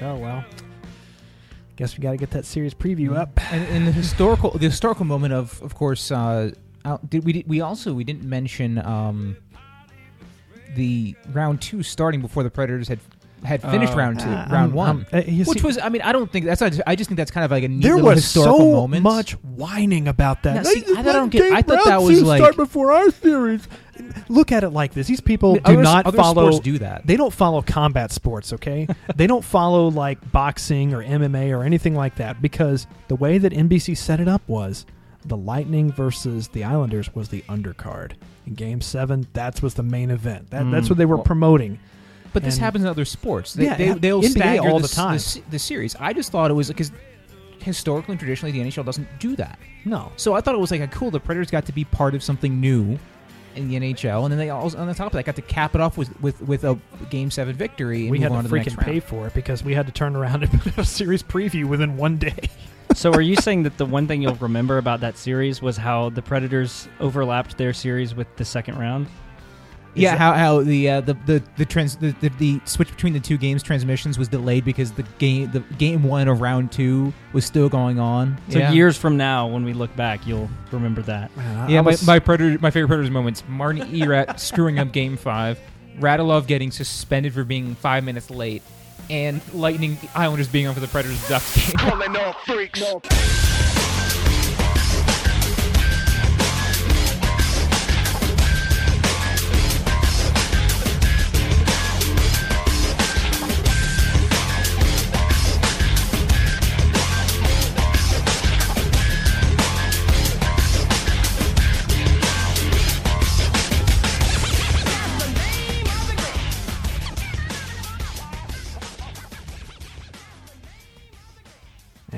win it, and like, oh well, guess we got to get that series preview up. And, and the historical, the historical moment of, of course, uh, did we did, we also we didn't mention um, the round two starting before the Predators had had finished Oh. round two, Uh, round um, one, um, uh, which see- was I mean I don't think that's not, I just think that's kind of like a neat there was historical so moment. much whining about that. Now, see, Hey, I don't get- I thought that was two like- start before our series. Look at it like this: these people do Other- not other follow. sports do that. They don't follow combat sports, okay? they don't follow like boxing or MMA or anything like that because the way that NBC set it up was the Lightning versus the Islanders was the undercard. In Game Seven, that was the main event. That, That's Mm. what they were Well, promoting. But this happens in other sports. They, yeah, they, they'll NBA stagger all the, the time. The, the series. I just thought it was because historically and traditionally the NHL doesn't do that. No, So I thought it was like a cool. The Predators got to be part of something new in the NHL, and then they also on the top of that got to cap it off with with, with a Game Seven victory. And we had to to the next freaking round. pay for it because we had to turn around and put a series preview within one day. so are you saying that the one thing you'll remember about that series was how the Predators overlapped their series with the second round? Yeah, that- how, how the uh, the the the, trans, the the the switch between the two games transmissions was delayed because the game the game one of round two was still going on. So yeah. years from now, when we look back, you'll remember that. Yeah, I my, was- my predator, my favorite Predators moments: Martin Erat screwing up Game Five, Radulov getting suspended for being five minutes late, and Lightning Islanders being on for the Predators Ducks game. Calling all freaks.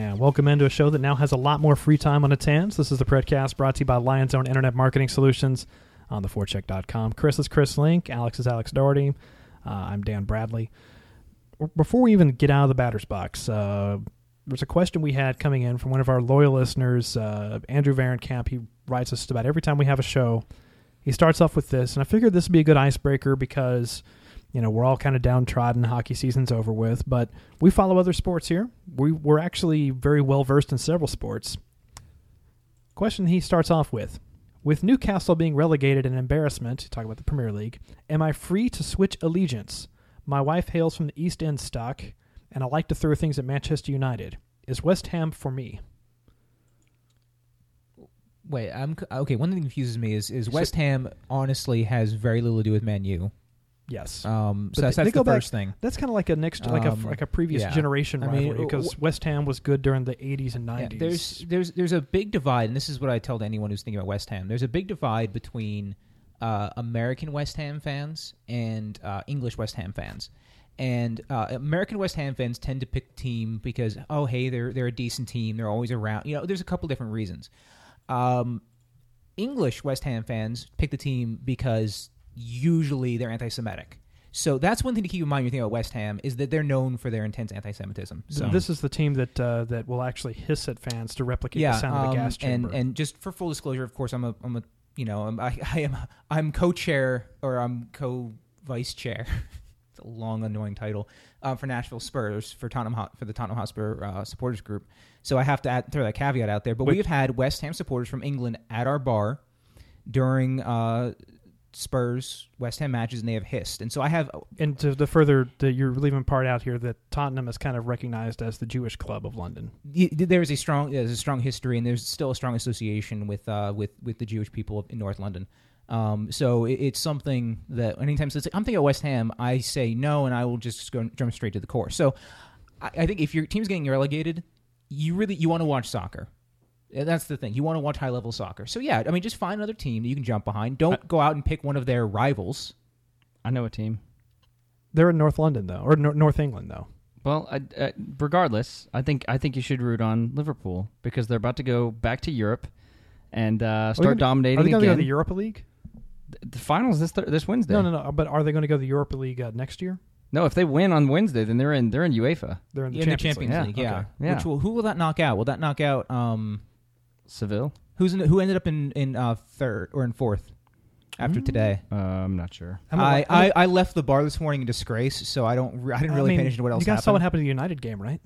Yeah, welcome into a show that now has a lot more free time on its hands. This is the Predcast brought to you by Lion's Own Internet Marketing Solutions on theforecheck.com. Chris is Chris Link. Alex is Alex Doherty. Uh, I'm Dan Bradley. Before we even get out of the batter's box, uh, there's a question we had coming in from one of our loyal listeners, uh, Andrew Varenkamp. He writes us about every time we have a show. He starts off with this, and I figured this would be a good icebreaker because, you know, we're all kind of downtrodden. Hockey season's over with, but we follow other sports here. We, we're actually very well versed in several sports. Question he starts off with With Newcastle being relegated an embarrassment, talk about the Premier League, am I free to switch allegiance? My wife hails from the East End stock, and I like to throw things at Manchester United. Is West Ham for me? Wait, I'm okay. One thing that confuses me is is West Ham honestly has very little to do with Man U. Yes. Um, so that's, that's the first thing. That's kind of like a next, like a Um, like a previous yeah. generation I rivalry because w- West Ham was good during the '80s and Yeah, '90s. there's there's there's a big divide, and this is what I tell to anyone who's thinking about West Ham. There's a big divide between uh, American West Ham fans and uh, English West Ham fans. And uh, American West Ham fans tend to pick the team because oh hey they're they're a decent team they're always around you know there's a couple different reasons. Um, English West Ham fans pick the team because usually they're anti-Semitic. So that's one thing to keep in mind when you think about West Ham is that they're known for their intense anti-Semitism. So this is the team that uh, that will actually hiss at fans to replicate the sound of um, the gas chamber. And and just for full disclosure, of course, I'm a I'm a you know I'm, I, I am I'm co-chair or I'm co-vice chair. it's a long, annoying title uh, for Nashville Spurs for Tottenham for the Tottenham Hotspur uh, supporters group. So I have to add, throw that caveat out there. But Wait. we've had West Ham supporters from England at our bar during uh, Spurs West Ham matches, and they have hissed. And so I have And to the further, the, you're leaving part out here that Tottenham is kind of recognized as the Jewish club of London. there is a strong there's a strong history and there's still a strong association with uh, with with the Jewish people in North London. Um, so it, it's something that anytime so I'm thinking of West Ham, I say no, and I will just go jump straight to the core. So I, I think if your team's getting relegated, you really you want to watch soccer. And That's the thing. You want to watch high level soccer. So yeah, I mean, just find another team that you can jump behind. Don't go out and pick one of their rivals. I know a team. They're in North London though, or Nor- North England though. Well, I, uh, regardless, I think I think you should root on Liverpool because they're about to go back to Europe and uh, Are start gonna- dominating Are they going to go again. to the Europa League? the finals this th- this Wednesday. No, no, no. But are they going to go to the Europa League uh, next year? No, if they win on Wednesday, then they're in they're in UEFA. They're in the in the Champions, Champions League. League, Yeah, yeah. okay. Yeah. Which will, who will that knock out? Will that knock out? Um, Seville. Who's in, who ended up in in uh, third or in fourth? after today. Uh, I'm not sure. I'm a- I, I'm a- I, I left the bar this morning in disgrace, so I don't re- I didn't I really mean, pay attention to what else You guys happened. saw what happened to the United game, right?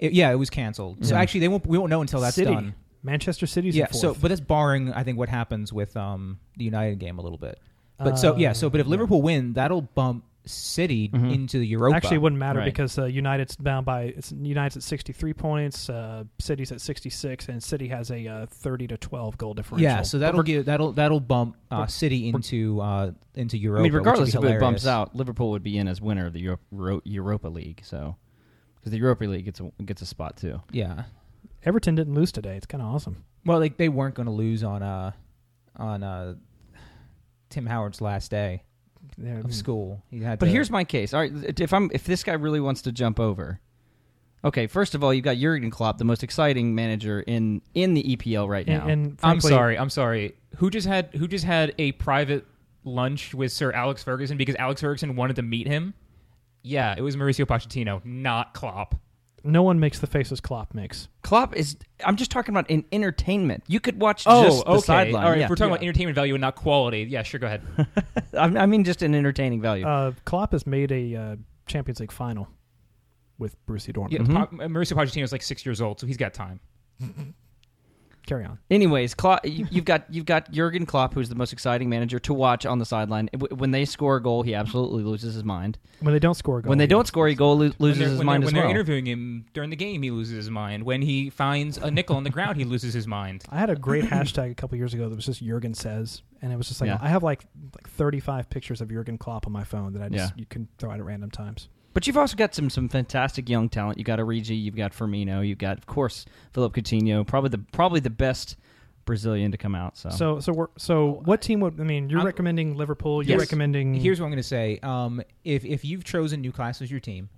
It- yeah, it was canceled. So Yeah. actually, they won't we won't know until that's City. done. Manchester City's Yeah. in So, but that's barring I think what happens with um the United game a little bit. But so yeah. So but if Uh, Liverpool win, that'll bump City Mhm. into the Europa. Actually, it wouldn't matter Right. because uh, United's bound by it's United's at 63 points, uh, City's at 66, and City has a uh, 30 to 12 goal differential. yeah. So that'll give that'll that'll bump uh, we're- City into uh into Europa. I mean, which would regardless be of it bumps out, Liverpool would be in as winner of the Euro- Euro- Europa League. So, because the Europa League gets a, gets a spot too. Yeah. Everton didn't lose today. It's kind of awesome. Well, they they weren't going to lose on uh on uh Tim Howard's last day Yeah, of school. He had. But to- here's my case. All right, if I'm if this guy really wants to jump over, okay. First of all, you've got Jurgen Klopp, the most exciting manager in in the EPL right now. And, and I'm sorry. I'm sorry. Who just had who just had a private lunch with Sir Alex Ferguson because Alex Ferguson wanted to meet him? Yeah, it was Mauricio Pochettino, not Klopp. No one makes the faces Klopp makes. Klopp is. I'm just talking about in entertainment. You could watch Oh, just the okay. sideline. All right, yeah. if we're talking Yeah. about entertainment value and not quality, yeah, sure, go ahead. I I mean, just an entertaining value. Uh, Klopp has made a uh, Champions League final with Borussia Dortmund. Yeah, Mhm. Po- Mauricio Pochettino is like six years old, so he's got time. Carry on. Anyways, Klopp, you, you've got you've got Jurgen Klopp, who's the most exciting manager to watch on the sideline. When they score a goal, he absolutely loses his mind. When they don't score a goal, when they he- don't score a goal, lo- When loses they're, his when mind they're, as when well. they're interviewing him during the game, he loses his mind. When he finds a nickel on the ground, he loses his mind. I had a great hashtag a couple years ago that was just Jurgen says, and it was just like Yeah. I have like like 35 pictures of Jurgen Klopp on my phone that I just Yeah. you can throw out at random times. But you've also got some some fantastic young talent. You got Origi, you've got Firmino, you've got of course Philippe Coutinho, probably the probably the best Brazilian to come out. So, So so we're, so what team would I mean? You're I'm- recommending Liverpool. You're Yes. recommending Here's what I'm going to say. Um, if if you've chosen Newcastle as your team,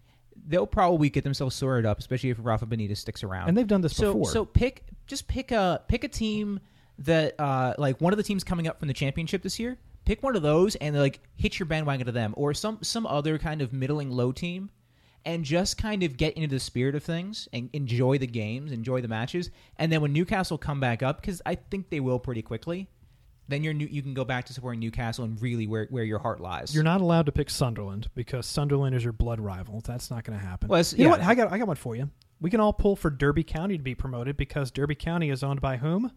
they'll probably get themselves sorted up, especially if Rafa Benitez sticks around. and they've done this so before. so pick just pick a pick a team that uh like one of the teams coming up from the championship this year. Pick one of those and like hitch your bandwagon to them, or some some other kind of middling low team, and just kind of get into the spirit of things and enjoy the games, enjoy the matches, and then when Newcastle come back up, because I think they will pretty quickly. Then you're new, you can go back to supporting Newcastle and really where, where your heart lies. You're not allowed to pick Sunderland because Sunderland is your blood rival. That's not going to happen. Well, you know what? I got I got one for you. We can all pull for Derby County to be promoted because Derby County is owned by whom?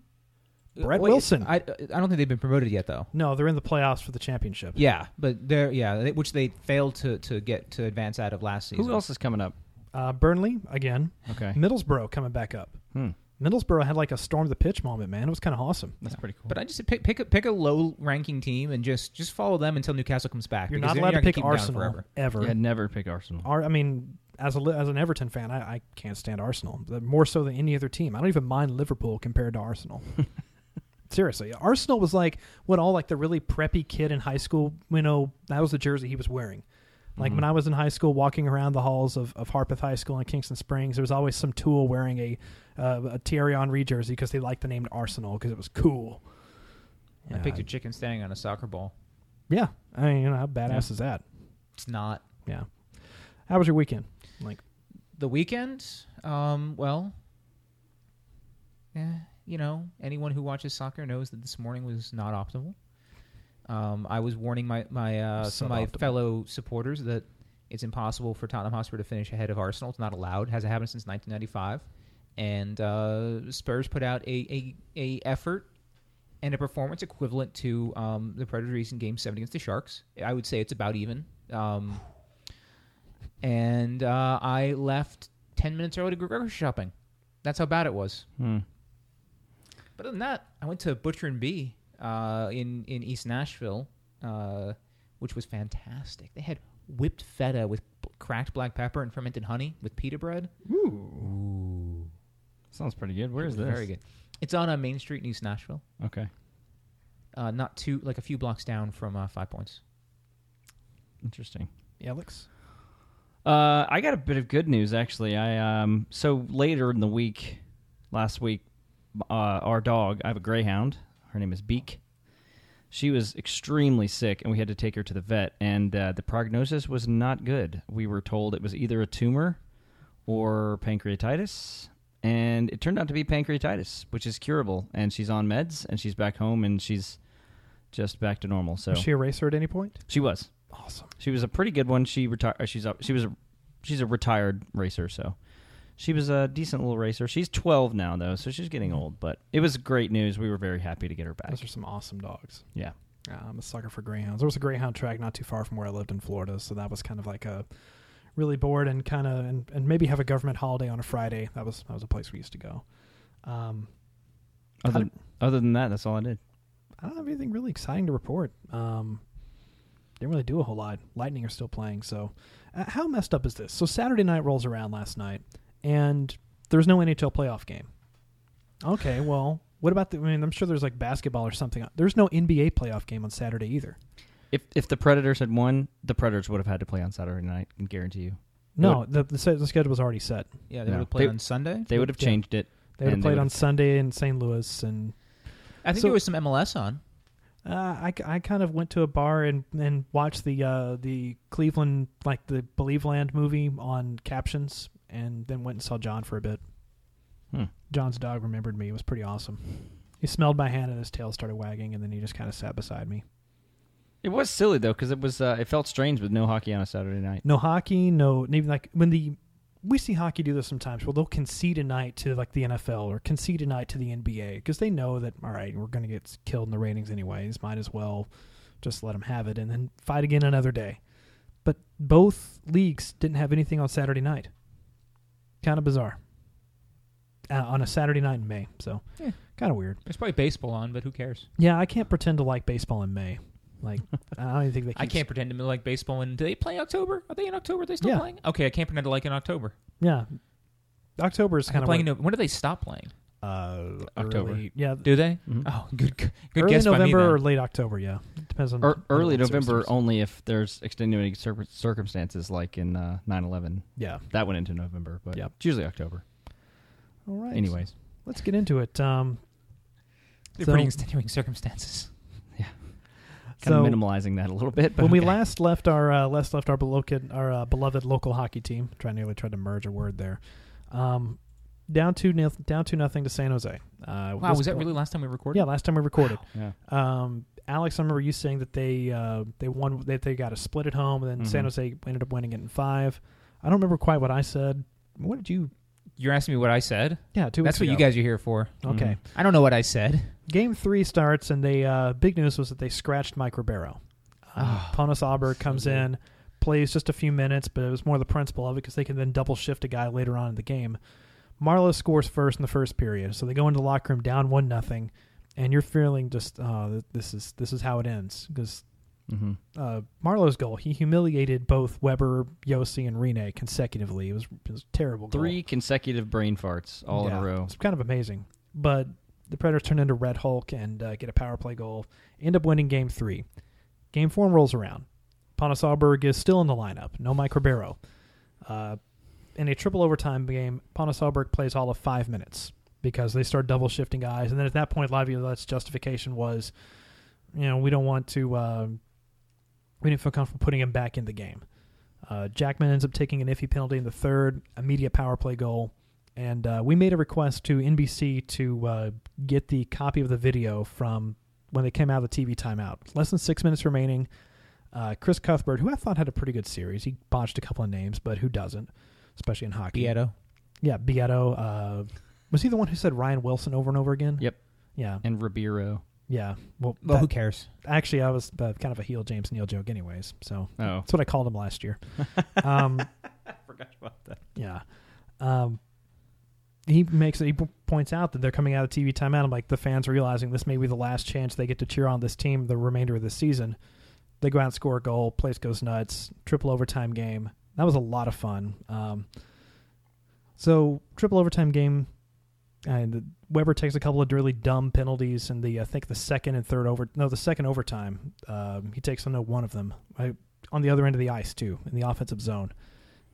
Brett Wait, Wilson. I, I don't think they've been promoted yet, though. No, they're in the playoffs for the championship. Yeah, but they're yeah, they- which they failed to, to get to advance out of last season. who else is coming up? Uh, Burnley again. Okay, Middlesbrough coming back up. hmm. Middlesbrough had like a storm the pitch moment, man. It was kind of awesome. that's pretty cool. But I just pick pick a, pick a low ranking team and just just follow them until Newcastle comes back. You're not allowed to gonna pick keep them down Arsenal forever. ever. yeah, never pick Arsenal. Ar- I mean, as a as an Everton fan, I, I can't stand Arsenal more so than any other team. I don't even mind Liverpool compared to Arsenal. Seriously, Arsenal was like when all like the really preppy kid in high school. You know, that was the jersey he was wearing. Like Mhm. when I was in high school, walking around the halls of, of Harpeth High School in Kingston Springs, there was always some tool wearing a uh, a Thierry Henry jersey because they liked the name Arsenal because it was cool. I Yeah. picked a chicken standing on a soccer ball. Yeah, I mean, you know, how badass Yeah. is that? It's not Yeah. How was your weekend? Like, the weekend. Um, well, yeah, you know, anyone who watches soccer knows that this morning was not optimal. Um, I was warning my my uh, some of my Suboptimal. fellow supporters that it's impossible for Tottenham Hotspur to finish ahead of Arsenal. It's not allowed. It Hasn't happened since 1995. And uh, Spurs put out a, a, a effort and a performance equivalent to um, the Predators' recent Game Seven against the Sharks. I would say it's about even. Um, and uh, I left ten minutes early to go grocery shopping. That's how bad it was. Hmm. But other than that, I went to Butcher and Bee uh, in in East Nashville, uh, which was fantastic. They had whipped feta with b- cracked black pepper and fermented honey with pita bread. Ooh, Sounds pretty good. Where is It is this? Very good. It's on uh, Main Street in East Nashville, Okay, uh, not too like a few blocks down from uh, Five Points. interesting. Alex? Uh, I got a bit of good news actually. I um so later in the week, last week, uh, our dog. I have a greyhound. Her name is Beak. She was extremely sick, and we had to take her to the vet. And uh, the prognosis was not good. We were told it was either a tumor or pancreatitis, and it turned out to be pancreatitis, which is curable. And she's on meds, and she's back home, and she's just back to normal. So Was she a racer at any point? she was. Awesome. She was a pretty good one. She retired. She's a, she was a, she's a retired racer. So she was a decent little racer. She's 12 now though, so she's getting old. But it was great news. We were very happy to get her back. Those are some awesome dogs. Yeah. Uh, I'm a sucker for greyhounds. There was a greyhound track not too far from where I lived in Florida, so that was kind of like a really bored and kind of and, and maybe have a government holiday on a Friday. That was that was a place we used to go. Um, Other other than that, that's all I did. I don't have anything really exciting to report. Um, didn't really do a whole lot. Lightning are still playing, so uh, how messed up is this? So Saturday night rolls around last night, and there's no NHL playoff game. Okay, well, what about the? I mean, I'm sure there's like basketball or something. There's no NBA playoff game on Saturday either. If if the Predators had won, the Predators would have had to play on Saturday night. I guarantee you. No, the the, se- the schedule was already set. Yeah, they No. would have played They- on Sunday. They would have Yeah. changed it. They would have played on Sunday in St. Louis, and I think So- there was some MLS on. uh, I, I kind of went to a bar and, and watched the uh, the Cleveland like the Believeland movie on captions, and then went and saw John for a bit. Hmm. John's dog remembered me. It was pretty awesome. He smelled my hand and his tail started wagging, and then he just kind of sat beside me. It was silly though because it was uh, it felt strange with no hockey on a Saturday night. No hockey, no even like when the we see hockey do this sometimes. Well, they'll concede a night to like the NFL or concede a night to the NBA because they know that all right, we're going to get killed in the ratings anyways. Might as well just let them have it and then fight again another day. But both leagues didn't have anything on Saturday night. Kind of bizarre. Uh, on a Saturday night in May, so Yeah. kind of weird. There's probably baseball on, but who cares? Yeah, I can't pretend to like baseball in May. Like I don't even think they. I can't pretend to like baseball. And do they play October? Are they in October? Are they still Yeah. playing? Okay, I can't pretend to like in October. Yeah, October is kind of playing. in Nov- when do they stop playing? Uh, October. early- yeah, Do they? Mhm. Oh, good, good early guess by me. November then. or late October. Yeah, it depends on Er, early the World Series November only if there's extenuating cir- circumstances like in uh, 9/11. Yeah. That went into November, but Yep. it's usually October. All right. Anyways, let's get into it. Um, They're so- pretty extenuating circumstances. Yeah. Kind So- of minimalizing that a little bit. But when we last left our uh, last left our beloved our uh, beloved local hockey team, trying nearly tried to merge a word there. Um, down to nil, down to nothing to San Jose. Uh, Wow, was that point- really last time we recorded? Yeah, last time we recorded. yeah. Um, Alex, I remember you saying that they uh, they won that they got a split at home, and then San Mhm. Jose ended up winning it in five. I don't remember quite what I said. What did you? You're asking me what I said. Yeah, two. That's what you guys are here for. Okay. I don't know what I said. Game three starts, and they uh, big news was that they scratched Mike Ribeiro. Uh, Ah, Pontus Aberg comes good. in, plays just a few minutes, but it was more the principle of it because they can then double shift a guy later on in the game. Marleau scores first in the first period, so they go into the locker room down one nothing, and you're feeling just th- this is this is how it ends because hmm uh, Marleau's goal he humiliated both Weber, Josi, and Rinne consecutively. It was, it was a terrible. goal. Three consecutive brain farts all in a row. It's kind of amazing. But the Predators turn into Red Hulk and uh, get a power play goal. End up winning game three. Game four rolls around. Pontus Aberg is still in the lineup. No Mike Ribeiro. Uh, in a triple overtime game, Pontus Aberg plays all of five minutes because they start double shifting guys. And then at that point, Laviolette's justification was, you know, we don't want to, uh, we didn't feel comfortable putting him back in the game. Uh, Jackman ends up taking an iffy penalty in the third, immediate power play goal and uh, we made a request to NBC to uh, get the copy of the video from when they came out of the TV timeout. Less than six minutes remaining. Uh, Chris Cuthbert, who I thought had a pretty good series, he botched a couple of names, but who doesn't, especially in hockey? Bieto. Yeah, Beato. Uh, was he the one who said Ryan Wilson over and over again? Yep. Yeah, And Ribeiro. yeah. Well, Well, that- who cares? actually, I was uh, kind of a heel James Neal joke, anyways. So Oh, that's what I called him last year. um, forgot about that. Yeah. Um, he makes he p- points out that they're coming out of TV timeout. I'm like the fans realizing this may be the last chance they get to cheer on this team the remainder of the season. They go out and score a goal. Place goes nuts. Triple overtime game. That was a lot of fun. Um, so triple overtime game. And Weber takes a couple of really dumb penalties in the I think the second and third over no the second overtime. Um, he takes on no one of them I, on the other end of the ice too in the offensive zone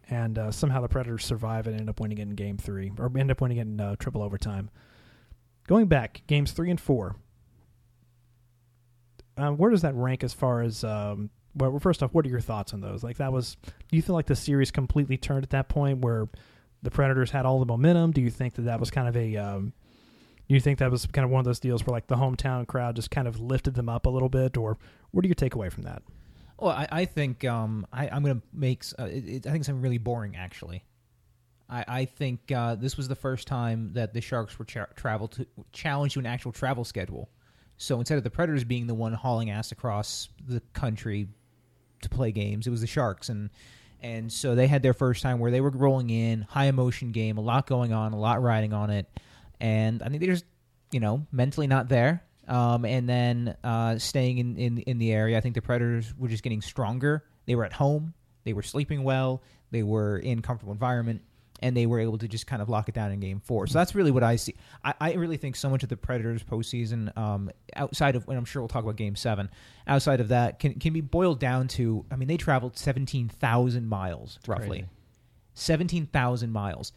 and uh, somehow the Predators survive and end up winning it in Game Three, or end up winning it in uh, triple overtime. Going back, games three and four. Uh, where does that rank as far as? Um, well, first off, what are your thoughts on those? Like that was. Do you feel like the series completely turned at that point, where the Predators had all the momentum? Do you think that that was kind of a um, Do you think that was kind of one of those deals where like the hometown crowd just kind of lifted them up a little bit, or what do you take away from that? Well, I, I think um, I, I'm going to make. Uh, it, it, I think something really boring. Actually, I, I think uh, this was the first time that the Sharks were cha- to challenged to an actual travel schedule. So instead of the Predators being the one hauling ass across the country to play games, it was the Sharks, and and so they had their first time where they were rolling in, high emotion game, a lot going on, a lot riding on it, and I think they're just you know mentally not there. Um, and then uh, staying in, in in the area, I think the Predators were just getting stronger. They were at home, they were sleeping well, they were in comfortable environment, and they were able to just kind of lock it down in Game Four. So that's really what I see. I, I really think so much of the Predators postseason, um, outside of, and I'm sure we'll talk about Game Seven, outside of that, can can be boiled down to. I mean, they traveled seventeen thousand miles roughly crazy. seventeen thousand miles.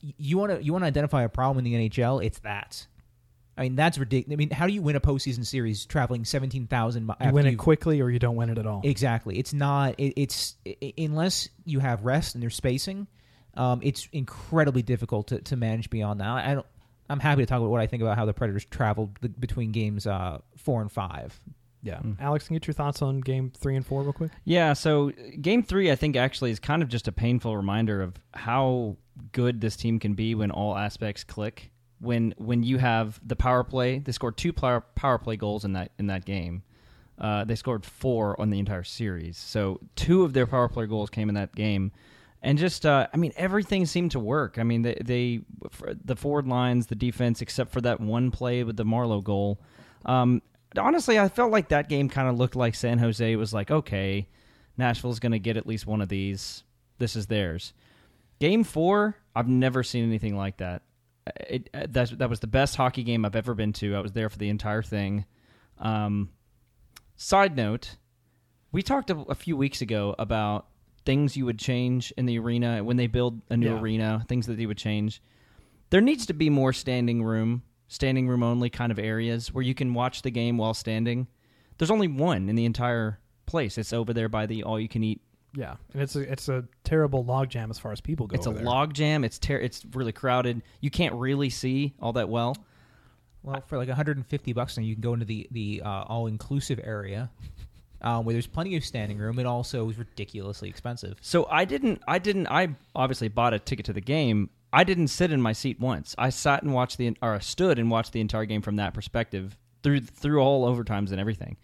You want to you want to identify a problem in the NHL? It's that. I mean, that's ridiculous. I mean, how do you win a postseason series traveling seventeen thousand miles? You win it quickly, or you don't win it at all. Exactly. It's not. It, it's i unless you have rest and there's spacing. Um, it's incredibly difficult to, to manage beyond that. I don't. I'm happy to talk about what I think about how the Predators traveled b- between games uh, four and five. yeah, Mm. Alex, can you get your thoughts on game three and four real quick? Yeah, so game three, I think actually is kind of just a painful reminder of how good this team can be when all aspects click. When when you have the power play, they scored two power power play goals in that in that game. Uh, they scored four on the entire series. So two of their power play goals came in that game, and just uh, I mean everything seemed to work. I mean they, they the forward lines, the defense, except for that one play with the Marleau goal. Um, honestly, I felt like that game kind of looked like San Jose was like, okay, Nashville's going to get at least one of these. This is theirs. Game four, I've never seen anything like that. It, it, that, that was the best hockey game I've ever been to. I was there for the entire thing. Um, side note, we talked a, a few weeks ago about things you would change in the arena when they build a new Yeah. arena, things that they would change. There needs to be more standing room, standing room only kind of areas where you can watch the game while standing. There's only one in the entire place. It's over there by the all you can eat. Yeah, and it's a it's a terrible logjam as far as people go. It's a over there. log jam. It's ter- it's really crowded. You can't really see all that well. Well, for like 150 bucks, now you can go into the the uh, all inclusive area, um, where there's plenty of standing room. It also is ridiculously expensive. So I didn't. I didn't. I obviously bought a ticket to the game. I didn't sit in my seat once. I sat and watched the or stood and watched the entire game from that perspective through through all overtimes and everything.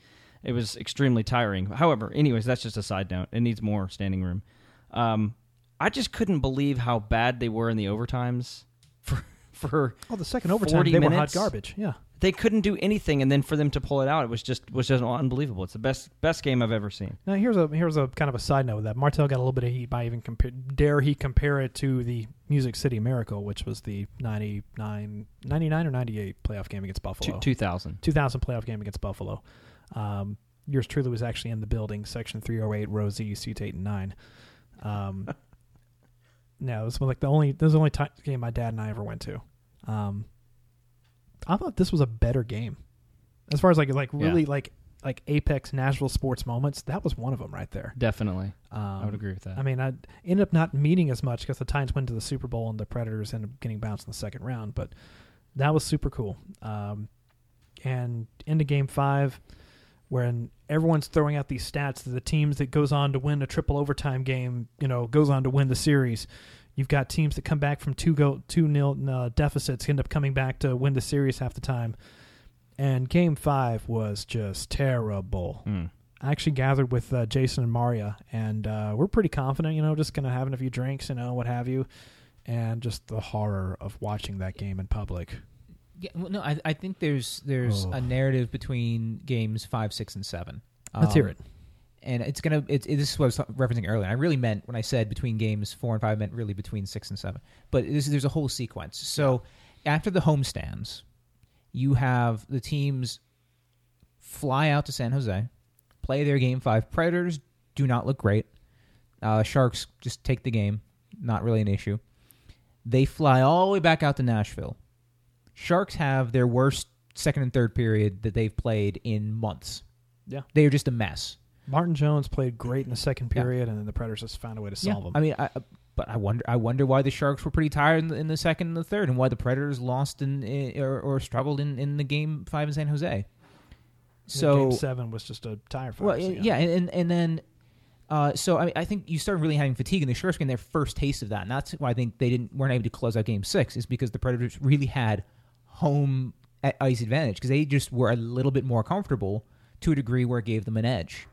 It was extremely tiring. However, anyways, that's just a side note. It needs more standing room. Um, I just couldn't believe how bad they were in the overtimes. For for Oh, the second overtime 40 they were hot garbage. Yeah, they couldn't do anything, and then for them to pull it out, it was just was just unbelievable. It's the best best game I've ever seen. Now here's a here's a kind of a side note with that Martel got a little bit of heat by even compare, dare he compare it to the Music City Miracle, which was the 99, 99 or ninety eight playoff game against Buffalo. Two thousand. 2000 playoff game against Buffalo. Um, yours truly was actually in the building, section 308, row Z, seats eight and nine. Um, no, it was like the only. This was the only ti game my dad and I ever went to. Um, I thought this was a better game, as far as like like really like like apex Nashville sports moments. That was one of them right there. Definitely, Um, I would agree with that. I mean, I ended up not meeting as much because the Titans went to the Super Bowl and the Predators ended up getting bounced in the second round. But that was super cool. Um, and into Game Five, when everyone's throwing out these stats that the teams that goes on to win a triple overtime game, you know, goes on to win the series. You've got teams that come back from two go two nil uh, deficits, end up coming back to win the series half the time. And Game Five was just terrible. Mm. I actually gathered with uh, Jason and Maria, and uh, we're pretty confident, you know, just kind of having a few drinks, you know, what have you, and just the horror of watching that game in public. Yeah, well, no, I, I think there's there's Oh. a narrative between games five, six, and seven. Let's hear Um, it. And it's gonna. It's it, this is what I was referencing earlier. I really meant when I said between games four and five, I meant really between six and seven. But this, there's a whole sequence. So after the homestands, you have the teams fly out to San Jose, play their game five. Predators do not look great. Uh, Sharks just take the game, not really an issue. They fly all the way back out to Nashville. Sharks have their worst second and third period that they've played in months. Yeah. They are just a mess. Martin Jones played great in the second Yeah. period, and then the Predators just found a way to solve Yeah. them. I mean, I, but I wonder I wonder why the Sharks were pretty tired in the, in the second and the third, and why the Predators lost in, in or, or struggled in, in the game five in San Jose. So game seven was just a tire fire. well, yeah, and and then. Uh, so I, mean, I think you start really having fatigue, and the Sharks getting their first taste of that, and that's why I think they didn't weren't able to close out Game Six, is because the Predators really had home ice advantage because they just were a little bit more comfortable to a degree where it gave them an edge.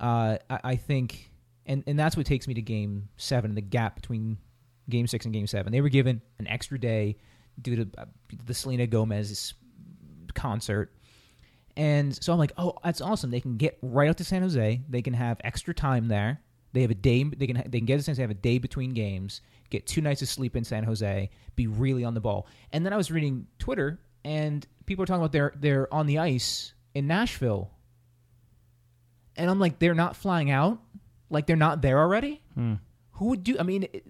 Uh, I, I think, and and that's what takes me to Game Seven, the gap between Game Six and Game Seven. They were given an extra day due to uh, the Selena Gomez concert. And so I'm like, oh, that's awesome. They can get right out to San Jose. They can have extra time there. They have a day. They can they can get a sense. They have a day between games. Get two nights of sleep in San Jose. Be really on the ball. And then I was reading Twitter, and people are talking about they're they're on the ice in Nashville. And I'm like, they're not flying out. Like they're not there already. Hmm. Who would do? I mean, it,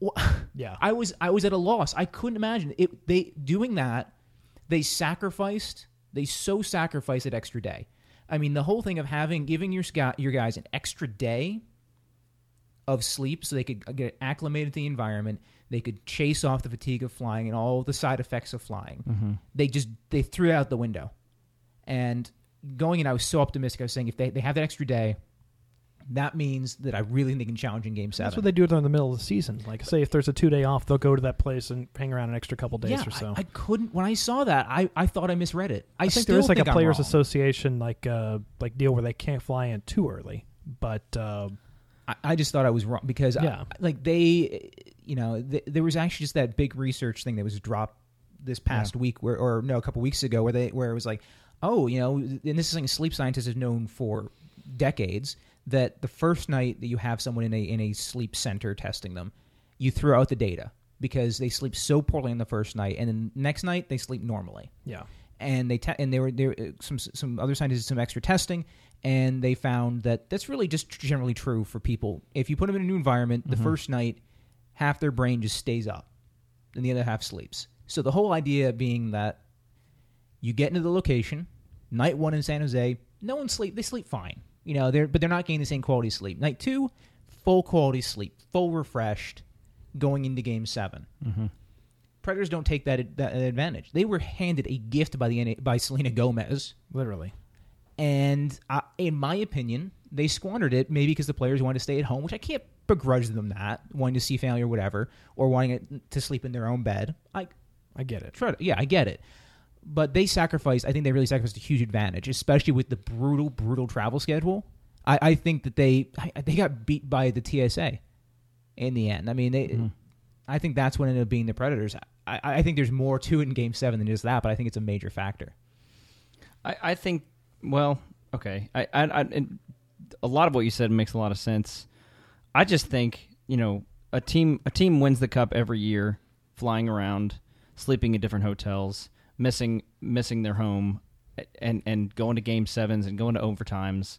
yeah. I was I was at a loss. I couldn't imagine it. They doing that. They sacrificed. They so sacrificed that extra day. I mean, the whole thing of having giving your your guys an extra day of sleep so they could get acclimated to the environment. They could chase off the fatigue of flying and all the side effects of flying. They just they threw it out the window. And going in, I was so optimistic. I was saying if they, they have that extra day, that means that I really think they can challenge in Game Seven. That's what they do during the middle of the season. Like, say, if there's a two day off, they'll go to that place and hang around an extra couple days yeah, or so. I, I couldn't. When I saw that, I, I thought I misread it. I, I think there is like a players' association like uh like deal where they can't fly in too early. But uh, I, I just thought I was wrong because I- like they, you know, th- there was actually just that big research thing that was dropped this past week, where or no, a couple weeks ago, where they where it was like, oh, you know, and this is something sleep scientists have known for decades that the first night that you have someone in a in a sleep center testing them, you throw out the data because they sleep so poorly on the first night, and then next night they sleep normally. Yeah, and they te- and they were there uh, some some other scientists did some extra testing and they found that that's really just generally true for people. If you put them in a new environment the mm-hmm. first night half their brain just stays up and the other half sleeps. So the whole idea being that you get into the location night one in san jose no one sleep they sleep fine you know they're but they're not getting the same quality of sleep. Night two full quality sleep full refreshed going into game 7 mm-hmm. Predators don't take that, that advantage. They were handed a gift by the by Selena Gomez, literally. And uh, in my opinion, they squandered it. Maybe because the players wanted to stay at home, which I can't begrudge them that wanting to see family or whatever, or wanting it to sleep in their own bed. I I get it. try to, yeah, I get it. But they sacrificed. I think they really sacrificed a huge advantage, especially with the brutal, brutal travel schedule. I, I think that they I, they got beat by the TSA in the end. I mean, they, I think that's what ended up being the Predators. I, I think there's more to it in Game Seven than just that, but I think it's a major factor. I, I think, well, okay. I, I, I, a lot of what you said makes a lot of sense. I just think, you know, a team a team wins the cup every year, flying around, sleeping in different hotels, missing missing their home, and and going to game sevens and going to overtimes.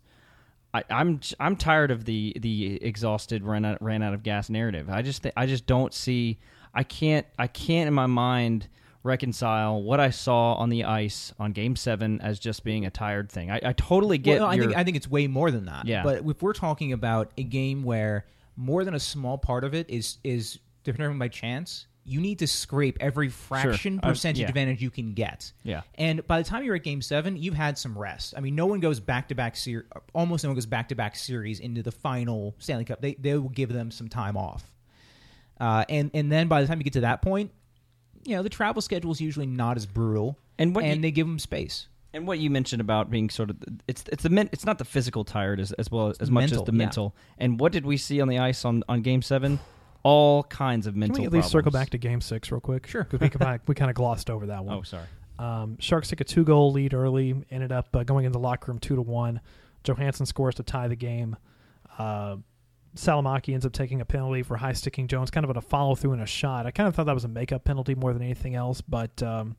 I, I'm I'm tired of the the exhausted ran out ran out of gas narrative. I just th- I just don't see. I can't I can't in my mind reconcile what I saw on the ice on Game Seven as just being a tired thing. I, I totally get. well, I your- think I think it's way more than that. Yeah. But if we're talking about a game where more than a small part of it is is determined by chance, you need to scrape every fraction Uh, percentage yeah. advantage you can get. Yeah. And by the time you're at game seven, you've had some rest. I mean, no one goes back to back series. Almost no one goes back to back series into the final Stanley Cup. They they will give them some time off. Uh, and and then by the time you get to that point, you know the travel schedule is usually not as brutal, And what and you- they give them space. And what you mentioned about being sort of it's it's the men, it's not the physical tired as as well as, as much Mental, as the yeah. mental. And what did we see on the ice on, on Game Seven? All kinds of Can mental. we at least circle back to Game Six real quick? Sure. Because we, kinda- we kind of glossed over that one. Oh, sorry. Um, Sharks took a two goal lead early, ended up uh, going in the locker room two to one. Johansen scores to tie the game. Uh, Salomaki ends up taking a penalty for high sticking Jones, kind of on a follow through and a shot. I kind of thought that was a makeup penalty more than anything else, but um,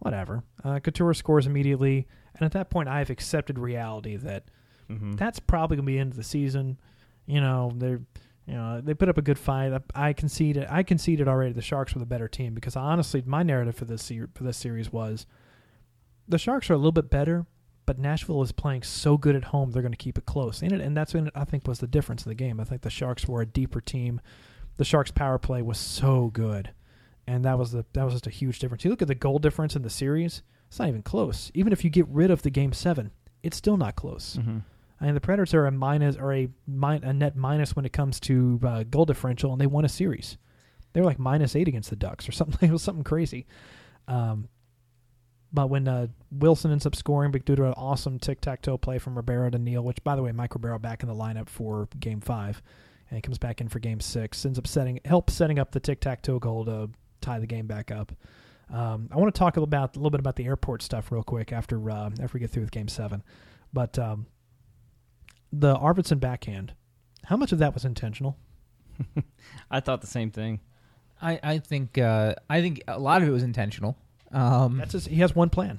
whatever. Uh, Couture scores immediately, and at that point, I've accepted reality that Mm-hmm. that's probably going to be the end of the season. You know, they're you know they put up a good fight. I, I conceded. I conceded already. The Sharks were the better team because honestly, my narrative for this for this series was the Sharks are a little bit better, but Nashville is playing so good at home, they're going to keep it close. And, it, and that's when I think was the difference in the game. I think the Sharks were a deeper team. The Sharks' power play was so good, and that was the that was just a huge difference. You look at the goal difference in the series; it's not even close. Even if you get rid of the game seven, it's still not close. Mm-hmm. I mean, the Predators are a minus or a, min- a net minus when it comes to uh, goal differential, and they won a series. They were like minus eight against the Ducks or something. It was something crazy. Um, but when uh, Wilson ends up scoring due to an awesome tic tac toe play from Ribeiro to Neal, which by the way, Mike Ribeiro back in the lineup for Game Five, and he comes back in for Game Six, ends up setting help setting up the tic tac toe goal to tie the game back up. Um, I want to talk about a little bit about the airport stuff real quick after uh, after we get through with Game Seven, but um, the Arvidsson backhand, how much of that was intentional? I thought the same thing. I, I think uh, I think a lot of it was intentional. Um, That's just, he has one plan.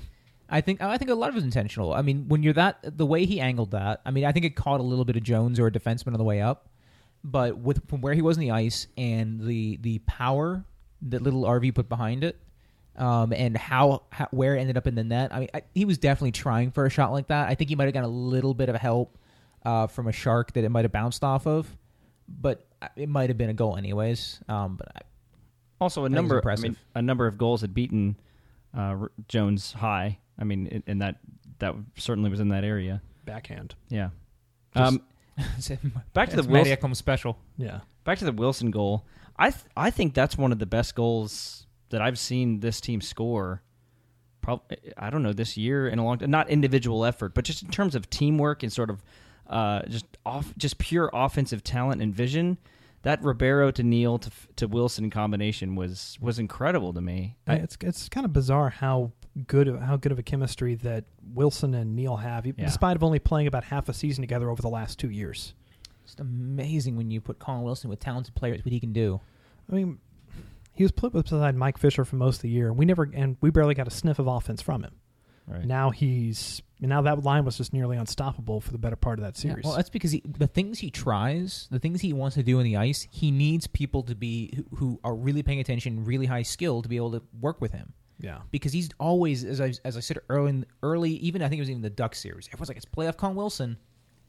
I think I think a lot of it was intentional. I mean, when you're that the way he angled that, I mean, I think it caught a little bit of Jones or a defenseman on the way up, but with from where he was in the ice and the the power that little RV put behind it, um, and how, how where it ended up in the net. I mean, I, he was definitely trying for a shot like that. I think he might have got a little bit of help uh, from a shark that it might have bounced off of, but it might have been a goal anyways. Um, but I, Also, a number, I mean, a number of goals had beaten uh, Jones high. I mean, in, in that that certainly was in that area. Backhand. Yeah. Just- Um, back to the It's Wilson, special. Yeah. back to the Wilson goal. I th- I think that's one of the best goals that I've seen this team score. Probably, I don't know this year in a long time. Not individual effort, but just in terms of teamwork and sort of uh, just off, just pure offensive talent and vision. That Ribeiro to Neal to to Wilson combination was was incredible to me. I, it's it's kind of bizarre how good of, how good of a chemistry that Wilson and Neal have, Yeah. despite of only playing about half a season together over the last two years. it's amazing when you put Colin Wilson with talented players, what he can do. I mean, he was put beside Mike Fisher for most of the year, and we never and we barely got a sniff of offense from him. Right. Now he's now that line was just nearly unstoppable for the better part of that Yeah, series. well, that's because he, the things he tries, the things he wants to do on the ice, he needs people to be who, who are really paying attention, really high skill to be able to work with him. yeah. Because he's always, as I as I said early, in- early, even I think it was even the Duck series. Everyone's like, it's playoff Colin Wilson.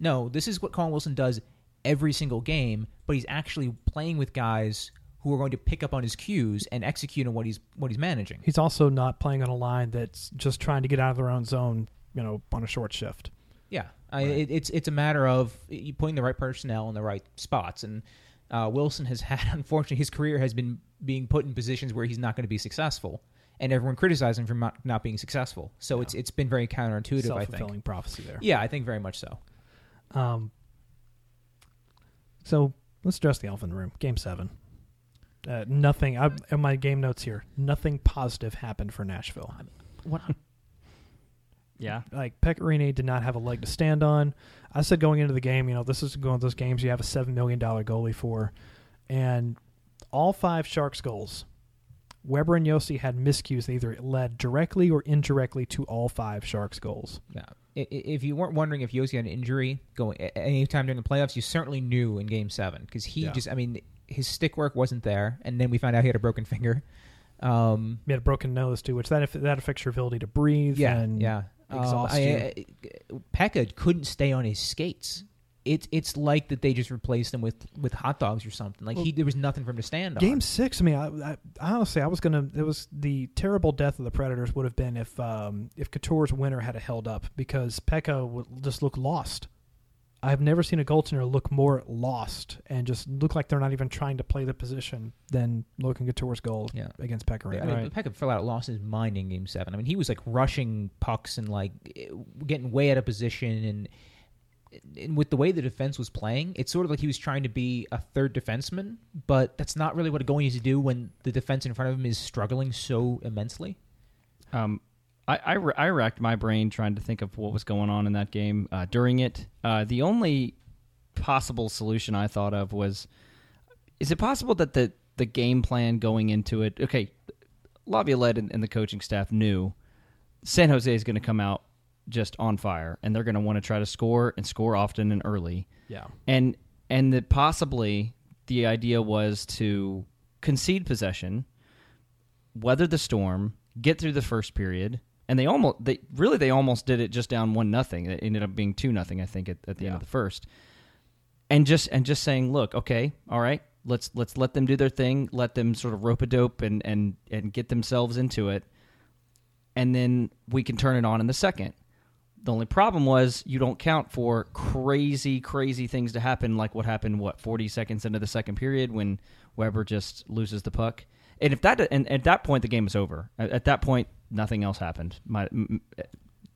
No, this is what Colin Wilson does every single game, but he's actually playing with guys who are going to pick up on his cues and execute on what he's what he's managing. He's also not playing on a line that's just trying to get out of their own zone, you know, on a short shift. Yeah, I, it, it's it's a matter of putting the right personnel in the right spots, and uh, Wilson has had unfortunately his career has been being put in positions where he's not going to be successful, and everyone criticizing him for not, not being successful. So it's it's been very counterintuitive. I think. prophecy there. Yeah, I think very much so. Um, so let's address the elephant in the room. Game seven. Uh, nothing. I, in my game notes here, nothing positive happened for Nashville. What? Yeah. Like Pekka Rinne did not have a leg to stand on. I said going into the game, you know, this is one of those games you have a seven million dollar goalie for, and all five Sharks goals, Weber and Josi had miscues that either led directly or indirectly to all five Sharks goals. Yeah. I- i- If you weren't wondering if Josi had an injury going a- any time during the playoffs, you certainly knew in Game Seven because he Yeah. just, I mean, his stick work wasn't there, and then we found out he had a broken finger. Um, He had a broken nose too, which that that affects your ability to breathe. Yeah, and yeah. Um, exhaust I. I, Pekka couldn't stay on his skates. It's it's like that they just replaced him with, with hot dogs or something. Like he there was nothing for him to stand on. Game six, I mean, I, I, honestly, I was gonna. It was the terrible death of the Predators would have been if um, if Couture's winner had held up because Pekka would just look lost. I've never seen a goaltender look more lost and just look like they're not even trying to play the position than Logan Couture's goal Yeah. against Pekka. I mean, Right. Pekka fell out, lost his mind in Game Seven. I mean, he was like rushing pucks and like getting way out of position, and, and with the way the defense was playing, it's sort of like he was trying to be a third defenseman, but that's not really what a goalie needs to do when the defense in front of him is struggling so immensely. Um, I, I, I racked my brain trying to think of what was going on in that game uh, during it. Uh, the only possible solution I thought of was: Is it possible that the the game plan going into it? Okay, Laviolette and, and the coaching staff knew San Jose is going to come out just on fire, and they're going to want to try to score and score often and early Yeah, and and that possibly the idea was to concede possession, weather the storm, get through the first period, and they almost they really they almost did it just down one nothing. It ended up being two nothing, I think, at, at the end of the first. And just and just saying, look, okay, all right, let's let's let them do their thing, let them sort of rope a dope and and and get themselves into it, and then we can turn it on in the second. The only problem was you don't count for crazy, crazy things to happen, like what happened, what forty seconds into the second period when Weber just loses the puck. And if that, and at that point, the game is over. At, at that point, nothing else happened. My, m- m-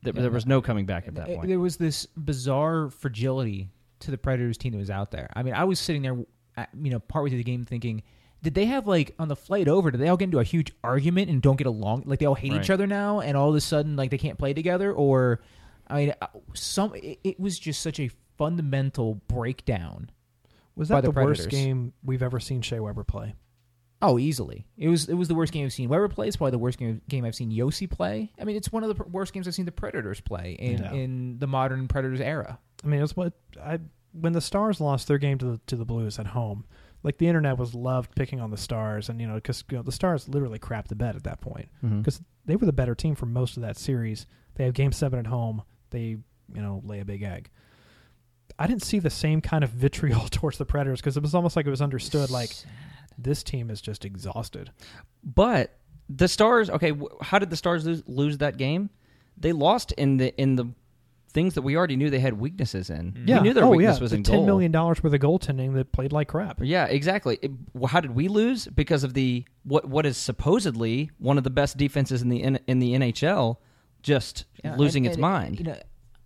there, there was no coming back at that Uh, point. There was this bizarre fragility to the Predators team that was out there. I mean, I was sitting there, you know, partway through the game thinking, did they have like on the flight over? Did they all get into a huge argument and don't get along? Like they all hate each other now, and all of a sudden, like they can't play together? Or, I mean, uh, some it, it was just such a fundamental breakdown. Was by that the the, worst game we've ever seen Shea Weber play? Oh, easily. It was it was the worst game I've seen Weber play. It's probably the worst game, game I've seen Josi play. I mean, it's one of the pr- worst games I've seen the Predators play in, Yeah. in the modern Predators era. I mean, it's what I when the Stars lost their game to the to the Blues at home. Like the internet was loved picking on the Stars, and you know because you know, the Stars literally crapped the bed at that point mm-hmm. because they were the better team for most of that series. They have Game Seven at home. They you know lay a big egg. I didn't see the same kind of vitriol towards the Predators because it was almost like it was understood like this team is just exhausted. But the Stars, okay, wh- how did the Stars lose, lose that game? They lost in the in the things that we already knew they had weaknesses in. Yeah, we knew their oh weakness yeah, was the in ten goal. million dollars worth of goaltending that played like crap. Yeah, exactly. It- well, how did we lose? Because of the what what is supposedly one of the best defenses in the in, in the NHL just Yeah, losing and- its and, mind. You know,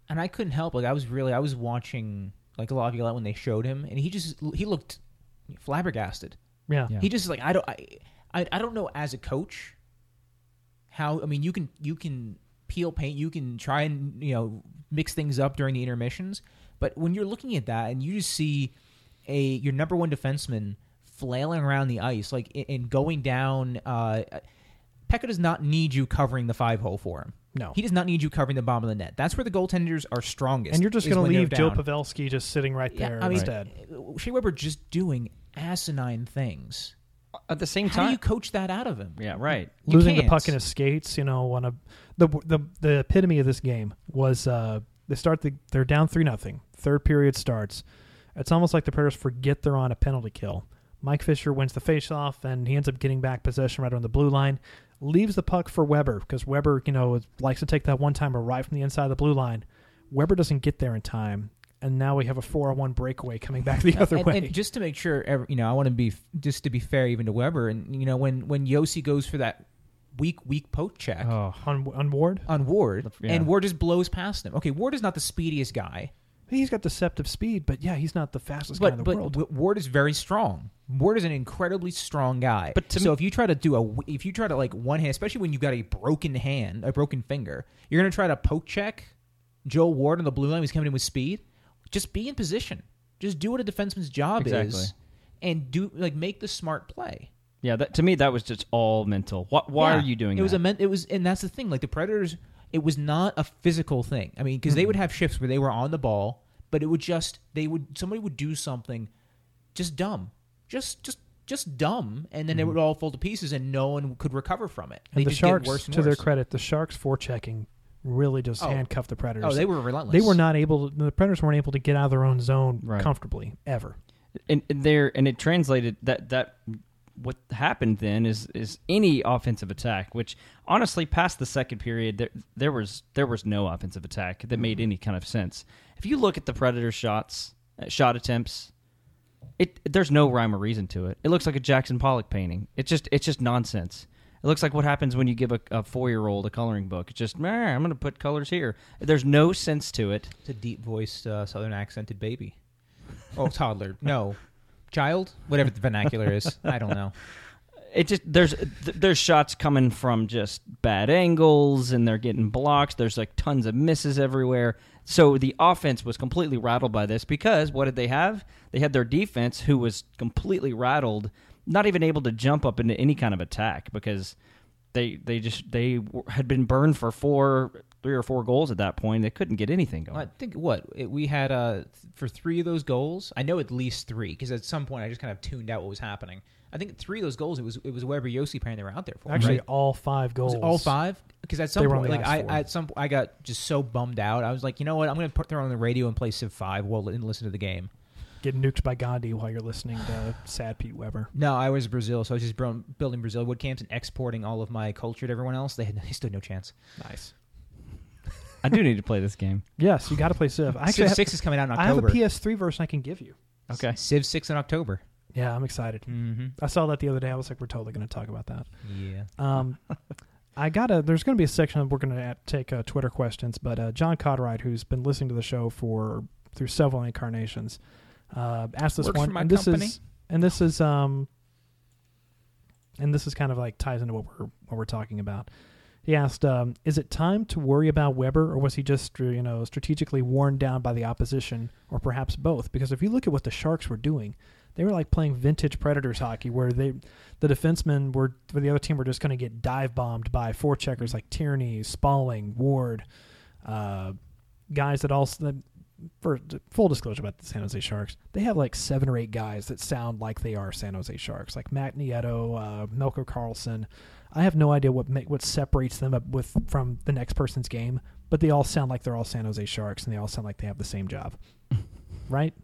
and I couldn't help. Like I was really, I was watching like Laviolette when they showed him, and he just he looked flabbergasted. Yeah, Yeah. He just is like I don't I, I I don't know as a coach how I mean you can you can peel paint you can try and you know mix things up during the intermissions, but when you're looking at that and you just see a your number one defenseman flailing around the ice like a- and going down. Uh, Pekka does not need you covering the five hole for him. No. he does not need you covering the bottom of the net. That's where the goaltenders are strongest. and you're just going to leave Joe. Pavelski just sitting right Yeah, there I mean, instead. Shea Weber just doing asinine things. At the same How do time, you coach that out of him? yeah, right. You losing the can't. puck in his skates. You know, on a the the the epitome of this game was uh, they start the they're down three nothing. Third period starts. It's almost like the Predators forget they're on a penalty kill. Mike Fisher wins the faceoff, and he ends up getting back possession right on the blue line. Leaves the puck for Weber because Weber, you know, likes to take that one timer right from the inside of the blue line. Weber doesn't get there in time, and now we have a four on one breakaway coming back the other and, way. and just to make sure, ev- you know, I want to be just to be fair even to Weber, and you know, when when Josi goes for that weak weak poke check Oh, on on Ward, on Ward, Yeah. and Ward just blows past him. Okay, Ward is not the speediest guy, he's got deceptive speed, but yeah, he's not the fastest guy in the but world. W- Ward is very strong. Ward is an incredibly strong guy. But to so me- if you try to do a, if you try to like one hand, especially when you've got a broken hand, a broken finger, you're gonna try to poke check Joel Ward on the blue line. He's coming in with speed. Just be in position. Just do what a defenseman's job Exactly. is, and do like make the smart play. yeah. That to me, that was just all mental. Why, why Yeah. are you doing it that? was a men- it was and that's the thing like the predators it was not a physical thing i mean because they mm-hmm. would have shifts where they were on the ball but it would just they would somebody would do something just dumb just just just dumb and then it mm-hmm. would all fall to pieces and no one could recover from it they And the just Sharks, get worse and to their credit, the Sharks forechecking really just Oh. handcuffed the Predators. oh they were relentless They were not able. To, the Predators weren't able to get out of their own zone Right. comfortably ever. and, and there and it translated that that what happened then is is any offensive attack which honestly past the second period there there was there was no offensive attack that made any kind of sense if you look at the predator shots uh, shot attempts it there's no rhyme or reason to it it looks like a jackson pollock painting it's just it's just nonsense it looks like what happens when you give a, a four-year-old a coloring book. It's just, "Meh, I'm going to put colors here. There's no sense to it. it's a deep voiced uh, southern accented baby. Oh toddler. No. Child? Whatever the vernacular is. I don't know. It just there's th- there's shots coming from just bad angles and they're getting blocks there's like tons of misses everywhere. So the offense was completely rattled by this because what did they have? They had their defense who was completely rattled not even able to jump up into any kind of attack because they they just they had been burned for four three or four goals at that point they couldn't get anything going I think what it, we had uh for three of those goals. I know at least three because at some point I just kind of tuned out what was happening. I think three of those goals it was it was Weber Josi pairing they were out there for. Actually, right? all five Was goals. it all five? Because at some They were on point, like I for. at some I got just so bummed out. I was like, you know what? I'm going to put throw on the radio and play Civ Five while and listen to the game. Get nuked by Gandhi while you're listening to Sad Pete Weber. No, I was Brazil, so I was just building Brazil wood camps and exporting all of my culture to everyone else. They had they stood no chance. Nice. I do need to play this game. Yes, you got to play Civ. I actually Civ have, Six is coming out in October. I have a PS3 version I can give you. Okay. Civ Six in October. Yeah, I'm excited. Mm-hmm. I saw that the other day. I was like, we're totally going to talk about that. Yeah. Um, I got a. There's going to be a section we're going to take uh, Twitter questions, but uh, John Codright, who's been listening to the show for through several incarnations, uh, asked this Works one, and this company. is and this is um, and this is kind of like ties into what we're what we're talking about. He asked, um, "Is it time to worry about Weber, or was he just you know strategically worn down by the opposition, or perhaps both? Because if you look at what the Sharks were doing, they were like playing vintage Predators hockey, where they the defensemen were for the other team were just going to get dive bombed by four checkers like Tierney, Spaling, Ward, uh, guys that also. That, for full disclosure about the San Jose Sharks, they have like seven or eight guys that sound like they are San Jose Sharks, like Matt Nieto, uh, Melker Karlsson. I have no idea what what separates them up with from the next person's game, but they all sound like they're all San Jose Sharks, and they all sound like they have the same job, right?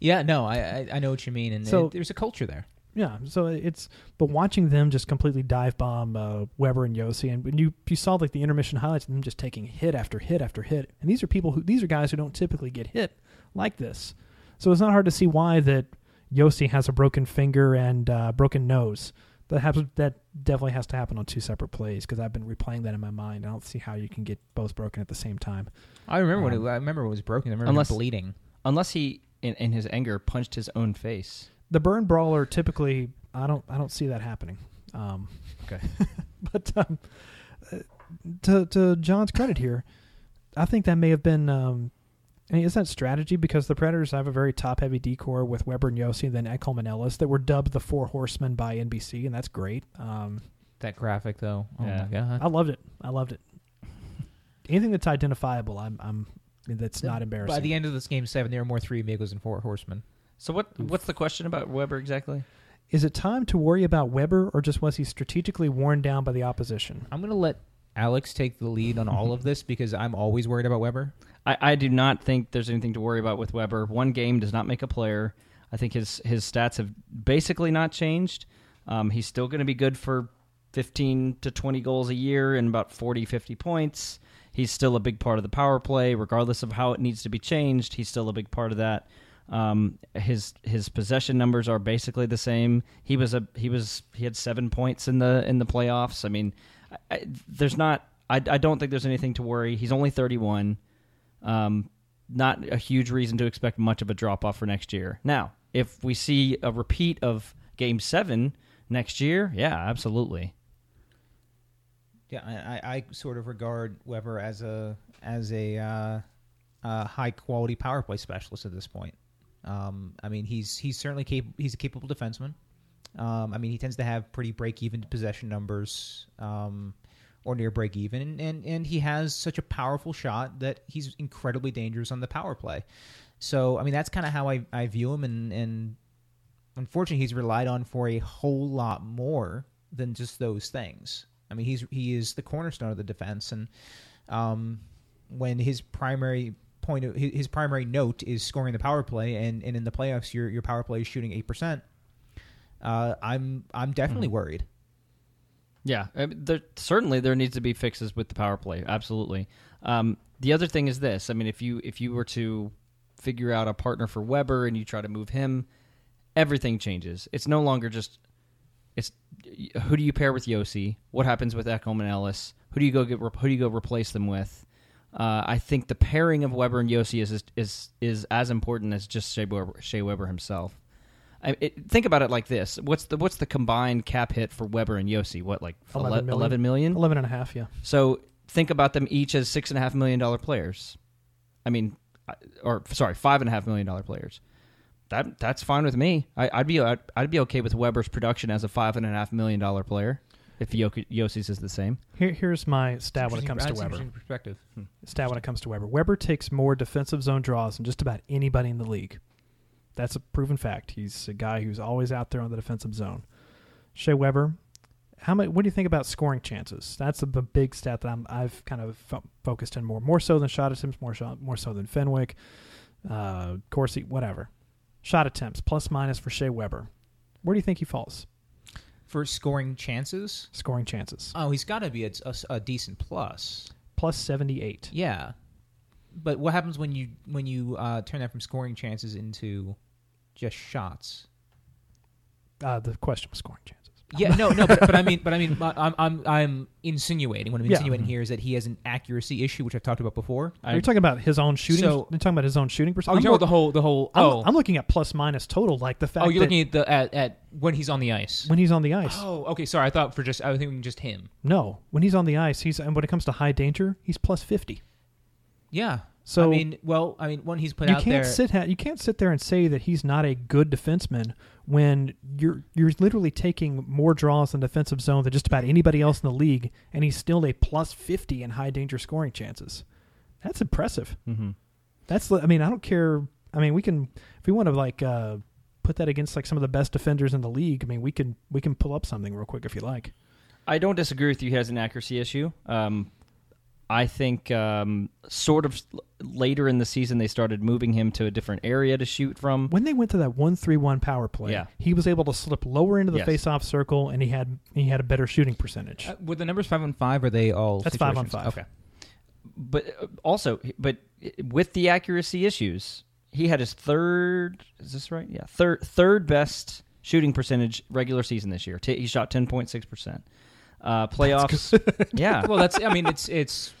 Yeah. No, I, I I know what you mean, and So- it- there's a culture there. Yeah, so it's but watching them just completely dive bomb uh, Weber and Josi, and when you you saw like the intermission highlights of them just taking hit after hit after hit, and these are people who these are guys who don't typically get hit like this, so it's not hard to see why that Josi has a broken finger and uh, broken nose. That happens. That definitely has to happen on two separate plays because I've been replaying that in my mind. I don't see how you can get both broken at the same time. I remember when Um, it, I remember it was broken. I remember Unless- him bleeding. Unless he, in, in his anger, punched his own face. The burn brawler typically, I don't, I don't see that happening. Um, Okay. but um, uh, to to John's credit here, I think that may have been. Um, I mean, is that strategy because the Predators have a very top heavy decor with Weber and Josi and then Ekholm and Ellis that were dubbed the Four Horsemen by NBC, and that's great. Um, That graphic though. Oh Yeah. my god. I loved it. I loved it. Anything that's identifiable, I'm, I'm that's not embarrassing. By the end of this game seven, there are more three amigos and four horsemen. So what? What's the question about Weber exactly? Is it time to worry about Weber, or just was he strategically worn down by the opposition? I'm gonna let Alex take the lead on all of this because I'm always worried about Weber. I, I do not think there's anything to worry about with Weber. One game does not make a player. I think his his stats have basically not changed. Um, he's still going to be good for 15 to 20 goals a year and about 40, 50 points. He's still a big part of the power play, regardless of how it needs to be changed. He's still a big part of that. Um, his his possession numbers are basically the same. He was a he was he had seven points in the in the playoffs. I mean, I, I, there's not. I, I don't think there's anything to worry. He's only 31. Um, not a huge reason to expect much of a drop off for next year. Now, if we see a repeat of Game Seven next year, yeah, absolutely. Yeah, I, I, sort of regard Weber as a as a uh, uh, high quality power play specialist at this point. Um, I mean, he's he's certainly capable. He's a capable defenseman. Um, I mean, he tends to have pretty break even possession numbers, um, or near break even, and, and and he has such a powerful shot that he's incredibly dangerous on the power play. So, I mean, that's kind of how I, I view him, and and unfortunately, he's relied on for a whole lot more than just those things. I mean, he's he is the cornerstone of the defense, and um, when his primary point of his, primary note is scoring the power play, and, and in the playoffs, your your power play is shooting eight percent. Uh, I'm I'm definitely worried. Yeah, mean, there, certainly there needs to be fixes with the power play. Absolutely. Um, the other thing is this: I mean, if you if you were to figure out a partner for Weber and you try to move him, everything changes. It's no longer just it's who do you pair with Josi? What happens with Ekholm and Ellis? Who do you go get? Who do you go replace them with? Uh, I think the pairing of Weber and Josi is is is as important as just Shea Weber, Shea Weber himself. I, it, think about it like this: what's the what's the combined cap hit for Weber and Josi? What like 11 ele- million. 11 million? 11 and a half, yeah. So think about them each as six and a half million dollar players. I mean, or sorry, five and a half million dollar players. That that's fine with me. I, I'd be I'd, I'd be okay with Weber's production as a five and a half million dollar player if Yoki, Josi's is the same. Here, here's my stat when it comes to That's Weber. interesting Perspective. Stat when it comes to Weber. Weber takes more defensive zone draws than just about anybody in the league. That's a proven fact. He's a guy who's always out there on the defensive zone. Shea Weber. How much? What do you think about scoring chances? That's the the big stat that I'm, I've kind of fo- focused in more, more so than shot attempts, more shot, more so than Fenwick, uh, Corsi, whatever. Shot attempts plus minus for Shea Weber. Where do you think he falls? For scoring chances, Scoring chances oh, he's got to be a, a, a decent plus. plus seventy eight. Yeah, but what happens when you when you uh, turn that from scoring chances into just shots? Uh, the question was scoring chances. Yeah, no, no, but, but I mean, but I mean, I'm I'm I'm insinuating. What I'm Yeah. insinuating mm-hmm. here is that he has an accuracy issue, which I've talked about before. I- You're talking about his own shooting. So- oh, you're talking about his own shooting Oh, percentage. you I'm, know the whole the whole. I'm- Oh, I'm looking at plus minus total, like the oh, fact oh, you're looking at the at, at when he's on the ice. when he's on the ice. Oh, okay. Sorry, I thought for just I was thinking just him. No, when he's on the ice, he's and when it comes to high danger, he's plus fifty. Yeah. So- I mean, well, I mean, when he's put you out can't there, sit ha- you can't sit there and say that he's not a good defenseman when you're you're literally taking more draws in defensive zone than just about anybody else in the league, and he's still a plus fifty in high danger scoring chances. That's impressive. mm-hmm. That's I mean I don't care. I mean we can if we want to like uh, put that against like some of the best defenders in the league. I mean we can we can pull up something real quick if you like. I don't disagree with you. He has an accuracy issue. Um, I think um, sort of later in the season they started moving him to a different area to shoot from. When they went to that one three one power play, Yeah. he was able to slip lower into the Yes. face off circle, and he had he had a better shooting percentage. uh, with the numbers five on five, are they all? That's five on five. Okay. But uh, also, but with the accuracy issues, he had his third. Is this right? Yeah, third third best shooting percentage regular season this year. T- he shot ten point six percent. Uh, playoffs, yeah. well, that's I mean it's it's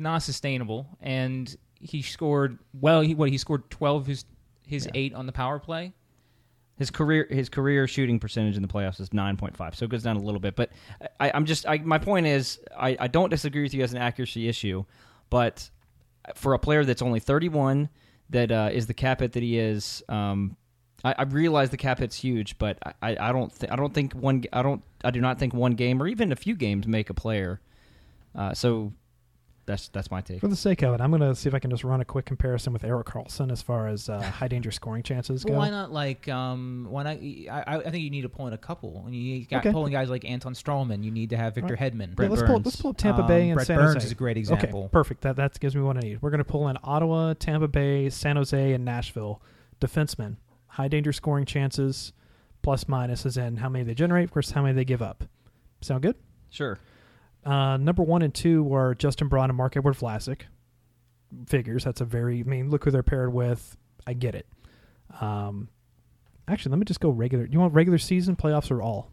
not sustainable, and he scored well. He what he scored twelve his his Yeah. eight on the power play. His career his career shooting percentage in the playoffs is nine point five, so it goes down a little bit. But I, I'm just I, my point is I, I don't disagree with you as an accuracy issue, but for a player that's only 31, that uh, is the cap hit that he is. Um, I, I realize the cap hit's huge, but I, I don't th- I don't think one I don't I do not think one game or even a few games make a player. Uh, so that's that's my take. For the sake of it, I'm going to see if I can just run a quick comparison with Erik Karlsson as far as uh, high danger scoring chances go. Well, why not like um why not I, I think you need to pull in a couple and you got Okay. pulling guys like Anton Stralman you need to have Victor Hedman Yeah, let's pull let's pull up Tampa Um, Bay and Brett San Burns Jose. is a great example. Okay, perfect. That that gives me what I need. We're going to pull in Ottawa, Tampa Bay, San Jose, and Nashville defensemen. High danger scoring chances, plus minus is in how many they generate versus how many they give up. Sound good? Sure. Uh, number one and two were Justin Braun and Marc-Edouard Vlasic. Figures that's a very. I mean, look who they're paired with. I get it. Um, actually, let me just go regular. You want regular season, playoffs, or all?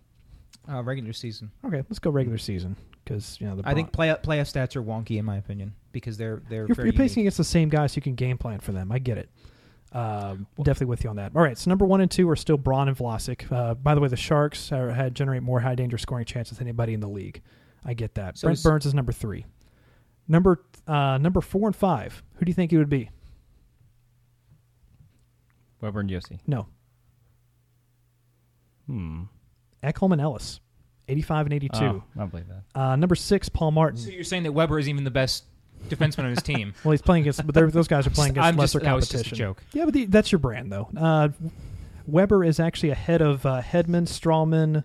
uh, regular season Okay, let's go regular season because you know the. I think Braun- playoff stats are wonky in my opinion because they're they're you're, very you're pacing against the same guys. So you can game plan for them. I get it. Um, definitely with you on that. All right, so number one and two are still Braun and Vlasic. Uh, by the way, the Sharks are, had generate more high danger scoring chances than anybody in the league. I get that. So Brent Burns is number three. Number uh, number four and five. Who do you think he would be? Weber and Josi. No, Hmm. Ekholm and Ellis, eighty-five and eighty-two. Oh, I don't believe that. Uh, number six, Paul Martin. So you're saying that Weber is even the best defenseman on his team? well, he's playing against, but those guys are playing against I'm just lesser that was competition. just a joke. Yeah, but the, that's your brand, though. Uh, Weber is actually ahead of uh, Hedman, Stralman,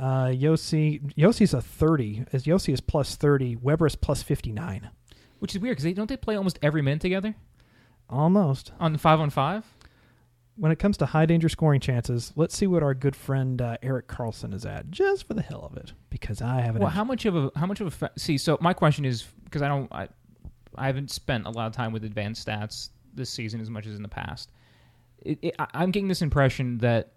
uh, Josi. Josi's a 30. As Josi is plus 30. Weber is plus 59. Which is weird because they don't they play almost every minute together Almost. on five on five. When it comes to high danger scoring chances, let's see what our good friend uh, Erik Karlsson is at, just for the hell of it, because I haven't. Well, how much of a how much of a fa- see? So my question is because I don't I, I haven't spent a lot of time with advanced stats this season as much as in the past. It, it, I- I'm getting this impression that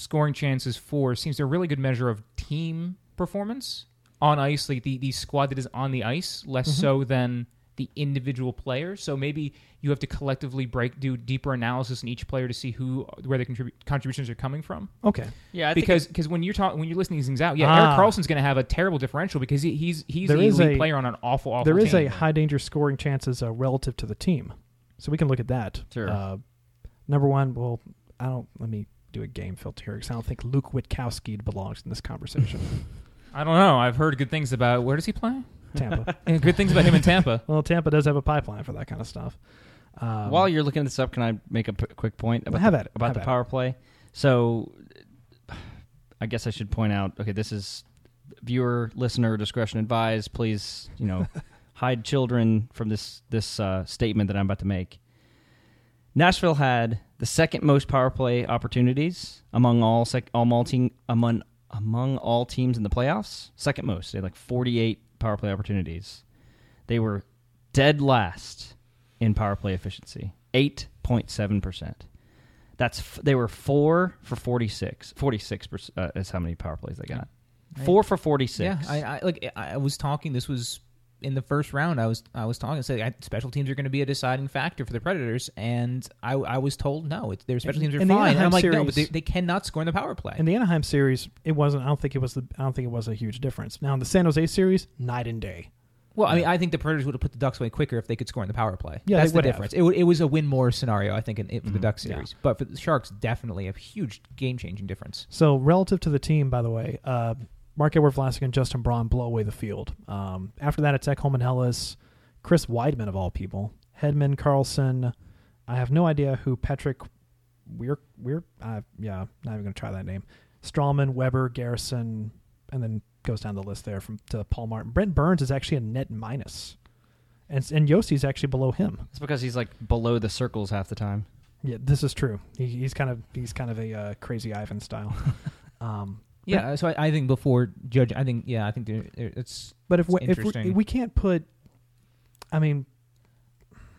scoring chances for seems a really good measure of team performance on ice, like the the squad that is on the ice, less Mm-hmm. so than the individual player. So maybe you have to collectively break do deeper analysis in each player to see who where the contribu- contributions are coming from okay. Yeah, I because because when you're talking when you're listening these things out, yeah, Ah. Erik Karlsson's going to have a terrible differential because he, he's he's There the is elite a- player on an awful awful. There is team. a high danger scoring chances uh, relative to the team, so we can look at that. Sure. Uh, number one, well, I don't. Let me do a game filter here because I don't think Luke Witkowski belongs in this conversation. I don't know. I've heard good things about where does he play? Tampa. Yeah, good things about him in Tampa. Well, Tampa does have a pipeline for that kind of stuff. Um, While you're looking this up, can I make a p- quick point about Have the, at it. about Have the at it. power play? So, I guess I should point out. Okay, this is viewer listener discretion advised. Please, you know, hide children from this this uh, statement that I'm about to make. Nashville had the second most power play opportunities among all sec- all team among among all teams in the playoffs. Second most. They had like 48 power play opportunities. They were dead last in power play efficiency, 8.7%. That's f- they were 4 for 46. 46 uh, is how many power plays they got. 4 for 46. Yeah, I, I like. I was talking. This was in the first round. I was I was talking. Said I- special teams are going to be a deciding factor for the Predators, and I, I was told no. It's, their special teams are In fine. And I'm Anaheim like, no, but they, they cannot score in the power play. In the Anaheim series, it wasn't. I don't think it was. The, I don't think it was a huge difference. Now in the San Jose series, night and day. well, I mean, I think the Predators would have put the Ducks away quicker if they could score in the power play. Yeah, that's the would have. difference. It, it was a win more scenario, I think, in, in, for the. Ducks Yeah. series. But for the Sharks, definitely a huge game changing difference. So relative to the team, by the way, uh, Marc-Edouard Vlasic and Justin Braun blow away the field. Um, after that, it's Ekholm and Ellis, Chris Wideman of all people, Hedman, Karlsson. I have no idea who Patrick Weir Weir. Uh, yeah, not even going to try that name. Stralman, Weber, Garrison, and then goes down the list there from to Paul Martin. Brent Burns is actually a net minus, and and Josi's actually below him. It's because he's like below the circles half the time. Yeah, this is true. He, he's kind of he's kind of a uh, crazy Ivan style. um, Yeah, so I, I think before judge, I think yeah, I think there, there, it's But if we, if we, interesting. we can't put, I mean,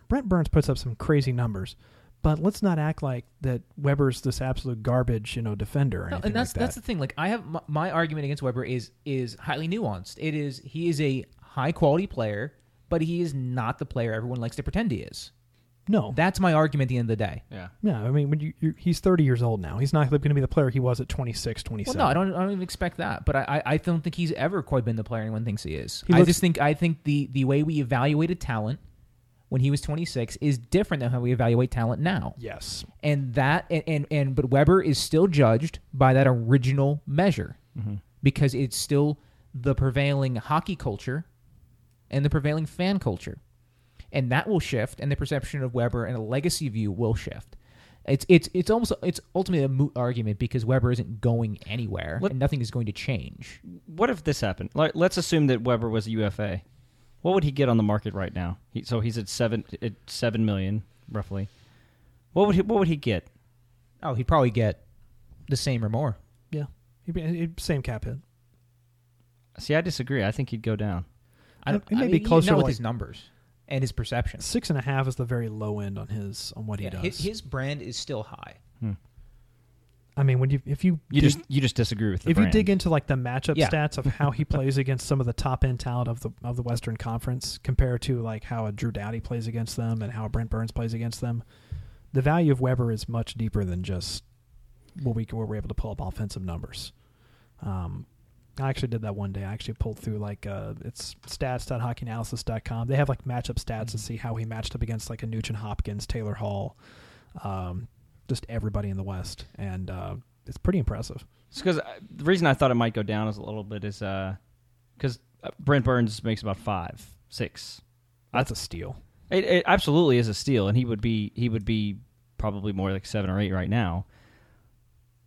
Brent Burns puts up some crazy numbers, but let's not act like that Weber's this absolute garbage, you know, defender or No, anything and that's like that. that's the thing. Like I have my, my argument against Weber is is highly nuanced. It is he is a high quality player, but he is not the player everyone likes to pretend he is. No, That's my argument at the end of the day. Yeah. yeah. I mean, when you, you he's 30 years old now. He's not going to be the player he was at 26, Well, no, I don't. I don't even expect that. But I, I, I don't think he's ever quite been the player anyone thinks he is. He I looks- just think I think the the way we evaluated talent when he was 26 is different than how we evaluate talent now. Yes, And that and and, and but Weber is still judged by that original measure Mm-hmm. because it's still the prevailing hockey culture and the prevailing fan culture. And that will shift and the perception of Weber and a legacy view will shift. It's it's it's almost it's ultimately a moot argument because Weber isn't going anywhere Let- and nothing is going to change. What if this happened? Like, let's assume that Weber was a UFA. What would he get on the market right now? He, so he's at seven at seven million roughly. What would he What would he get? Oh, he'd probably get the same or more. yeah, He'd be, he'd- same cap hit. See, I disagree. I think he'd go down. I don't. It may I be closer not to with like- his numbers and his perception. Six and a half is the very low end on his on what he Yeah, does. his, his brand is still high. I mean, when you if you You dig- just you just disagree with the if you brand. dig into like the matchup Yeah. stats of how he plays against some of the top end talent of the of the Western Conference compared to like how a Drew Doughty plays against them and how a Brent Burns plays against them, the value of Weber is much deeper than just what we where we're able to pull up offensive numbers. Um, I actually did that one day. I actually pulled through like uh, it's stats.hockeyanalysis.com. They have like matchup stats to see how he matched up against like a Nugent Hopkins, Taylor Hall, um, just everybody in the West, and uh, it's pretty impressive. because the reason I thought it might go down is a little bit is because uh, Brent Burns makes about five, six. That's a steal. It, it absolutely is a steal, and he would be he would be probably more like seven or eight right now.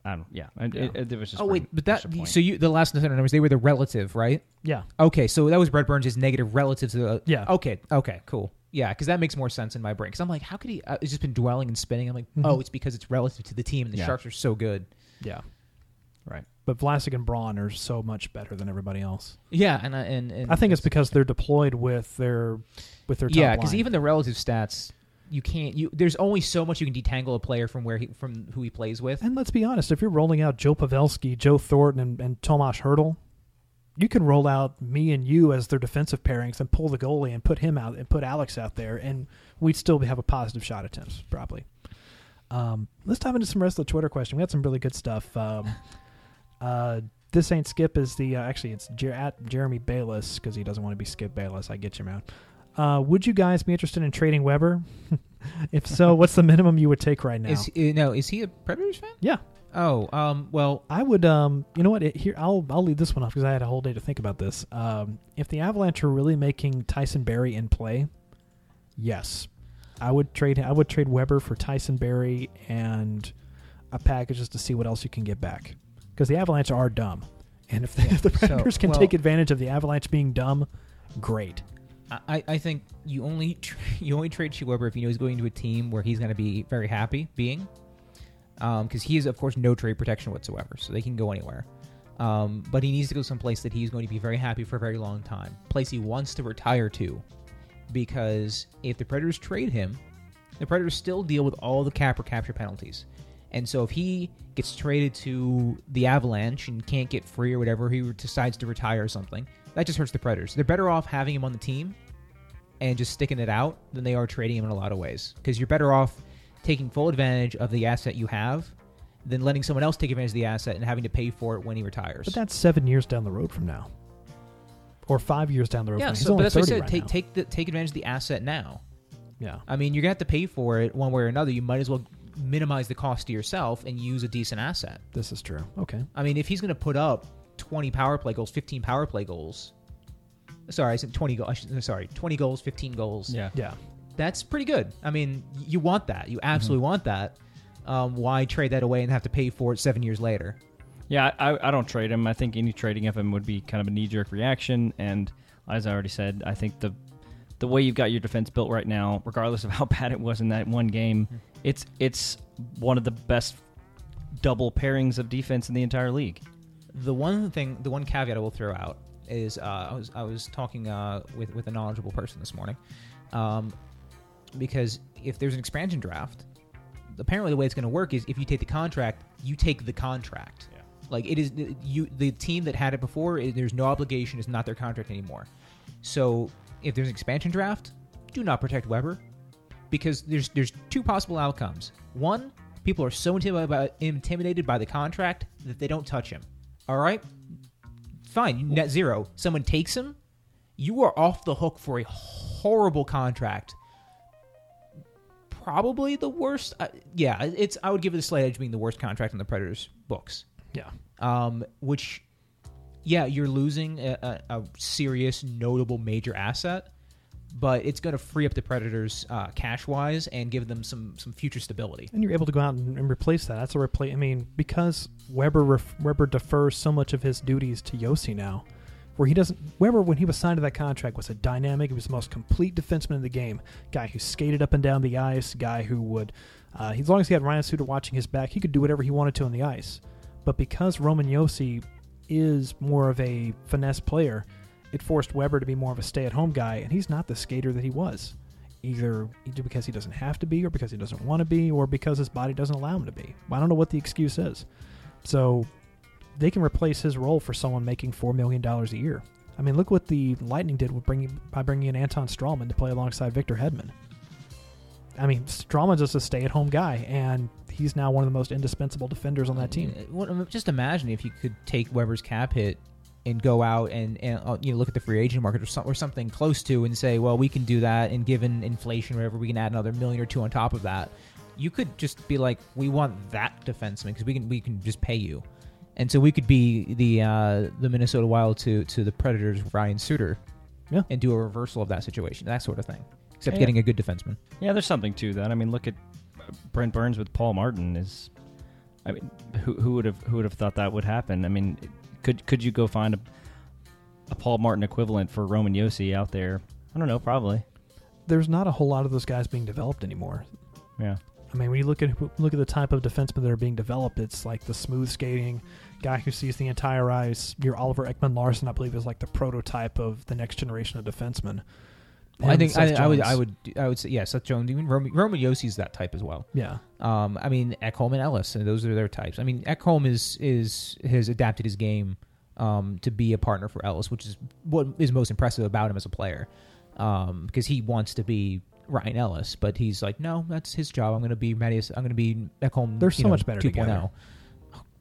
I don't. Yeah, it, Yeah. It, it was just. Oh wait, but that a so you the last center numbers they were the relative, right? Yeah. Okay, so that was Brent Burns' negative relative to the. Yeah. Okay. Okay. Cool. Yeah, because that makes more sense in my brain. Because I'm like, how could he? Uh, it's just been dwelling and spinning. I'm like, Mhm. oh, it's because it's relative to the team, and the Yeah. Sharks are so good. Yeah. right. But Vlasic and Braun are so much better than everybody else. Yeah, and I and, and I think it's because they're deployed with their with their top yeah, because even the relative stats, you can't. You there's only so much you can detangle a player from where he from who he plays with. and let's be honest, if you're rolling out Joe Pavelski, Joe Thornton, and, and Tomas Hertl, you can roll out me and you as their defensive pairings and pull the goalie and put him out and put Alex out there, and we'd still have a positive shot attempts probably. Um, let's dive into some rest of the Twitter question. We had some really good stuff. Um, uh, this ain't Skip is the uh, actually it's Jer- at Jeremy Bayless because he doesn't want to be Skip Bayless. I get you, man. Uh, would you guys be interested in trading Weber? if so, what's the minimum you would take right now? Is he, no? Is he a Predators fan? yeah, Oh, um, well, I would. Um, you know what? It, here, I'll I'll leave this one off because I had a whole day to think about this. Um, if the Avalanche are really making Tyson Barrie in play, yes, I would trade. I would trade Weber for Tyson Barrie and a package just to see what else you can get back. because the Avalanche are dumb, and if the, if the So, Predators can well- take advantage of the Avalanche being dumb, great. I, I think you only tr- you only trade Shea Weber if you know he's going to a team where he's going to be very happy being, because he is of course no trade protection whatsoever, so they can go anywhere. Um, but he needs to go someplace that he's going to be very happy for a very long time, place he wants to retire to, because if the Predators trade him, the Predators still deal with all the cap or capture penalties. And so if he gets traded to the Avalanche and can't get free or whatever, he decides to retire or something, that just hurts the Predators. They're better off having him on the team and just sticking it out than they are trading him in a lot of ways. Because you're better off taking full advantage of the asset you have than letting someone else take advantage of the asset and having to pay for it when he retires. But that's seven years down the road from now, or five years down the road. yeah, from now. So, but that's what I said. right take now. take the, take advantage of the asset now. yeah. I mean, you're gonna have to pay for it one way or another. You might as well minimize the cost to yourself and use a decent asset. This is true. Okay. I mean, if he's gonna put up 20 power play goals, 15 power play goals. Sorry, I said 20 goals. Sorry, 20 goals, 15 goals. Yeah. Yeah. that's pretty good. I mean, you want that. You absolutely want that. Um, why trade that away and have to pay for it seven years later? Yeah, I, I don't trade him. I think any trading of him would be kind of a knee jerk reaction. And as I already said, I think the the way you've got your defense built right now, regardless of how bad it was in that one game, it's it's one of the best double pairings of defense in the entire league. The one thing, the one caveat I will throw out is uh, I was I was talking uh, with with a knowledgeable person this morning, um, because if there's an expansion draft, apparently the way it's going to work is if you take the contract, you take the contract. Yeah. Like it is you the team that had it before. It, there's no obligation. It's not their contract anymore. So if there's an expansion draft, do not protect Weber because there's there's two possible outcomes. One, people are so intimidated by, intimidated by the contract that they don't touch him. All right, fine, net zero. Someone takes him, you are off the hook for a horrible contract. Probably the worst. Uh, yeah, it's. I would give it a slight edge being the worst contract in the Predators books Yeah. um, which, yeah, you're losing a, a, a serious, notable, major asset, but it's going to free up the Predators uh, cash wise and give them some some future stability. And you're able to go out and, and replace that. That's a replace. I mean, because Weber ref, Weber defers so much of his duties to Josi now, where he doesn't. Weber, when he was signed to that contract, was a dynamic. He was the most complete defenseman in the game. Guy who skated up and down the ice. Guy who would, uh, as long as he had Ryan Suter watching his back, he could do whatever he wanted to on the ice. But because Roman Josi is more of a finesse player, it forced Weber to be more of a stay-at-home guy, and he's not the skater that he was. Either because he doesn't have to be, or because he doesn't want to be, or because his body doesn't allow him to be. I don't know what the excuse is. So they can replace his role for someone making four million dollars a year. I mean, look what the Lightning did with bringing by bringing in Anton Stralman to play alongside Victor Hedman. I mean, Stralman's just a stay-at-home guy, and he's now one of the most indispensable defenders on that team. Uh, Just imagine if you could take Weber's cap hit and go out and, and uh, you know look at the free agent market or, some, or something close to and say, well, we can do that, and given inflation or whatever, we can add another million or two on top of that. You could just be like, we want that defenseman because we can we can just pay you, and so we could be the uh, the Minnesota Wild to to the Predators Ryan Suter, Yeah. and do a reversal of that situation, that sort of thing. Except Yeah. getting a good defenseman. Yeah, there's something to that. I mean, look at Brent Burns with Paul Martin. Is I mean, who who would have who would have thought that would happen? I mean, could could you go find a a Paul Martin equivalent for Roman Josi out there? I don't know, probably. There's not a whole lot of those guys being developed anymore. Yeah. I mean, when you look at look at the type of defensemen that are being developed, it's like the smooth skating guy who sees the entire ice. Your Oliver Ekman-Larsson, I believe, is like the prototype of the next generation of defensemen. Well, I think I, I would I would I would say yeah, Seth Jones, even Roman, Roman Josi's that type as well. yeah, Um, I mean Ekholm and Ellis, and those are their types. I mean Ekholm is is has adapted his game um, to be a partner for Ellis, which is what is most impressive about him as a player, um, because he wants to be Ryan Ellis, but he's like, no, that's his job. I'm going to be Mattias. I'm going to be Ekholm. They're so know, much better 2.0. together.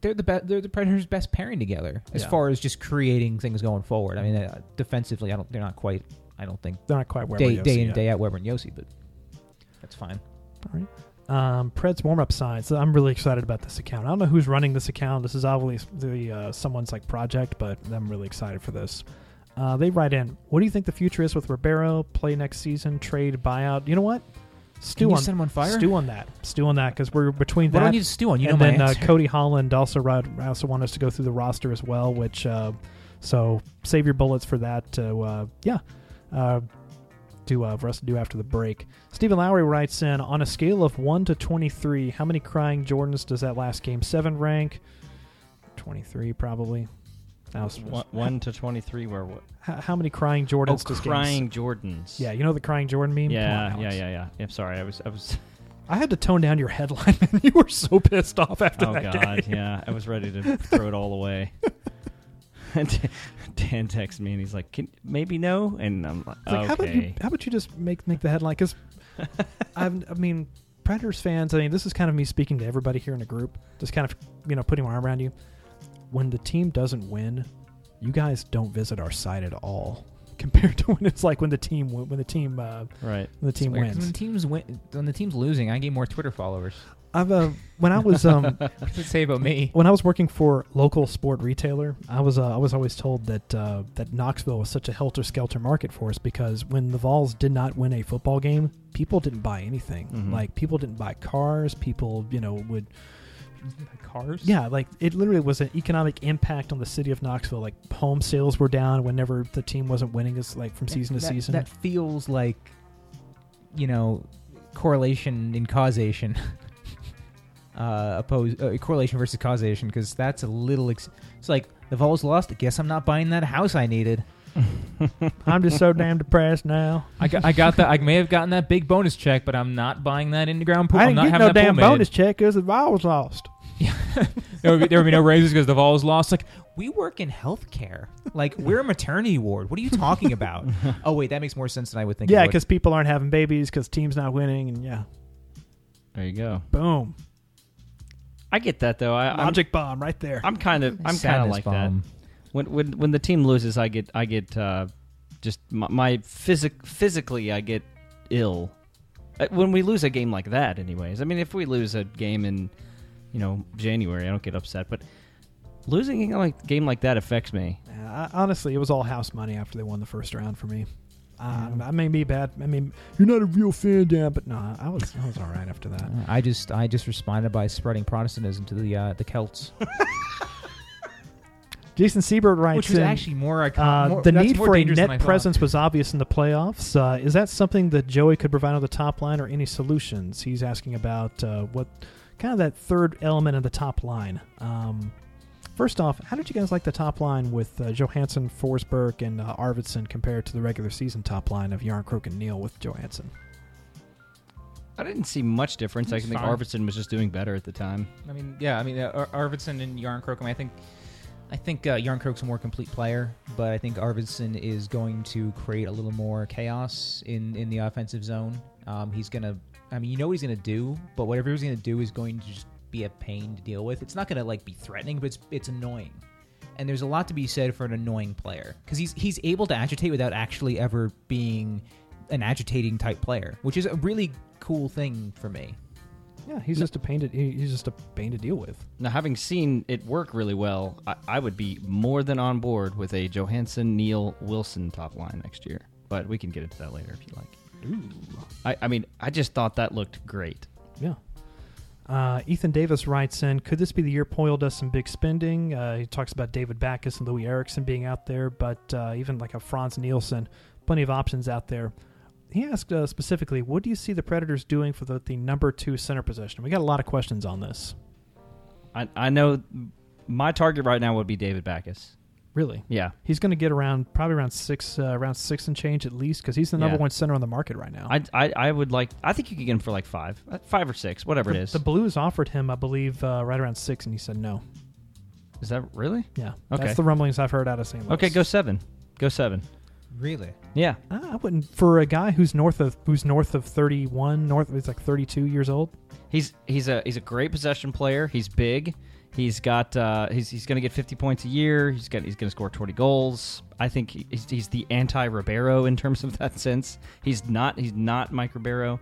They're the be- they're the Predators' best pairing together as Yeah. far as just creating things going forward. I mean, uh, defensively, I don't. They're not quite. I don't think they're not quite Weber day Josi day in yet. day out Weber and Josi, but that's fine. All right. Um, Pred's warm up signs. I'm really excited about this account. I don't know who's running this account. This is obviously uh, someone's like project, but I'm really excited for this. Uh, they write in, "What do you think the future is with Ribeiro? Play next season? Trade? Buyout? You know what? stew Can you on set him on fire? stew on that, stew on that because we're between What do that I need to stew on? You know and my then uh, answer. Cody Holland also wrote, also want us to go through the roster as well, which uh, so save your bullets for that. To, uh, yeah, uh, to uh, for us to do after the break. Stephen Lowry writes in on a scale of one to twenty three, how many crying Jordans does that last game seven rank? Twenty three probably. That was, One, one to twenty-three. Where what? how, how many crying Oh, Jordans does games- crying Jordans. Yeah, you know the crying Jordan meme. Come on, Yeah, yeah, yeah, yeah. I'm sorry. I was, I was. I had to tone down your headline. man. you were so pissed off after oh that God, game. yeah. I was ready to throw it all away. And Dan texts me and he's like, Can, "Maybe no," and I'm like, It's like, how about you? How about you just make make the headline? Because I mean, Predators fans. I mean, this is kind of me speaking to everybody here in the group. Just kind of you know putting my arm around you. When the team doesn't win, you guys don't visit our site at all. Compared to when it's like when the team when the team uh, Right. when the team It's weird, 'cause When the team's win- when the team's losing, I gain more Twitter followers. I've uh, when I was um, What does it say about me? when I was working for local sport retailer, I was uh, I was always told that uh, that Knoxville was such a helter skelter market for us because when the Vols did not win a football game, people didn't buy anything. Mhm. Like people didn't buy cars. People, you know, would Cars? yeah, like it literally was an economic impact on the city of Knoxville. Like home sales were down whenever the team wasn't winning, is like from season to that, season. That feels like, you know, correlation in causation. uh, oppose uh, correlation versus causation because that's a little. Ex- it's like the Vols lost. I guess I'm not buying that house I needed. I'm just so damn depressed now. I got, I got that. I may have gotten that big bonus check, but I'm not buying that in the ground pool. I I'm didn't get having no that pool damn made. bonus check because the Vols lost. There would, be, there would be no raises because the Vols lost. Like, We work in healthcare. Like we're a maternity ward. What are you talking about? oh wait, that makes more sense than I would think. Yeah, because people aren't having babies because team's not winning, and yeah, There you go. boom, I get that though. I, I'm, bomb right there. I'm kind of, I'm kind of like bomb. that. When when when the team loses, I get, I get, uh, just my, my physic physically, I get ill. Uh, When we lose a game like that, anyways. I mean, if we lose a game in, you know, January, I don't get upset. But losing a game like game like that affects me. Yeah, I, honestly, it was all house money after they won the first round for me. Uh, I may be bad. I mean, you're not a real fan, Dan, but no, I was I was all right after that. Uh, I just I just responded by spreading Protestantism to the uh, the Celts, Jason Siebert writes which was in, actually more uh, iconic. more, the need more for a dangerous than I net presence was obvious in the playoffs. Uh, is that something that Joey could provide on the top line, or any solutions? He's asking about uh, what kind of that third element of the top line. Um, first off, how did you guys like the top line with uh, Johansen, Forsberg, and uh, Arvidsson compared to the regular season top line of Jarnkrok and Neal with Johansen? I didn't see much difference. I think fine. Arvidsson was just doing better at the time. I mean, yeah. I mean, uh, Ar- Arvidsson and Jarnkrok. I, mean, I think I think uh, Jarnkrok's a more complete player, but I think Arvidsson is going to create a little more chaos in, in the offensive zone. Um, he's gonna, I mean, you know what he's gonna do, but whatever he's gonna do is going to just be a pain to deal with. It's not gonna like be threatening, but it's it's annoying. And there's a lot to be said for an annoying player because he's he's able to agitate without actually ever being an agitating type player, which is a really cool thing for me. Yeah, he's just a pain to he's just a pain to deal with. Now, having seen it work really well, I, I would be more than on board with a Johansen, Neal, Wilson top line next year. But we can get into that later if you like. Ooh. I, I mean, I just thought that looked great. Yeah. Uh, Ethan Davis writes in, could this be the year Poile does some big spending? Uh, he talks about David Backes and Loui Eriksson being out there, but uh, even like a Frans Nielsen, plenty of options out there. He asked uh, specifically, what do you see the Predators doing for the, the number two center position? We got a lot of questions on this. I, I know my target right now would be David Backes. Really, Yeah. he's going to get around probably around six, uh, around six and change at least, because he's the number Yeah. one center on the market right now. I, I, I would like, I think you could get him for like five, uh, five or six, whatever the, it is. the Blues offered him, I believe, uh, right around six, and he said no. is that really? Yeah, Okay. that's the rumblings I've heard out of St. Louis. Okay, go seven. Go seven. Really? Yeah. Uh, I wouldn't for a guy who's north of who's north of thirty one, north he's like thirty two years old. He's he's a he's a great possession player. He's big. He's got uh, he's he's going to get 50 points a year. He's got he's going to score 20 goals. I think he's, he's the anti Ribeiro in terms of that sense. He's not he's not Mike Ribeiro.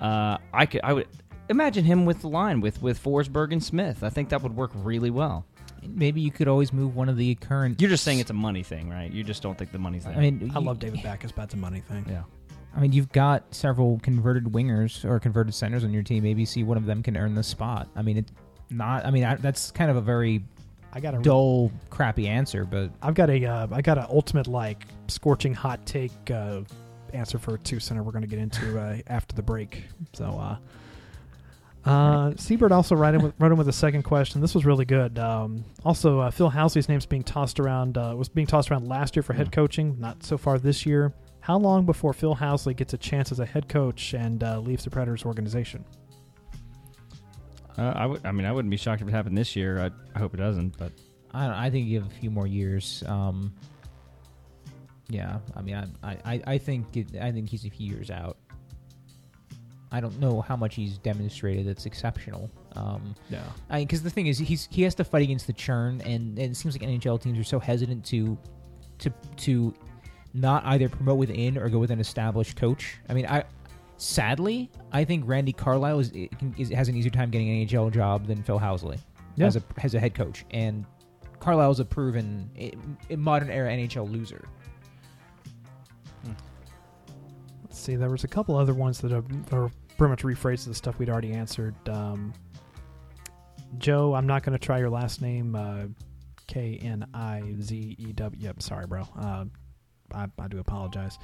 Uh, I could I would imagine him with the line with with Forsberg and Smith. I think that would work really well. Maybe you could always move one of the current. You're just saying it's a money thing, right? You just don't think the money's there. I mean, I you- love David Backes, but it's a money thing. yeah. I mean, you've got several converted wingers or converted centers on your team. Maybe see one of them can earn the spot. I mean, it not. I mean, I, that's kind of a very I got a dull, crappy answer, but I've got a uh, I got an ultimate like scorching hot take uh, answer for a two center we're going to get into uh, after the break. So, uh, uh, Siebert also wrote in, with, wrote in with a second question. This was really good. Um, also, uh, Phil Housley's name's being tossed around. Uh, was being tossed around last year for head coaching. Not so far this year. How long before Phil Housley gets a chance as a head coach and uh, leaves the Predators organization? Uh, I would. I mean, I wouldn't be shocked if it happened this year. I, I hope it doesn't. But I don't, I think you have a few more years. Um, yeah, I mean, I I, I think it, I think he's a few years out. I don't know how much he's demonstrated that's exceptional. Um, Yeah. I because the thing is, he's he has to fight against the churn, and, and it seems like NHL teams are so hesitant to to to not either promote within or go with an established coach. I mean, I sadly I think Randy Carlyle is, is has an easier time getting an NHL job than Phil Housley Yeah. as a as a head coach, and Carlyle's a proven i- i- modern era NHL loser. Let's see. There was a couple other ones that are, are pretty much rephrased the stuff we'd already answered. Um, Joe, I'm not going to try your last name. Uh, K N I Z E W. Yep, sorry, bro. Uh, I, I do apologize.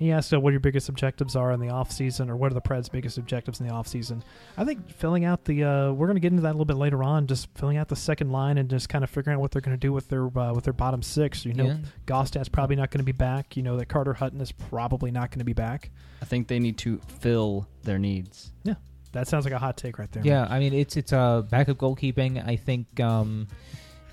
He asked uh, what your biggest objectives are in the off season, or what are the Preds' biggest objectives in the off season. I think filling out the. Uh, we're going to get into that a little bit later on. Just filling out the second line and just kind of figuring out what they're going to do with their uh, with their bottom six. You know, Yeah. Gaustad's probably not going to be back. You know that Carter Hutton is probably not going to be back. I think they need to fill their needs. Yeah. That sounds like a hot take right there. Yeah, I mean it's it's uh, backup goalkeeping. I think um,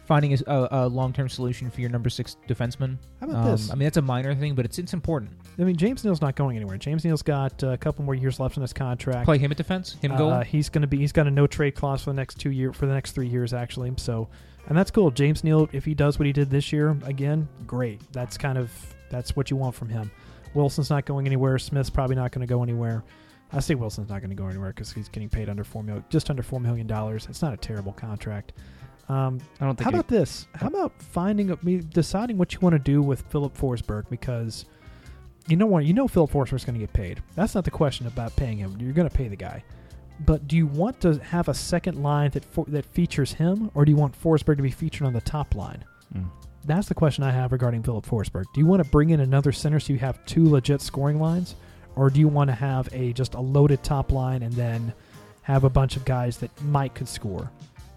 finding a, a, a long term solution for your number six defenseman. How about Um, this? I mean that's a minor thing, but it's it's important. I mean, James Neal's not going anywhere. James Neal's got uh, a couple more years left in his contract. Play him at defense, him Uh, goal. he's going to be. He's got a no trade clause for the next two year for the next three years actually. So, and that's cool. James Neal, if he does what he did this year again, great. That's kind of that's what you want from him. Wilson's not going anywhere. Smith's probably not going to go anywhere. I say Wilson's not going to go anywhere because he's getting paid under four million, just under four million dollars. It's not a terrible contract. Um, I don't think. how about this? How about finding a, me deciding what you want to do with Filip Forsberg because you know what you know Filip Forsberg's going to get paid. That's not the question about paying him. You're going to pay the guy. But do you want to have a second line that for, that features him, or do you want Forsberg to be featured on the top line? Mm. That's the question I have regarding Filip Forsberg. Do you want to bring in another center so you have two legit scoring lines, or do you want to have a just a loaded top line and then have a bunch of guys that might could score?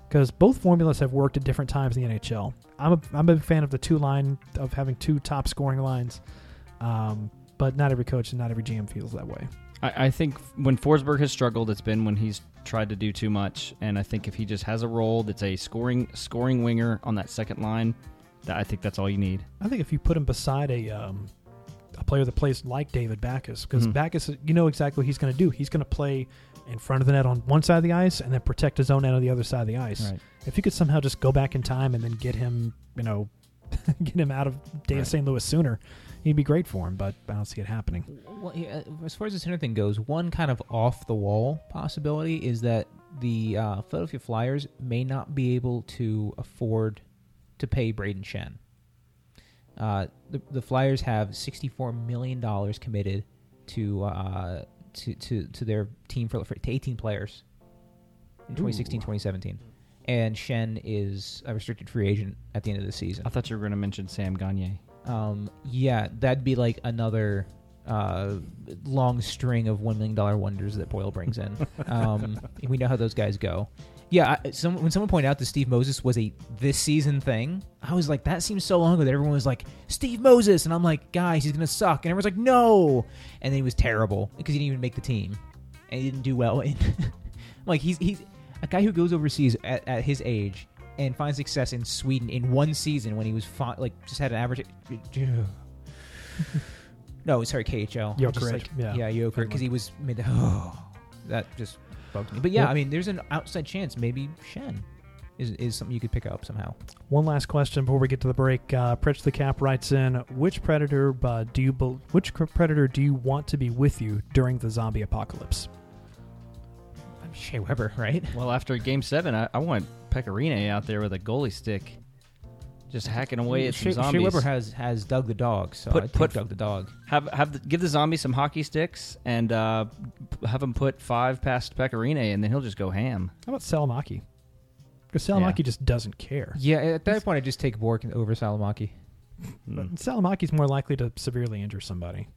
Because both formulas have worked at different times in the NHL. I'm a I'm a fan of the two line of having two top scoring lines, um, but not every coach and not every GM feels that way. I, I think when Forsberg has struggled, it's been when he's tried to do too much. And I think if he just has a role that's a scoring scoring winger on that second line, that I think that's all you need. I think if you put him beside a um, a player that plays like David Backes, because Mhm. Backes, you know exactly what he's going to do. He's going to play in front of the net on one side of the ice and then protect his own end on the other side of the ice. Right. If you could somehow just go back in time and then get him, you know, get him out of Dave Right. St. Louis sooner, he'd be great for him. But I don't see it happening. Well, yeah, as far as the center thing goes, one kind of off the wall possibility is that the uh, Philadelphia Flyers may not be able to afford to pay Brayden Schenn. Uh, the, the Flyers have sixty-four million dollars committed to, uh, to to to their team for, for to eighteen players in 2016, 2017. and Schenn is a restricted free agent at the end of the season. I thought you were going to mention Sam Gagne. Um, yeah, that'd be like another uh, long string of one million dollar wonders that Poile brings in. Um, we know how those guys go. Yeah, I, some, when someone pointed out that Steve Moses was a this season thing, I was like, that seems so long ago that everyone was like, Steve Moses, and I'm like, guys, he's gonna suck, and everyone's like, no, and then he was terrible because he didn't even make the team, and he didn't do well. In like he's he's a guy who goes overseas at, at his age and find success in Sweden in one season when he was fi- like just had an average. no, sorry, KHL. Jokerit, Just like- yeah. yeah, Joker, Finland. because he was made. The, oh, that just bugs me. But yeah, Well- I mean, there's an outside chance maybe Schenn is is something you could pick up somehow. One last question before we get to the break. Uh, Pritch the Cap writes in: Which predator uh, do you bel which predator do you want to be with you during the zombie apocalypse? I'm Shea Weber, right? Well, after Game Seven, I, I want Pekka Rinne out there with a goalie stick. just hacking away at some Shea, zombies. Shea Weber has has Doug the dog, so Put- I put- Doug the dog. have have the, give the zombie some hockey sticks and uh, p- have him put five past Pekka Rinne, and then he'll just go ham. How about Salomaki? Because Salomaki Yeah. just doesn't care. Yeah, at that point I just take Bourque over Salomaki, Mm, Salomaki's more likely to severely injure somebody,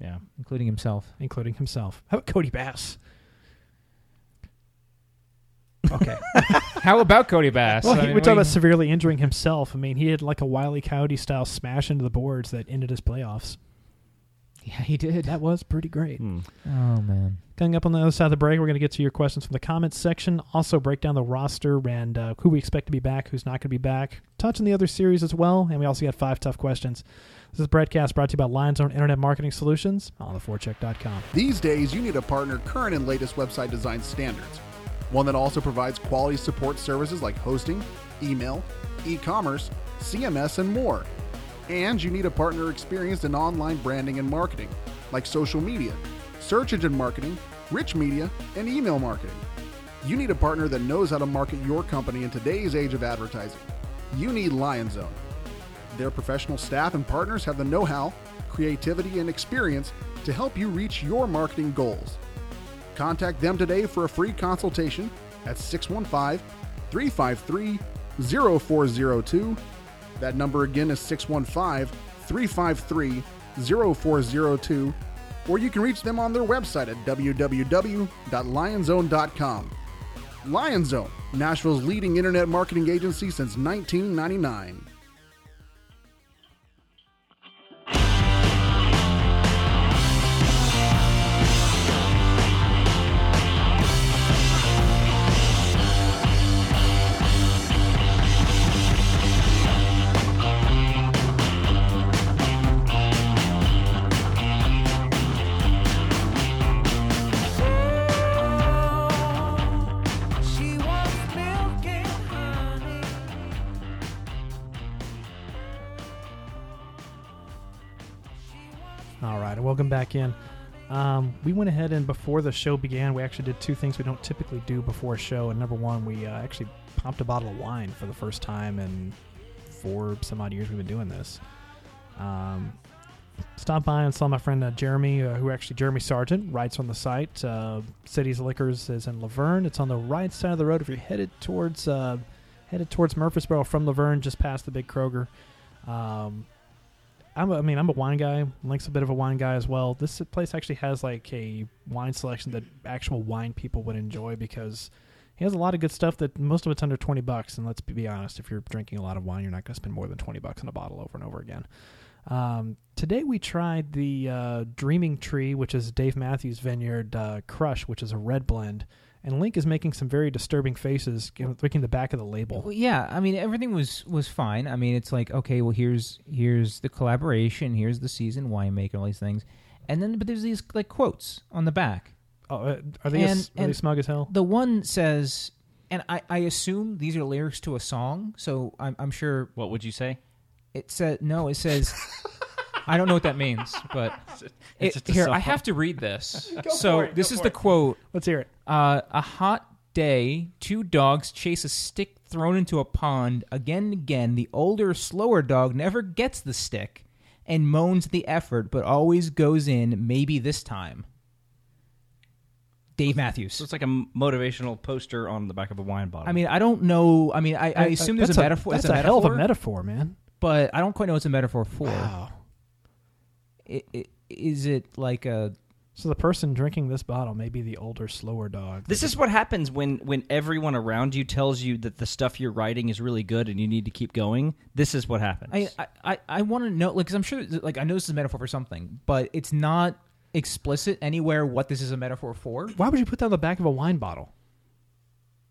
yeah. including himself. including himself. How about Cody Bass? Okay. How about Cody Bass? well, I he, mean, we're talking about severely injuring himself. I mean, he had like a Wiley Coyote style smash into the boards that ended his playoffs. Yeah, he did. That was pretty great. Hmm. Oh man. Coming up on the other side of the break, we're going to get to your questions from the comments section. Also, break down the roster and uh, who we expect to be back, who's not going to be back. Touch on the other series as well. And we also got five tough questions. This is Broadcast brought to you by LionZone Internet Marketing Solutions on theforecheck.com. These days, you need a partner current and latest website design standards. One that also provides quality support services like hosting, email, e commerce, CMS, and more. And you need a partner experienced in online branding and marketing, like social media, search engine marketing, rich media, and email marketing. You need a partner that knows how to market your company in today's age of advertising. You need LionZone. Their professional staff and partners have the know how, creativity, and experience to help you reach your marketing goals. Contact them today for a free consultation at 615 353 0402. That number again is 615 353 0402. Or you can reach them on their website at www.lionzone.com. Lionzone, Nashville's leading internet marketing agency since 1999. Welcome back in. Um, we went ahead and before the show began, we actually did two things we don't typically do before a show. And number one, we uh, actually popped a bottle of wine for the first time in four some odd years we've been doing this. Um, stopped by and saw my friend uh, Jeremy, uh, who actually Jeremy Sargent writes on the site. Uh, Cities Liquors is in La Vergne. It's on the right side of the road if you're headed towards uh, headed towards Murfreesboro from La Vergne, just past the big Kroger. Um, I'm a, I mean, I'm a wine guy. Link's a bit of a wine guy as well. This place actually has like a wine selection that actual wine people would enjoy because he has a lot of good stuff that most of it's under 20 bucks. And let's be honest, if you're drinking a lot of wine, you're not going to spend more than 20 bucks on a bottle over and over again. Um, today we tried the uh, Dreaming Tree, which is Dave Matthews Vineyard uh, Crush, which is a red blend. And Link is making some very disturbing faces, looking the back of the label. Well, yeah, I mean everything was was fine. I mean it's like okay, well here's here's the collaboration, here's the season winemaker, all these things, and then but there's these like quotes on the back. Oh, uh, are they And- as, are they smug as hell? The one says, and I, I assume these are lyrics to a song, so I'm, I'm sure What would you say? it said no. It says I don't know what that means, but It's it, just a here. I have to read this. for so it, this go is for the it. quote. Let's hear it. Uh, a hot day, two dogs chase a stick thrown into a pond. Again and again, the older, slower dog never gets the stick and moans the effort, but always goes in, maybe this time. Dave Matthews. So it's like a motivational poster on the back of a wine bottle. I mean, I don't know. I mean, I, I assume there's that's a metaphor. That's it's a, a, hell of a metaphor, metaphor, man. but I don't quite know what's a metaphor for. Wow. I- i- Is it like a So the person drinking this bottle may be the older, slower dog. This is what happens when when everyone around you tells you that the stuff you're writing is really good and you need to keep going. This is what happens. I I, I, I want to know, like, because I'm sure, like, I know this is a metaphor for something, but it's not explicit anywhere what this is a metaphor for. Why would you put that on the back of a wine bottle?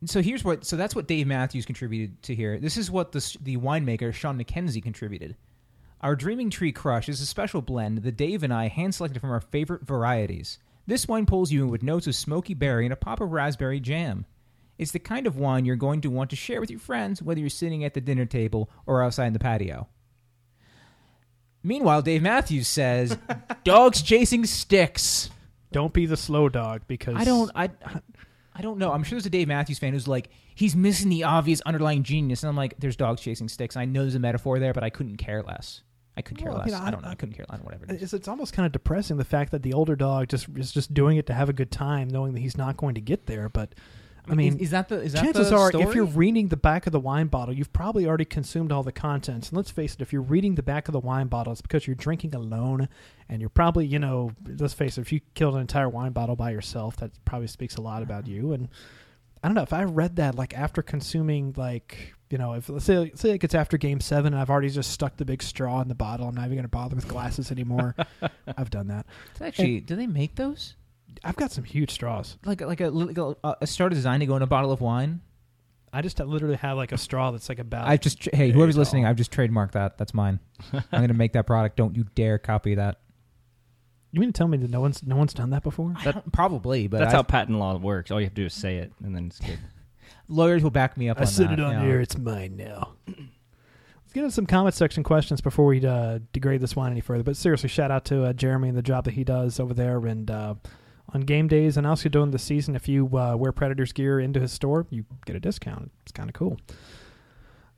So here's what. So that's what Dave Matthews contributed to here. This is what the the winemaker Sean McKenzie contributed. Our Dreaming Tree Crush is a special blend that Dave and I hand selected from our favorite varieties. This wine pulls you in with notes of smoky berry and a pop of raspberry jam. It's the kind of wine you're going to want to share with your friends, whether you're sitting at the dinner table or outside in the patio. Meanwhile, Dave Matthews says, "Dogs chasing sticks." Don't be the slow dog because I don't. I I don't know. I'm sure there's a Dave Matthews fan who's like, he's missing the obvious underlying genius, and I'm like, there's dogs chasing sticks. I know there's a metaphor there, but I couldn't care less. I could care Well, less. mean, I, I- don't know. I couldn't care less. Whatever. It is. It's, it's almost kind of depressing the fact that the older dog just is just doing it to have a good time, knowing that he's not going to get there. But I mean, is, is that the is that chances the are, story? if you're reading the back of the wine bottle, you've probably already consumed all the contents. And let's face it, if you're reading the back of the wine bottle, it's because you're drinking alone, and you're probably, you know, let's face it, if you killed an entire wine bottle by yourself, that probably speaks a lot about uh-huh. you. And I don't know if I read that like after consuming like. You know, if let's say, say like it's after game seven and I've already just stuck the big straw in the bottle, I'm not even going to bother with glasses anymore. I've done that. actually, do they make those? I've got some huge straws. Like like a like a, a straw designed to go in a bottle of wine. I just literally have like a straw that's like about. I've just hey whoever's listening. I've just trademarked that. That's mine. I'm gonna make that product. Don't you dare copy that. you mean to tell me that no one's no one's done that before? I don't- probably, but That's I- how patent law works. All you have to do is say it, and then it's good. Lawyers will back me up. I on said that, it on here. It's mine now. Let's get into some comment section questions before we uh, degrade this wine any further. But seriously, shout out to uh, Jeremy and the job that he does over there. And uh, on game days and also during the season, if you uh, wear Predators gear into his store, you get a discount. It's kind of cool.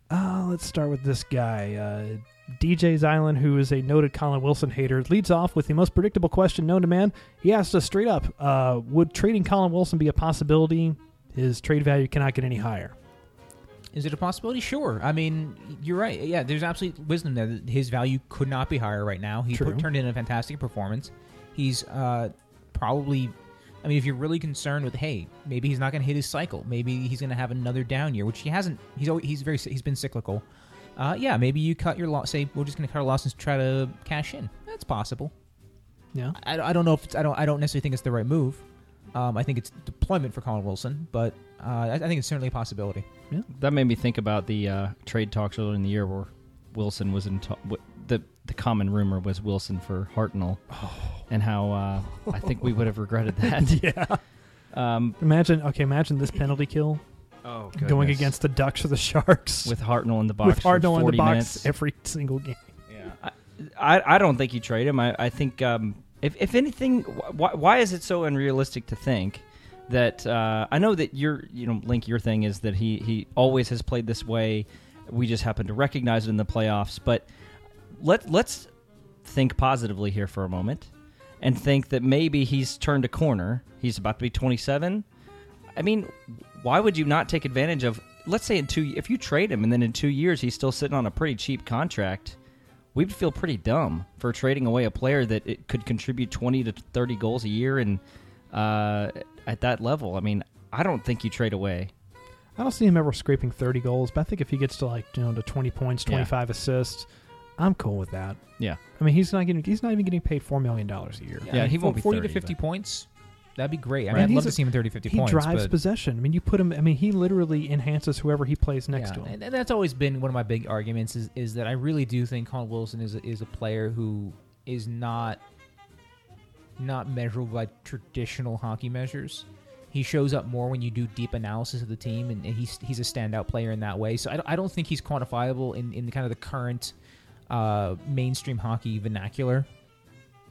Uh, let's start with this guy. Uh, DJ's Island, who is a noted Colin Wilson hater, leads off with the most predictable question known to man. He asked us straight up uh, Would trading Colin Wilson be a possibility? His trade value cannot get any higher. Is it a possibility? Sure. I mean, you're right. Yeah, there's absolute wisdom there. that His value could not be higher right now. He put, turned in a fantastic performance. He's uh, probably. I mean, if you're really concerned with, hey, maybe he's not going to hit his cycle. Maybe he's going to have another down year, which he hasn't. He's always, he's very he's been cyclical. Uh, yeah, maybe you cut your loss. Say we're just going to cut our losses, try to cash in. That's possible. Yeah. I, I don't know if it's, I don't I don't necessarily think it's the right move. Um, I think it's deployment for Colin Wilson, but uh, I, I think it's certainly a possibility. Yeah. That made me think about the uh, trade talks earlier in the year where Wilson was in. Ta- w- the the common rumor was Wilson for Hartnell, and how uh, I think we would have regretted that. yeah. um, Imagine, okay, imagine this penalty kill oh, going against the Ducks or the Sharks with Hartnell in the box with for Hartnell in the box minutes. every single game. I, I I don't think you trade him. I, I think um, if if anything, wh- why, why is it so unrealistic to think that uh, I know that your you know Link your thing is that he he always has played this way. We just happen to recognize it in the playoffs. But let let's think positively here for a moment and think that maybe he's turned a corner. He's about to be 27. I mean, why would you not take advantage of? Let's say in two, if you trade him and then in two years he's still sitting on a pretty cheap contract, we'd feel pretty dumb for trading away a player that it could contribute 20 to 30 goals a year and uh, at that level. I mean, I don't think you trade away. I don't see him ever scraping 30 goals, but I think if he gets to like, you know, to 20 points, Yeah. 25 assists, I'm cool with that. Yeah. I mean, he's not getting he's not even getting paid 4 million dollars a year. Yeah, I mean, he won't be 40 to 50 but- points. That'd be great. I Right. mean, I'd He's love a- to see him 30, 50 He points. drives but, possession. I mean, you put him I mean, he literally enhances whoever he plays next yeah, to him. and, that's always been one of my big arguments is, is that I really do think Colin Wilson is a, is a player who is not not measurable by traditional hockey measures. He shows up more when you do deep analysis of the team, and, and he's he's a standout player in that way. So I don't, I don't think he's quantifiable in, in kind of the current uh, mainstream hockey vernacular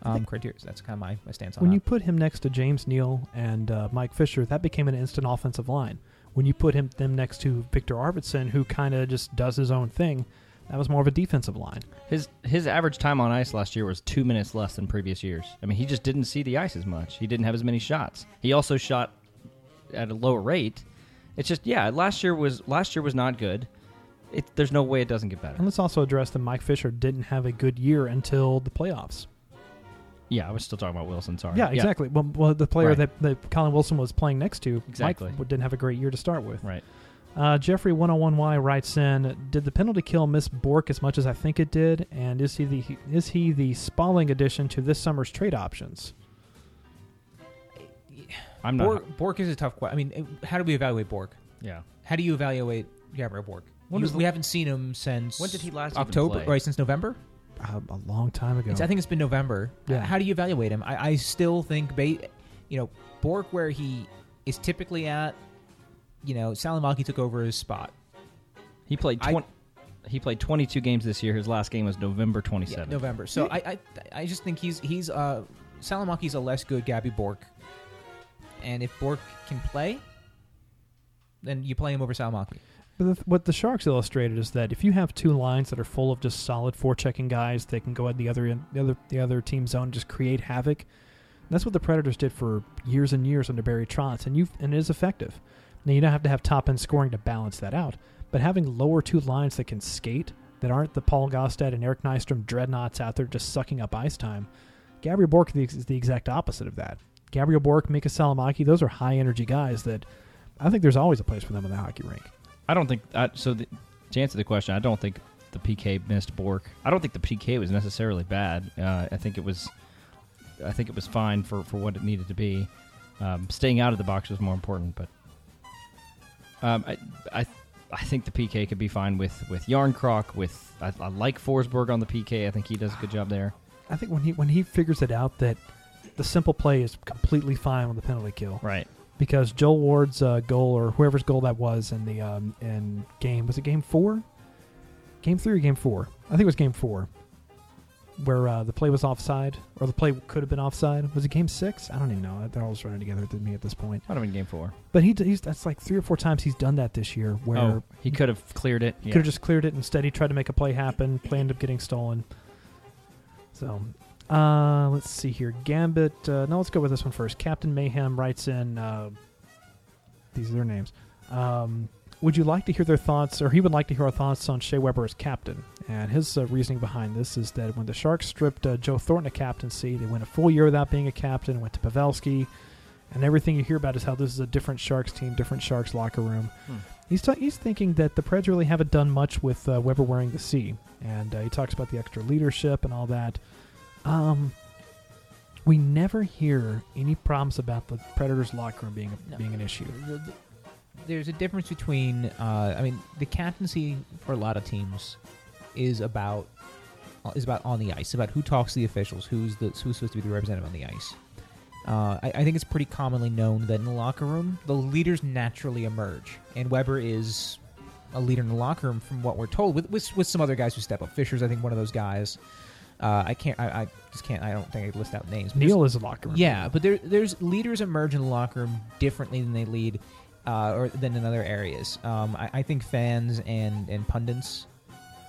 um, criteria. That's kind of my, my stance on it. When that. you put him next to James Neal and uh, Mike Fisher, that became an instant offensive line. When you put him them next to Viktor Arvidsson, who kind of just does his own thing, that was more of a defensive line. His his average time on ice last year was two minutes less than previous years. I mean, he just didn't see the ice as much. He didn't have as many shots. He also shot at a lower rate. It's just yeah, last year was last year was not good. It, there's no way it doesn't get better. And let's also address that Mike Fisher didn't have a good year until the playoffs. Yeah, I was still talking about Wilson. Sorry. Yeah, exactly. Well, well, the player Right. that, that Colin Wilson was playing next to, Exactly. Mike didn't have a great year to start with. Right. Uh, Jeffrey 101Y writes in, did the penalty kill miss Bourque as much as I think it did? And is he the is he the Spaling addition to this summer's trade options? I'm not. Bourque, Bourque is a tough question. I mean, how do we evaluate Bourque? yeah. How do you evaluate Gabriel Bourque? When You- was the- we haven't seen him since When did he last even October, play? right? Since November. Uh, a long time ago. It's, I think it's been November. Yeah. How do you evaluate him? I, I still think, ba- you know, Bourque where he is typically at. You know, Salomaki took over his spot. He played I- 20, he played 22 games this year. His last game was November 27th. Yeah, November. So I, I I just think he's he's uh Salomaki's a less good Gabby Bourque. And if Bourque can play, then you play him over Salomaki. The, what the Sharks illustrated is that if you have two lines that are full of just solid forechecking guys, they can go at the other end, the other the other team zone just create havoc. That's what the Predators did for years and years under Barry Trotz, and you and it is effective. Now you don't have to have top end scoring to balance that out, but having lower two lines that can skate, that aren't the Paul Gaustad and Eric Nystrom dreadnoughts out there just sucking up ice time. Gabriel Bourque is the, is the exact opposite of that. Gabriel Bourque, Mika Salomaki, those are high energy guys that I think there's always a place for them in the hockey rink. I don't think I, so. The, to answer the question, I don't think the PK missed Bourque. I don't think the PK was necessarily bad. Uh, I think it was, I think it was fine for, for what it needed to be. Um, staying out of the box was more important, but um, I, I I think the PK could be fine with with Jarnkrok. With I, I like Forsberg on the PK. I think he does a good job there. I think when he when he figures it out that the simple play is completely fine on the penalty kill Right. Because Joel Ward's uh, goal or whoever's goal that was in the um, in game was it game four, game three or game four? I think it was game four, where uh, the play was offside or the play could have been offside. Was it game six? I don't even know. They're all just running together to me at this point. Might have been game four. But he he's that's like three or four times he's done that this year where oh, he could have cleared it. He could have just cleared it. Instead, he tried to make a play happen. Play ended up getting stolen. So, uh, let's see here. Gambit. Uh, no, let's go with this one first. Captain Mayhem writes in. Uh, these are their names. Um, would you like to hear their thoughts, or he would like to hear our thoughts on Shea Weber as captain? And his uh, reasoning behind this is that when the Sharks stripped uh, Joe Thornton of captaincy, they went a full year without being a captain, went to Pavelski, and everything you hear about is how this is a different Sharks team, different Sharks locker room. Hmm. He's ta- he's thinking that the Preds really haven't done much with uh, Weber wearing the C, and uh, he talks about the extra leadership and all that. Um, we never hear any problems about the Predators locker room being a, No. being an issue. The- the- there's a difference between, uh, I mean, the captaincy for a lot of teams is about is about on the ice, about who talks to the officials, who's the who's supposed to be the representative on the ice. Uh, I, I think it's pretty commonly known that in the locker room, the leaders naturally emerge, and Weber is a leader in the locker room, from what we're told, with with, with some other guys who step up. Fisher's, I think, one of those guys. Uh, I can't, I, I just can't, I don't think I list out names. there's- Neal is a locker room. yeah, but there, there's leaders emerge in the locker room differently than they lead, uh, or than in other areas. Um, I, I think fans and and pundits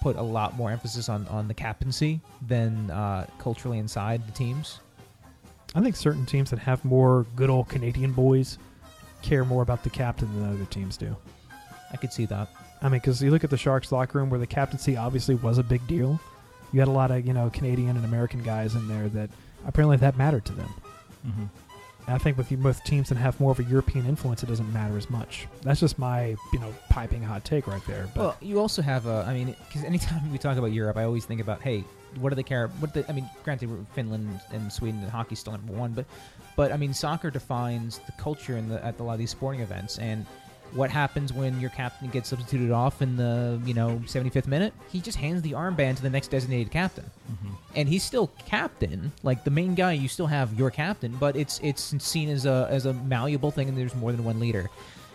put a lot more emphasis on on the captaincy than uh, culturally inside the teams. I think certain teams that have more good old Canadian boys care more about the captain than other teams do. I could see that. I mean, because you look at the Sharks locker room where the captaincy obviously was a big deal. You had a lot of you know Canadian and American guys in there that apparently that mattered to them. Mm-hmm. And I think with with teams that have more of a European influence, it doesn't matter as much. That's just my you know piping hot take right there. But Well, you also have, a, I mean, because anytime we talk about Europe, I always think about, hey, what do they care? What the, I mean, granted, Finland and Sweden and hockey's still number one, but, but I mean, soccer defines the culture in the, at a lot of these sporting events, and what happens when your captain gets substituted off in the you know 75th minute? He just hands the armband to the next designated captain, Mm-hmm. and he's still captain, like the main guy. You still have your captain, but it's it's seen as a as a malleable thing, and there's more than one leader.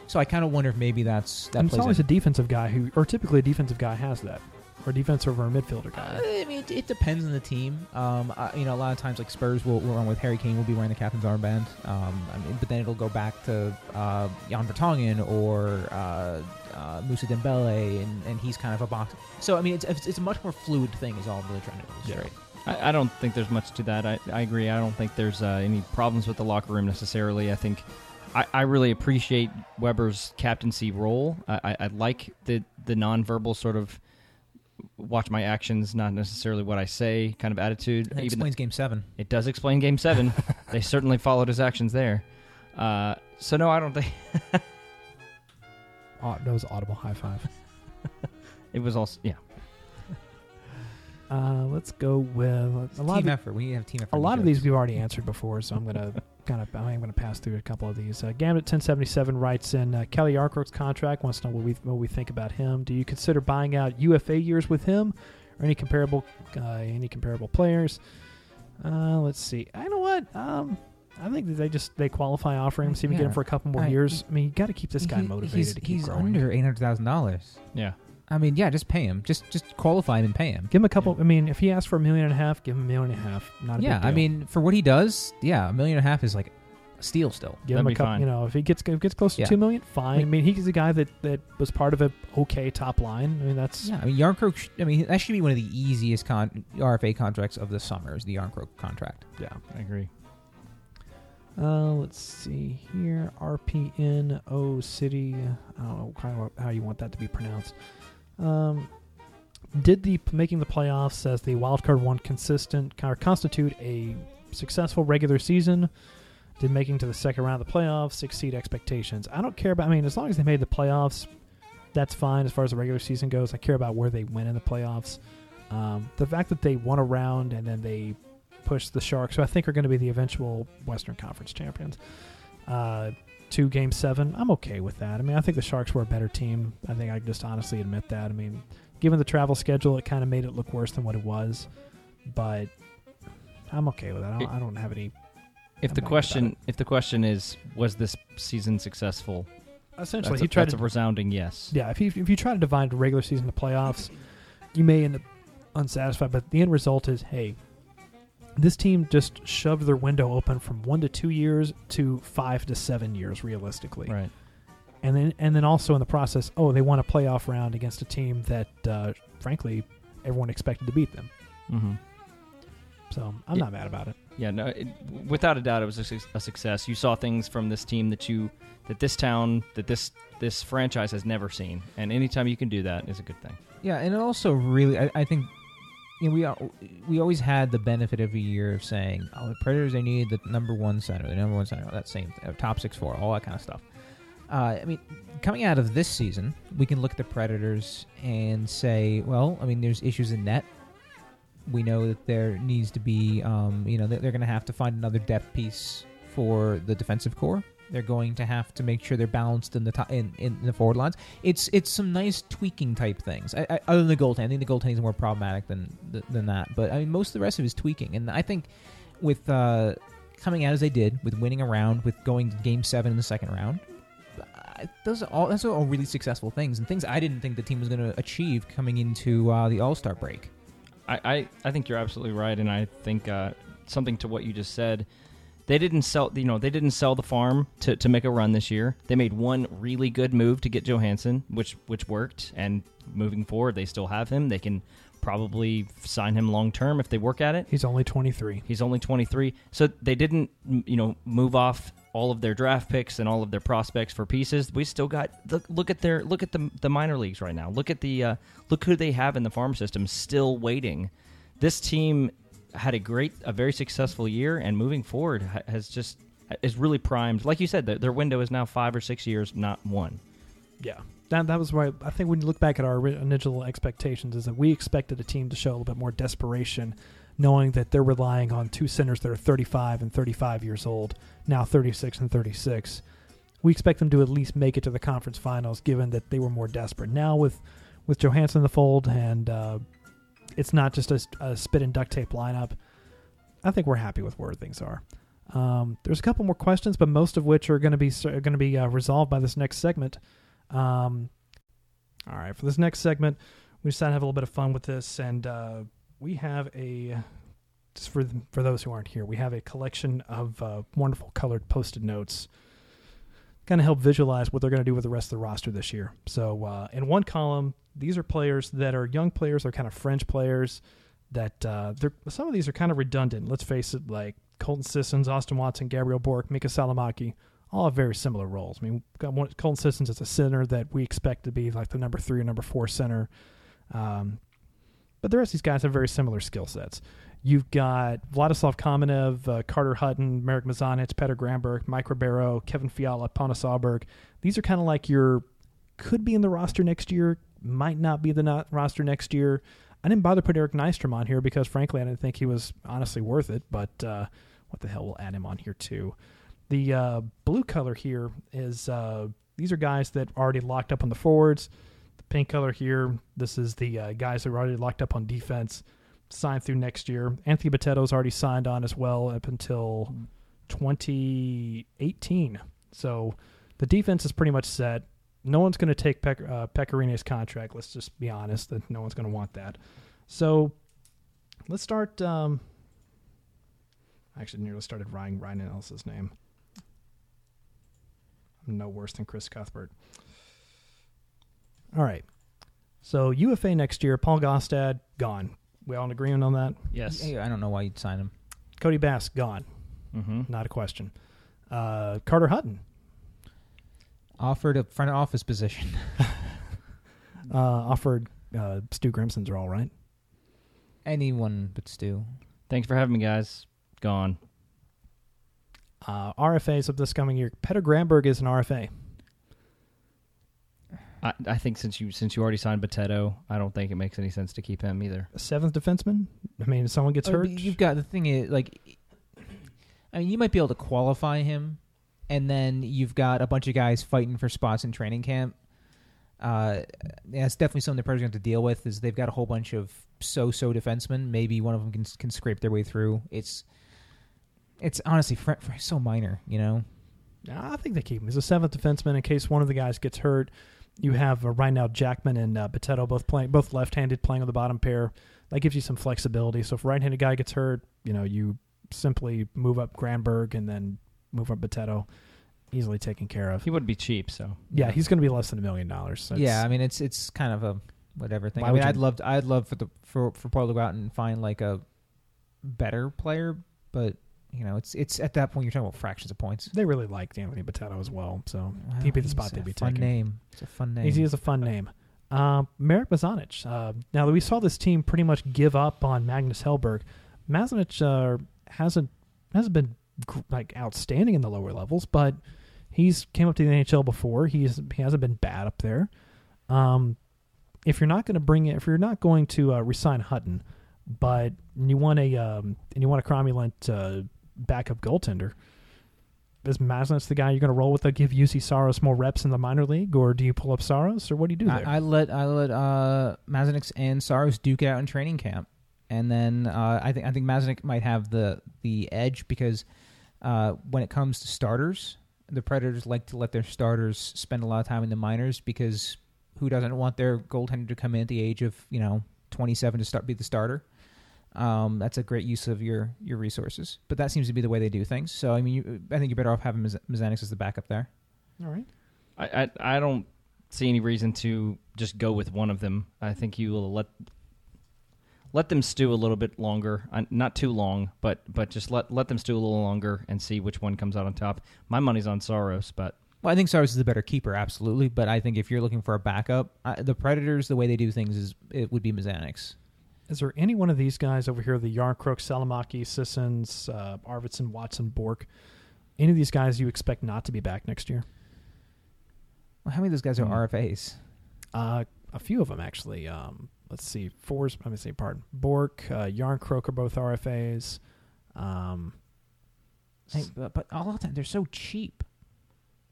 So I kind of wonder if maybe that's that and it's always in. a defensive guy who, or typically a defensive guy has that, or defensive or a midfielder guy. Uh, I mean, it, it depends on the team. Um, uh, you know, a lot of times, like Spurs will, will run with Harry Kane will be wearing the captain's armband. Um, I mean, but then it'll go back to uh, Jan Vertonghen or uh, uh, Mousa Dembele, and, and he's kind of a box. So I mean, it's, it's it's a much more fluid thing. Is all I'm really trying to illustrate. I, I don't think there's much to that. I, I agree. I don't think there's uh, any problems with the locker room necessarily. I think I, I really appreciate Weber's captaincy role. I, I, I like the the nonverbal sort of watch my actions, not necessarily what I say kind of attitude. That Even explains Game Seven. it does explain Game Seven. they certainly followed his actions there. Uh, so no, I don't think Oh, that was audible high five. it was also yeah. Uh, let's go with a lot. Team Of, effort. We need to have team effort. a in lot of these we've already answered before, so I'm gonna kind of I'm gonna pass through a couple of these. Uh, Gambit 1077 writes in uh, Calle Jarnkrok's contract. Wants to know what we what we think about him. Do you consider buying out UFA years with him, or any comparable uh, any comparable players? Uh, let's see. I know what. Um, I think that they just they qualify offer him, see if we get him for a couple more I- years. I mean, you got to keep this guy He- motivated He's, to keep he's growing. under eight hundred thousand dollars. Yeah. I mean, yeah, just pay him. Just just qualify him and pay him. Give him a couple. I mean, if he asks for a million and a half, give him a million and a half. Not a Yeah, big I mean, for what he does, yeah, a million and a half is like steal still. Give That'd him a be couple. fine. You know, if he gets if he gets close to Yeah. two million, fine. I mean, he's a guy that that was part of a okay top line. I mean, that's Yeah, I mean Jarnkrok. Sh- I mean that should be one of the easiest con- RFA contracts of the summer is the Jarnkrok contract. yeah. I agree. Uh, let's see here. RPN O City. I don't know kind of how you want that to be pronounced. Um, did the making the playoffs as the wild card one consistent or constitute a successful regular season? Did making to the second round of the playoffs exceed expectations? I don't care about. I mean, as long as they made the playoffs, that's fine as far as the regular season goes. I care about where they went in the playoffs. Um, the fact that they won a round and then they pushed the Sharks, who I think are going to be the eventual Western Conference champions, uh, to Game Seven. I'm okay with that. I mean, I think the Sharks were a better team. I think I can just honestly admit that. I mean, given the travel schedule, it kind of made it look worse than what it was, but I'm okay with that. I don't, I don't have any. If I'm the question, if the question is, was this season successful? Essentially, That's, he a, tried that's to a resounding yes. Yeah, if you if you try to divide the regular season to playoffs, you may end up unsatisfied. But the end result is, hey, this team just shoved their window open from one to two years to five to seven years, realistically. Right. And then and then also in the process, oh, they won a playoff round against a team that, uh, frankly, everyone expected to beat them. Mm-hmm. So I'm Yeah. not mad about it. Yeah, no, it, without a doubt, it was a, suc- a success. You saw things from this team that you, that this town, that this this franchise has never seen, and anytime you can do that is a good thing. Yeah, and it also really, I, I think, you know, we we always had the benefit of a year of saying, oh, the Predators they need the number one center, the number one center, that same uh, top six four, all that kind of stuff. Uh, I mean, coming out of this season, we can look at the Predators and say, well, I mean, there's issues in net. We know that there needs to be, um, you know, they're going to have to find another depth piece for the defensive core. They're going to have to make sure they're balanced in the in, in the forward lines. It's it's some nice tweaking type things. I, I, other than the goaltending, I think the goaltending is more problematic than than that. But I mean, most of the rest of it is tweaking. And I think with uh, coming out as they did, with winning a round, with going to Game Seven in the second round, those are all those are all really successful things and things I didn't think the team was going to achieve coming into uh, the All Star break. I, I, I think you're absolutely right, and I think uh, something to what you just said. They didn't sell, you know, they didn't sell the farm to, to make a run this year. They made one really good move to get Johansen, which which worked, and moving forward, they still have him. They can probably sign him long term if they work at it. He's only 23. He's only 23, so they didn't, you know, move off all of their draft picks and all of their prospects for pieces. We still got look, look at their look at the the minor leagues right now. Look at the uh, look who they have in the farm system still waiting. This team had a great, a very successful year, and moving forward has just is really primed. Like you said, their, their window is now five or six years, not one. Yeah. That, that was why I think when you look back at our initial expectations, is that we expected a team to show a little bit more desperation, knowing that they're relying on two centers that are 35 and 35 years old, now 36 and 36. We expect them to at least make it to the conference finals, given that they were more desperate. Now with with Johansen in the fold, and uh, it's not just a, a spit and duct tape lineup. I think we're happy with where things are. Um, there's a couple more questions, but most of which are going to be going to be uh, resolved by this next segment. Um, all right, for this next segment, we decided to have a little bit of fun with this, and uh, we have a just for for those who aren't here, we have a collection of uh, wonderful colored post-it notes, kind of help visualize what they're going to do with the rest of the roster this year. So, uh, in one column, these are players that are young players, they're kind of French players. That uh, some of these are kind of redundant. Let's face it, like Colton Sissons, Austin Watson, Gabriel Bourque, Mika Salomaki, all have very similar roles. I mean, one, Colton Sissons is a center that we expect to be like the number three or number four center. Um, but the rest of these guys have very similar skill sets. You've got Vladislav Kamenev, uh, Carter Hutton, Marek Mazanec, Petter Granberg, Mike Ribeiro, Kevin Fiala, Pontus Aberg. These are kind of like your could be in the roster next year, might not be the not roster next year. I didn't bother put Eric Nystrom on here because, frankly, I didn't think he was honestly worth it. But uh, what the hell, we'll add him on here too. The uh, blue color here is uh, these are guys that are already locked up on the forwards. The pink color here, this is the uh, guys that are already locked up on defense, signed through next year. Anthony Bitetto's already signed on as well up until 2018. So the defense is pretty much set. No one's going to take Pec- uh, Pekka Rinne's contract. Let's just be honest that no one's going to want that. So let's start. Um, I actually nearly started writing Ryan Ellis's name. I'm no worse than Chris Cuthbert. All right. So UFA next year, Paul Gaustad, gone. We all in agreement on that? Yes. Hey, I don't know why you'd sign him. Cody Bass, gone. Mm-hmm. Not a question. Uh, Carter Hutton, Offered a front office position. uh, offered uh, Stu Grimson's role, right? Anyone but Stu. Thanks for having me, guys. Gone. Uh, RFAs of this coming year. Petter Granberg is an RFA. I, I think since you since you already signed Potato, I don't think it makes any sense to keep him either. A seventh defenseman. I mean, if someone gets Uh, hurt. You've got the thing is like, I mean, you might be able to qualify him, and then you've got a bunch of guys fighting for spots in training camp. Uh, that's definitely something the Predators have to deal with. Is they've got a whole bunch of so-so defensemen. Maybe one of them can can scrape their way through. It's it's honestly fr- fr- so minor, you know. I think they keep him. as a seventh defenseman in case one of the guys gets hurt. You have uh, right now Jackman and uh, both playing, both left-handed, playing on the bottom pair. That gives you some flexibility. So if right-handed guy gets hurt, you know you simply move up Granberg and then move up Potato. Easily taken care of. He would be cheap, so Yeah, he's going to be less than a million dollars. So yeah, I mean it's it's kind of a whatever thing. Why I would mean, you- I'd love to, I'd love for the for for Portland to go out and find like a better player, but you know it's it's at that point you're talking about fractions of points. they really like Anthony Potato as well. So Well, he'd be the spot a they'd be fun taking. name. It's a fun name. He is a fun name. Uh, Marek Mazanec. Uh, now that we saw this team pretty much give up on Magnus Hellberg, Mazanec uh, hasn't hasn't been gr- like outstanding in the lower levels, but he's came up to the NHL before. He's he hasn't been bad up there. Um, if you're not going to bring it, if you're not going to uh, resign Hutton, but you want a um, and you want a cromulent uh, backup goaltender, is Mazanec the guy you're going to roll with to give Juuse Saros more reps in the minor league, or do you pull up Saros, or what do you do there? I, I let I let uh, Mazanec and Saros duke it out in training camp, and then uh, I think I think Mazanec might have the the edge because uh, when it comes to starters, the Predators like to let their starters spend a lot of time in the minors because who doesn't want their goaltender to come in at the age of you know 27 to start be the starter? Um, that's a great use of your your resources, but that seems to be the way they do things. So I mean, you, I think you're better off having Maz- Mazanec as the backup there. All right. I, I I don't see any reason to just go with one of them. I think you will let let them stew a little bit longer, uh, not too long, but but just let let them stew a little longer and see which one comes out on top. My money's on Saros, but Well, I think Saros is the better keeper, absolutely. But I think if you're looking for a backup, uh, the Predators, the way they do things is it would be Mazanec. Is there any one of these guys over here, the Jarnkrok, Salomaki, Sissons, uh, Arvidsson, Watson, Bourque, any of these guys you expect not to be back next year? Well, how many of those guys are Hmm. RFAs? Uh, a few of them, actually. Um, let's see. Four's, let me say, pardon. Bourque, uh, Jarnkrok are both RFAs. Um, Hey, but, but a lot of times they're so cheap.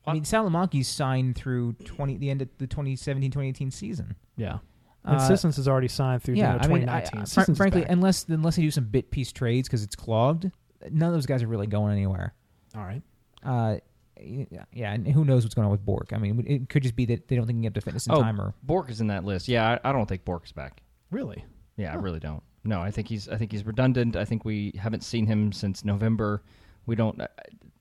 I mean, Salomaki's signed through twenty the end of the 2017-2018 season. yeah. And Uh, Sissons has already signed through yeah, the end I mean, I, 2019. I- fr- frankly, back. unless unless they do some bit piece trades because it's clogged, none of those guys are really going anywhere. All right. Uh, yeah, yeah, and who knows what's going on with Bourque? I mean, it could just be that they don't think he can get to fitness in oh, time, or Bourque is in that list. Yeah, I, I don't think Bourque's back. Really? Yeah, Huh. I really don't. No, I think he's I think he's redundant. I think we haven't seen him since November. We don't. uh,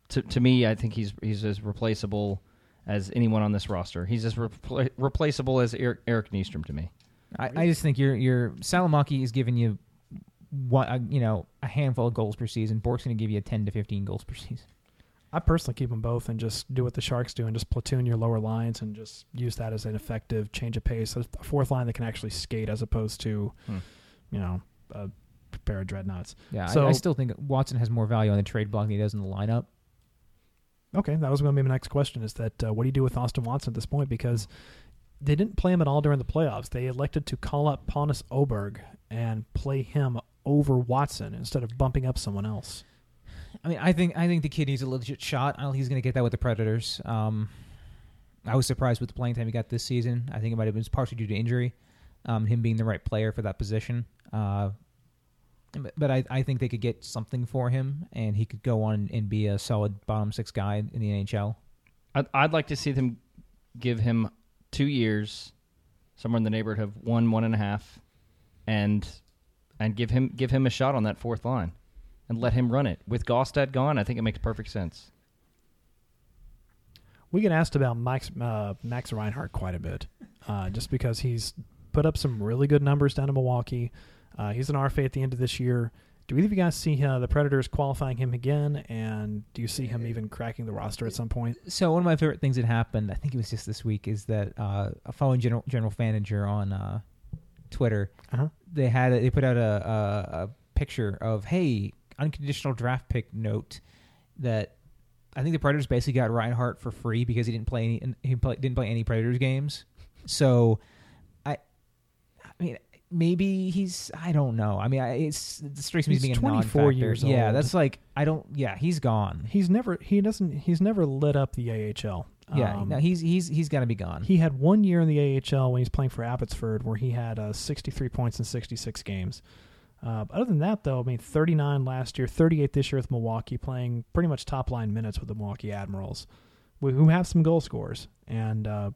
To to me, I think he's he's as replaceable as anyone on this roster. He's as repla- replaceable as Eric, Eric Nystrom to me. I, I just think your your Salomaki is giving you what uh, you know a handful of goals per season. Bourque's going to give you a ten to fifteen goals per season. I personally keep them both and just do what the Sharks do and just platoon your lower lines and just use that as an effective change of pace. A fourth line that can actually skate as opposed to, Hmm. you know, a pair of dreadnoughts. Yeah, So- I, I still think Watson has more value on the trade block than he does in the lineup. Okay, that was going to be my next question. Is that uh, what do you do with Austin Watson at this point? Because they didn't play him at all during the playoffs. They elected to call up Pontus Aberg and play him over Watson instead of bumping up someone else. I mean, I think I think the kid needs a legit shot. I don't think he's going to get that with the Predators. Um, I was surprised with the playing time he got this season. I think it might have been partially due to injury, um, him being the right player for that position. Uh, but, but I, I think they could get something for him, and he could go on and be a solid bottom six guy in the NHL. I'd, I'd like to see them give him two years, somewhere in the neighborhood of one, one and a half, and and give him give him a shot on that fourth line, and let him run it. With Gaustad gone, I think it makes perfect sense. We get asked about Mike's, uh, Max Reinhart quite a bit, uh, just because he's put up some really good numbers down in Milwaukee. Uh, he's an RFA at the end of this year. Do either of you guys see uh, the Predators qualifying him again? And do you see him even cracking the roster at some point? So one of my favorite things that happened, I think it was just this week, is that uh, following general general manager on uh, Twitter, Uh-huh. they had a, they put out a, a, a picture of hey unconditional draft pick note that I think the Predators basically got Reinhart for free because he didn't play any he play, didn't play any Predators games. So I I mean maybe he's I don't know. I mean I, it's it strikes me as being a 24 non-factor. years Yeah, that's like I don't yeah he's gone. He's never he doesn't he's never lit up the AHL. Yeah, Um, no, he's he's he's got to be gone. He had one year in the AHL when he's playing for Abbotsford where he had uh, 63 points in 66 games. Uh, other than that, though, I mean, 39 last year, 38 this year with Milwaukee, playing pretty much top line minutes with the Milwaukee Admirals, who have some goal scorers. And uh,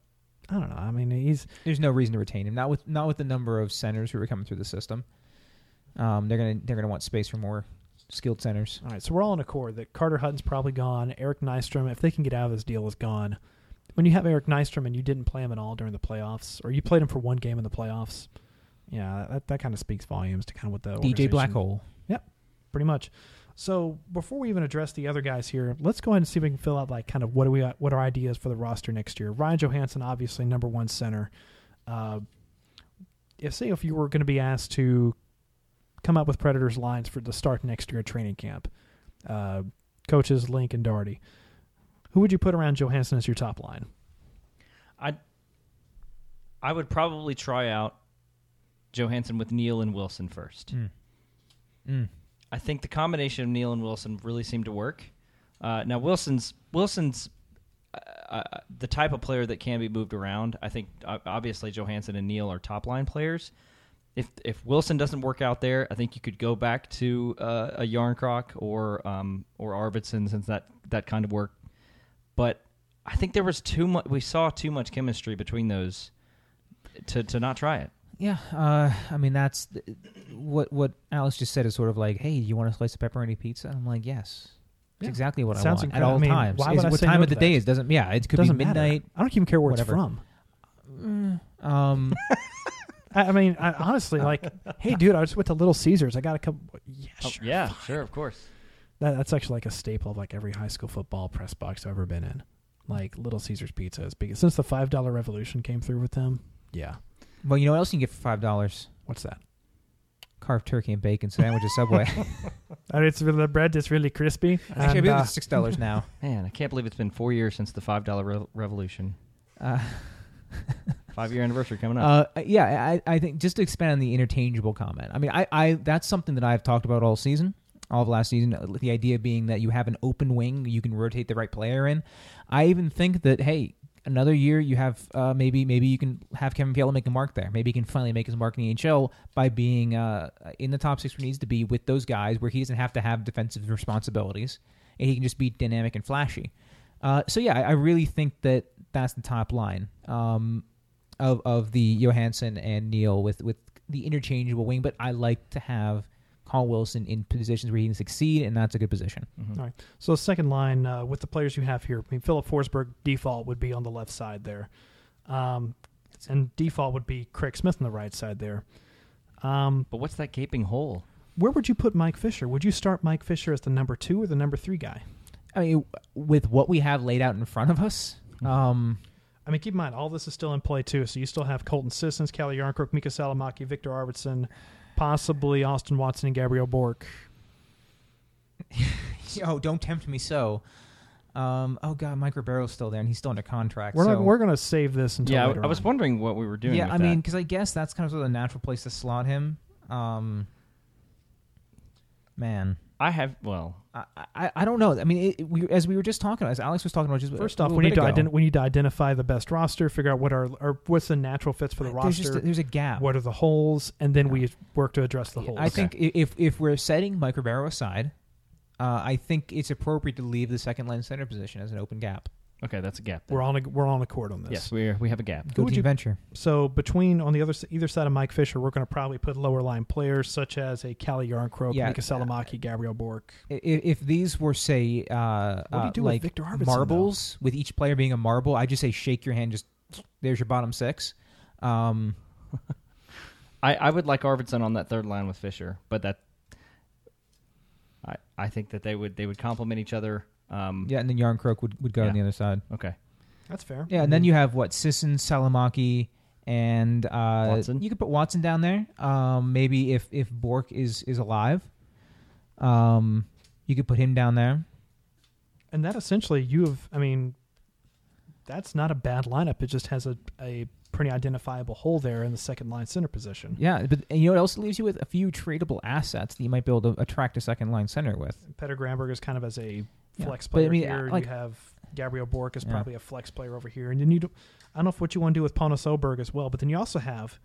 I don't know. I mean, he's There's no reason to retain him. Not with not with the number of centers who are coming through the system. Um, they're gonna they're gonna want space for more skilled centers. all right. So we're all in accord that Carter Hutton's probably gone. Eric Nystrom, if they can get out of this deal, is gone. When you have Eric Nystrom and you didn't play him at all during the playoffs, or you played him for one game in the playoffs, yeah, that, that kind of speaks volumes to kind of what the DJ Black Hole. Yep, pretty much. So before we even address the other guys here, let's go ahead and see if we can fill out like kind of what do we what our ideas for the roster next year. Ryan Johansen, obviously number one center. Uh, if say if you were going to be asked to come up with Predators lines for the start next year at training camp, uh, coaches Link and Doherty, who would you put around Johansen as your top line? I I would probably try out Johansen with Neal and Wilson first. Mm. Mm. I think the combination of Neal and Wilson really seemed to work. Uh, now Wilson's Wilson's uh, uh, the type of player that can be moved around. I think uh, obviously Johansen and Neal are top line players. If if Wilson doesn't work out there, I think you could go back to uh, a Jarnkrok or um, or Arvidsson since that that kind of work. But I think there was too much. We saw too much chemistry between those to to not try it. Yeah, uh, I mean that's th- what what Alex just said is sort of like, hey, you want a slice of pepperoni pizza? I'm like, yes. It's Yeah. exactly what I Sounds want at all I mean, times. why Is would I what time no of the day is doesn't yeah, it could Doesn't be matter. midnight. I don't even care where whatever. it's from. Um, I, I mean, I, honestly, like, hey, dude, I just went to Little Caesars. I got a couple. Yeah, Oh, sure. yeah, sure, of course. That, that's actually like a staple of like every high school football press box I've ever been in. Like Little Caesars pizza is big since the five dollar revolution came through with them. Yeah, well, you know what else you can get for five dollars? what's that? Carved turkey and bacon sandwich at Subway. Uh, it's the bread is really crispy. Actually, I and, believe uh, it's six dollars now. Man, I can't believe it's been four years since the five dollar re- revolution. Uh, Five year anniversary coming up. Uh, yeah, I, I think just to expand on the interchangeable comment. I mean, I, I that's something that I've talked about all season, all of last season. uh, The idea being that you have an open wing, you can rotate the right player in. I even think that hey, another year you have uh, maybe maybe you can have Kevin Fiala make a mark there. Maybe he can finally make his mark in the NHL by being uh, in the top six where he needs to be with those guys, where he doesn't have to have defensive responsibilities, and he can just be dynamic and flashy. Uh, so yeah, I, I really think that that's the top line um, of of the Johansen and Neal with with the interchangeable wing. But I like to have Carl Wilson in positions where he can succeed, and that's a good position. All right. So the second line uh, with the players you have here, I mean, Filip Forsberg default would be on the left side there, um, and default would be Craig Smith on the right side there. Um, but what's that gaping hole? where would you put Mike Fisher? Would you start Mike Fisher as the number two or the number three guy? I mean, with what we have laid out in front of us, um, I mean, keep in mind, all this is still in play too. So you still have Colton Sissons, Calle Jarnkrok, Miikka Salomaki, Viktor Arvidsson, possibly Austin Watson and Gabriel Bourque. oh, don't tempt me so. Um, oh God, Mike Ribeiro's still there, and he's still under contract. We're so. not, we're going to save this until Yeah, I, I was on. wondering what we were doing. yeah, with I that. mean, because I guess that's kind of sort of the natural place to slot him. Um, man, I have well, I, I, I don't know. I mean, it, we, as we were just talking, about as Alex was talking about, just First off, we need to ident- we need to identify the best roster, figure out what are or what's the natural fits for the there's roster, just a, there's a gap. what are the holes, and then we work to address the holes. I think i- if if we're setting Mike Ribeiro aside, uh, I think it's appropriate to leave the second line center position as an open gap. Okay, that's a gap. then. We're on a, we're on accord on this. Yes, we we have a gap. Go would team venture. So between on the other s- either side of Mike Fisher, we're going to probably put lower line players such as a Calle Jarnkrok, Yeah. Miikka Salomaki, Gabriel Bourque. I- If, these were say uh, What do you uh, do with like Viktor Arvidsson, marbles, with each player being a marble, I just say shake your hand. Just there's your bottom six. Um, I, I would like Arvidsson on that third line with Fisher, but that I I think that they would they would complement each other. Um, yeah, and then Jarnkrok would, would go Yeah. on the other side. Okay. That's fair. Yeah, and then you have what Sisson, Salomaki, and uh, Watson. You could put Watson down there. Um, maybe if if Bourque is is alive, um, you could put him down there. and that essentially you have. I mean, that's not a bad lineup. It just has a a pretty identifiable hole there in the second line center position. Yeah, but and you know what else it leaves you with? A few tradable assets that you might be able to attract a second line center with. Peter Granberg is kind of as a Yeah. flex But, I player mean, here. like- you have Gabriel Bourque is Yeah. probably a flex player over here, and then you. Do, I don't know if what you want to do with Pontus Aberg as well, but then you also have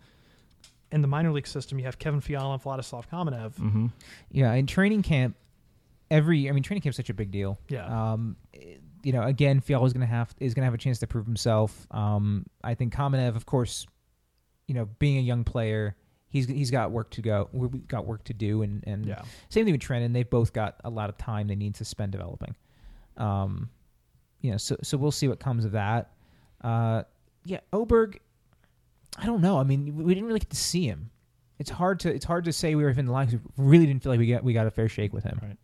in the minor league system you have Kevin Fiala and Vladislav Kamenev. Mm-hmm. Yeah, in training camp, every I mean, training camp's such a big deal. Yeah. Um, you know, again, Fiala is going to have is going to have a chance to prove himself. Um, I think Kamenev, of course, you know, being a young player, he's he's got work to go. We've got work to do, and and Yeah. same thing with Trenton. They've both got a lot of time they need to spend developing. Um, you know, so so we'll see what comes of that. Uh, yeah, Aberg. I don't know. I mean, we didn't really get to see him. It's hard to it's hard to say we were in the line. 'cause we really didn't feel like we got we got a fair shake with him. Right.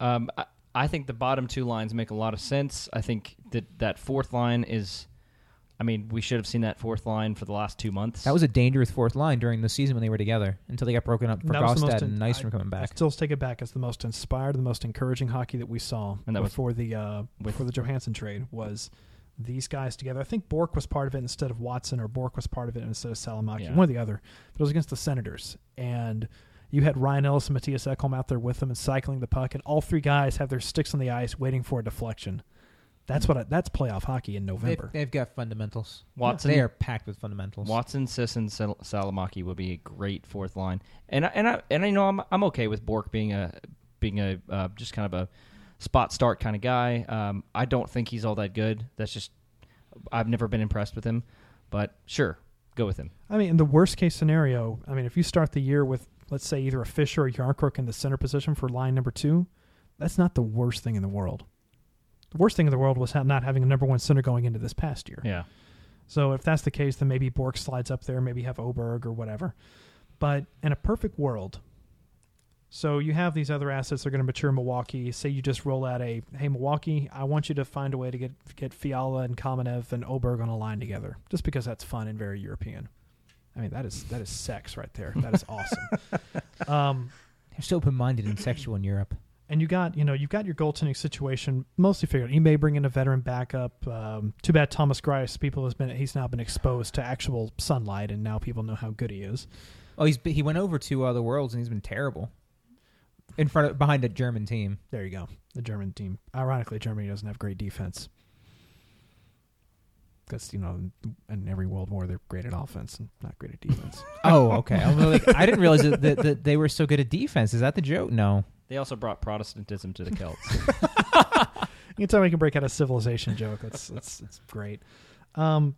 Um, I, I think the bottom two lines make a lot of sense. I think that that fourth line is. I mean, we should have seen that fourth line for the last two months. That was a dangerous fourth line during the season when they were together until they got broken up for That was the most Gaustad and in- Nystrom coming I back. still take it back as the most inspired, the most encouraging hockey that we saw And that was- before the uh, with- before the Johansen trade was these guys together. I think Bourque was part of it instead of Watson, or Bourque was part of it instead of Salomaki, Yeah. one or the other. But it was against the Senators, and you had Ryan Ellis and Mattias Ekholm out there with them and cycling the puck, and all three guys have their sticks on the ice waiting for a deflection. That's what I, that's playoff hockey in They've, November. they've got fundamentals. Watson. They are packed with fundamentals. Watson, Sisson, Sal- Salomaki would be a great fourth line, and I, and I and I know I'm I'm okay with Bourque being a being a uh, just kind of a spot start kind of guy. Um, I don't think he's all that good. That's just I've never been impressed with him, but sure, go with him. I mean, in the worst case scenario, I mean, if you start the year with, let's say, either a Fisher or Jarnkrok in the center position for line number two, that's not the worst thing in the world. The worst thing in the world was not having a number one center going into this past year. Yeah, So if that's the case, then maybe Bourque slides up there, maybe have Aberg or whatever. But in a perfect world, so you have these other assets that are going to mature in Milwaukee. Say you just roll out a, hey Milwaukee, I want you to find a way to get get Fiala and Kamenev and Aberg on a line together, just because that's fun and very European. I mean that is that is sex right there. That is awesome. um, They're so open minded and sexual in Europe. And you got you know you've got your goaltending situation mostly figured. Out. You may bring in a veteran backup. Um, too bad Thomas Greiss. People has been he's now been exposed to actual sunlight, and now people know how good he is. Oh, he's he went over to uh, the Worlds and he's been terrible. In front of behind a German team. There you go. The German team. Ironically, Germany doesn't have great defense because you know in every World War they're great at offense and not great at defense. Oh, okay. Like, I didn't realize that, that, that they were so good at defense. Is that the joke? No. They also brought Protestantism to the Celts. Anytime we can break out a civilization joke, that's that's that's great. Um,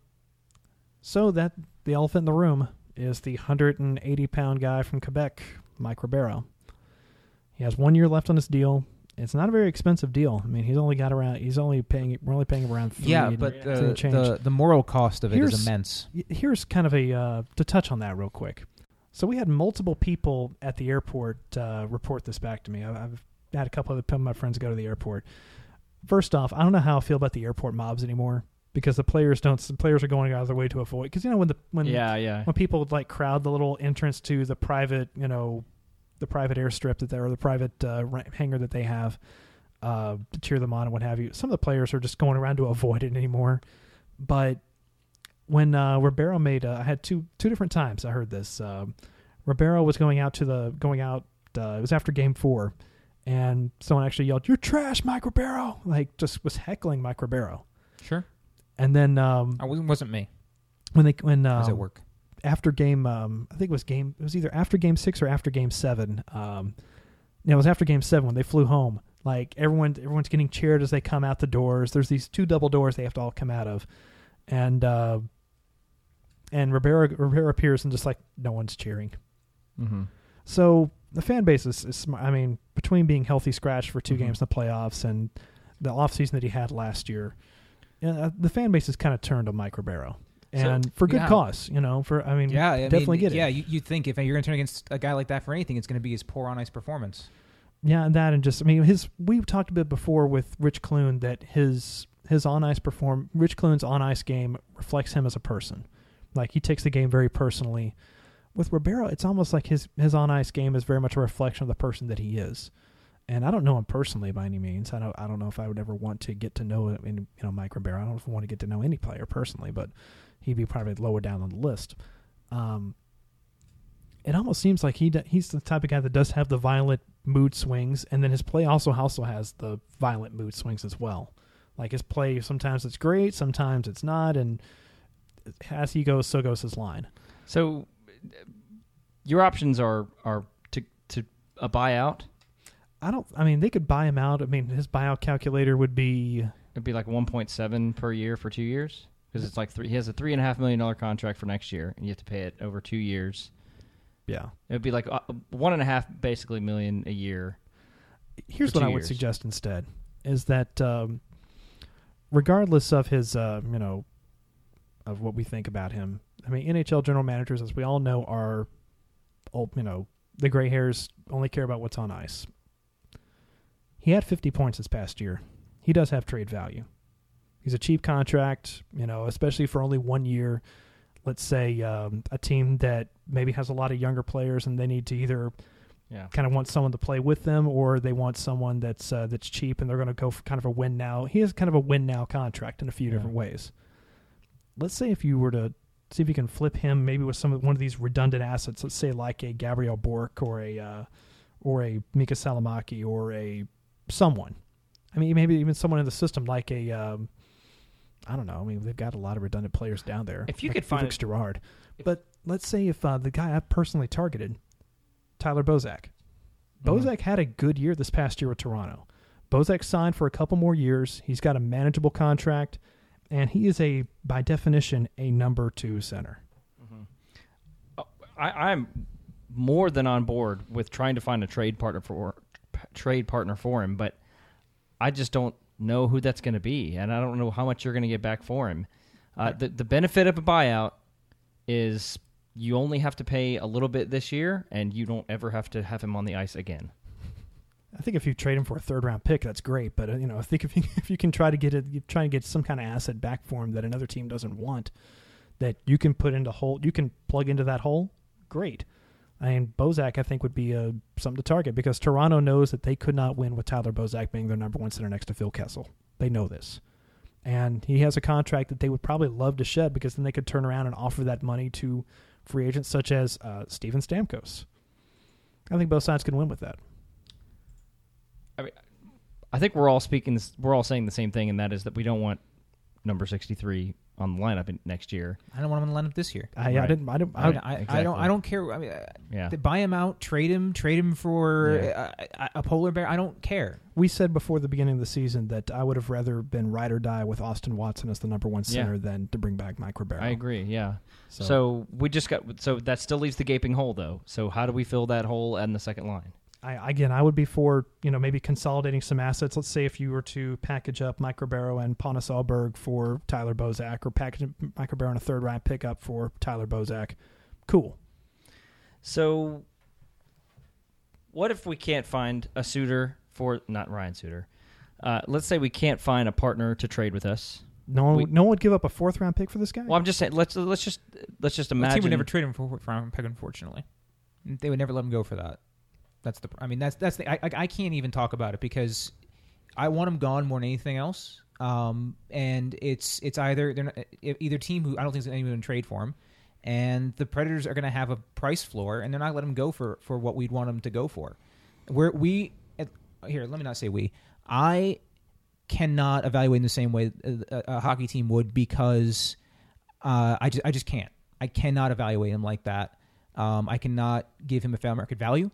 so that the elephant in the room is the 180 pound guy from Quebec, Mike Ribeiro. He has one year left on his deal. It's not a very expensive deal. I mean, he's only got around. He's only paying. We're only paying around three. Yeah, but three the, the the moral cost of it is Here's- immense. Here's kind of a uh, to touch on that real quick. So we had multiple people at the airport uh, report this back to me. I, I've had a couple of my friends go to the airport. First off, I don't know how I feel about the airport mobs anymore because the players don't. The players are going out of their way to avoid because you know when the when yeah, yeah. when people would like crowd the little entrance to the private you know the private airstrip that they or the private uh, hangar that they have uh, to cheer them on and what have you. Some of the players are just going around to avoid it anymore. But when uh, Ribeiro made, uh, I had two two different times I heard this. Um Ribeiro was going out to the going out. Uh, it was after Game Four, and someone actually yelled, "You're trash, Mike Ribeiro!" Like just was heckling Mike Ribeiro. Sure. And then um, I wasn't, wasn't me. when they when was um, at work. after game um I think it was game it was either after game 6 or after game 7 um no, it was after game 7 when they flew home Like everyone, everyone's getting cheered as they come out the doors. There's these two double doors they have to all come out of, and uh, and Ribeiro Ribeiro appears and just like no one's cheering. Mm-hmm. So the fan base is, is I mean, between being healthy scratch for 2 Mhm. games in the playoffs and the offseason that he had last year, uh, the fan base has kind of turned on Mike Ribeiro. And for good yeah. cause, you know, for, I mean, Yeah, I definitely mean, get it. Yeah, you, you'd think if you're going to turn against a guy like that for anything, it's going to be his poor on ice performance. Yeah, and that and just I mean his we talked a bit before with Rich Clune that his his on ice perform Rich Clune's on ice game reflects him as a person. Like he takes the game very personally. With Ribeiro, it's almost like his his on ice game is very much a reflection of the person that he is. And I don't know him personally by any means. I don't I don't know if I would ever want to get to know you know Mike Ribeiro. I don't want to get to know any player personally, but he'd be probably lower down on the list. Um, it almost seems like he he's the type of guy that does have the violent mood swings, and then his play also also has the violent mood swings as well. Like his play, sometimes it's great, sometimes it's not, and as he goes, so goes his line. So your options are are to to a buyout. I don't. I mean, they could buy him out. I mean, his buyout calculator would be It'd be like 1.7 per year for two years because it's like three. He has a three and a half million dollar contract for next year, and you have to pay it over two years. yeah. It would be like uh, one and a half, basically, million a year. Here's what I would years. suggest instead: is that um, regardless of his, uh, you know, of what we think about him, I mean, NHL general managers, as we all know, are, old, you know, the gray hairs only care about what's on ice. He had 50 points this past year. He does have trade value. He's a cheap contract, you know, especially for only one year. Let's say um, a team that maybe has a lot of younger players and they need to either Yeah. kind of want someone to play with them, or they want someone that's uh, that's cheap and they're going to go for kind of a win now. He has kind of a win now contract in a few Yeah. different ways. Let's say if you were to see if you can flip him, maybe with some of one of these redundant assets. Let's say like a Gabriel Bourque or a uh, or a Miikka Salomaki or a someone. I mean, maybe even someone in the system like a. Um, I don't know. I mean, they've got a lot of redundant players down there. If you like could find Felix it- Girard, but let's say if uh, the guy I personally targeted, Tyler Bozak. Mhm. Bozak had a good year this past year with Toronto. Bozak signed for a couple more years. He's got a manageable contract, and he is a, by definition, a number two center. I, I'm more than on board with trying to find a trade partner for trade partner for him, but I just don't know who that's going to be, and I don't know how much you're going to get back for him. Uh, the the benefit of a buyout is you only have to pay a little bit this year, and you don't ever have to have him on the ice again. I think if you trade him for a third round pick, that's great. But uh, you know, I think if you if you can try to get it, try to get some kind of asset back for him that another team doesn't want, that you can put into hole, you can plug into that hole. Great. I mean, Bozak, I think would be uh, something to target because Toronto knows that they could not win with Tyler Bozak being their number one center next to Phil Kessel. They know this, and he has a contract that they would probably love to shed because then they could turn around and offer that money to free agents such as uh, Steven Stamkos. I think both sides can win with that. I think we're all speaking. This, we're all saying the same thing, and that is that we don't want number sixty three on the lineup in, next year. I don't want him to line up this year. I, I didn't. I didn't. I, I, mean, I, I don't. I don't care. I mean, uh, Yeah. they buy him out, trade him, trade him for Yeah. a, a, a polar bear. I don't care. we said before the beginning of the season that I would have rather been ride or die with Austin Watson as the number one Yeah. center than to bring back Mike Ribeiro. I agree. Yeah. So, So. we just got. So that still leaves the gaping hole, though. So how do we fill that hole and the second line? I, again, I would be for you know maybe consolidating some assets. Let's say if you were to package up Mike Ribeiro and Pontus Aberg for Tyler Bozak, or package Mike Ribeiro and a third round pickup for Tyler Bozak, cool. So, what if we can't find a suitor for not Ryan Suter? Uh, let's say we can't find a partner to trade with us. No one, We- would no one would give up a fourth round pick for this guy. Well, I'm just saying. Let's let's just let's just The imagine. team would never trade him for a fourth round pick. Unfortunately, they would never let him go for that. That's the. I mean, that's that's the. I, I, can't even talk about it because I want him gone more than anything else. Um, and it's it's either they're not, either team who I don't think is anyone going to trade for him, and the Predators are going to have a price floor, and they're not letting him go for for what we'd want him to go for. Where we here, let me not say we. I cannot evaluate in the same way a, a hockey team would because uh, I just I just can't. I cannot evaluate him like that. Um, I cannot give him a fair market value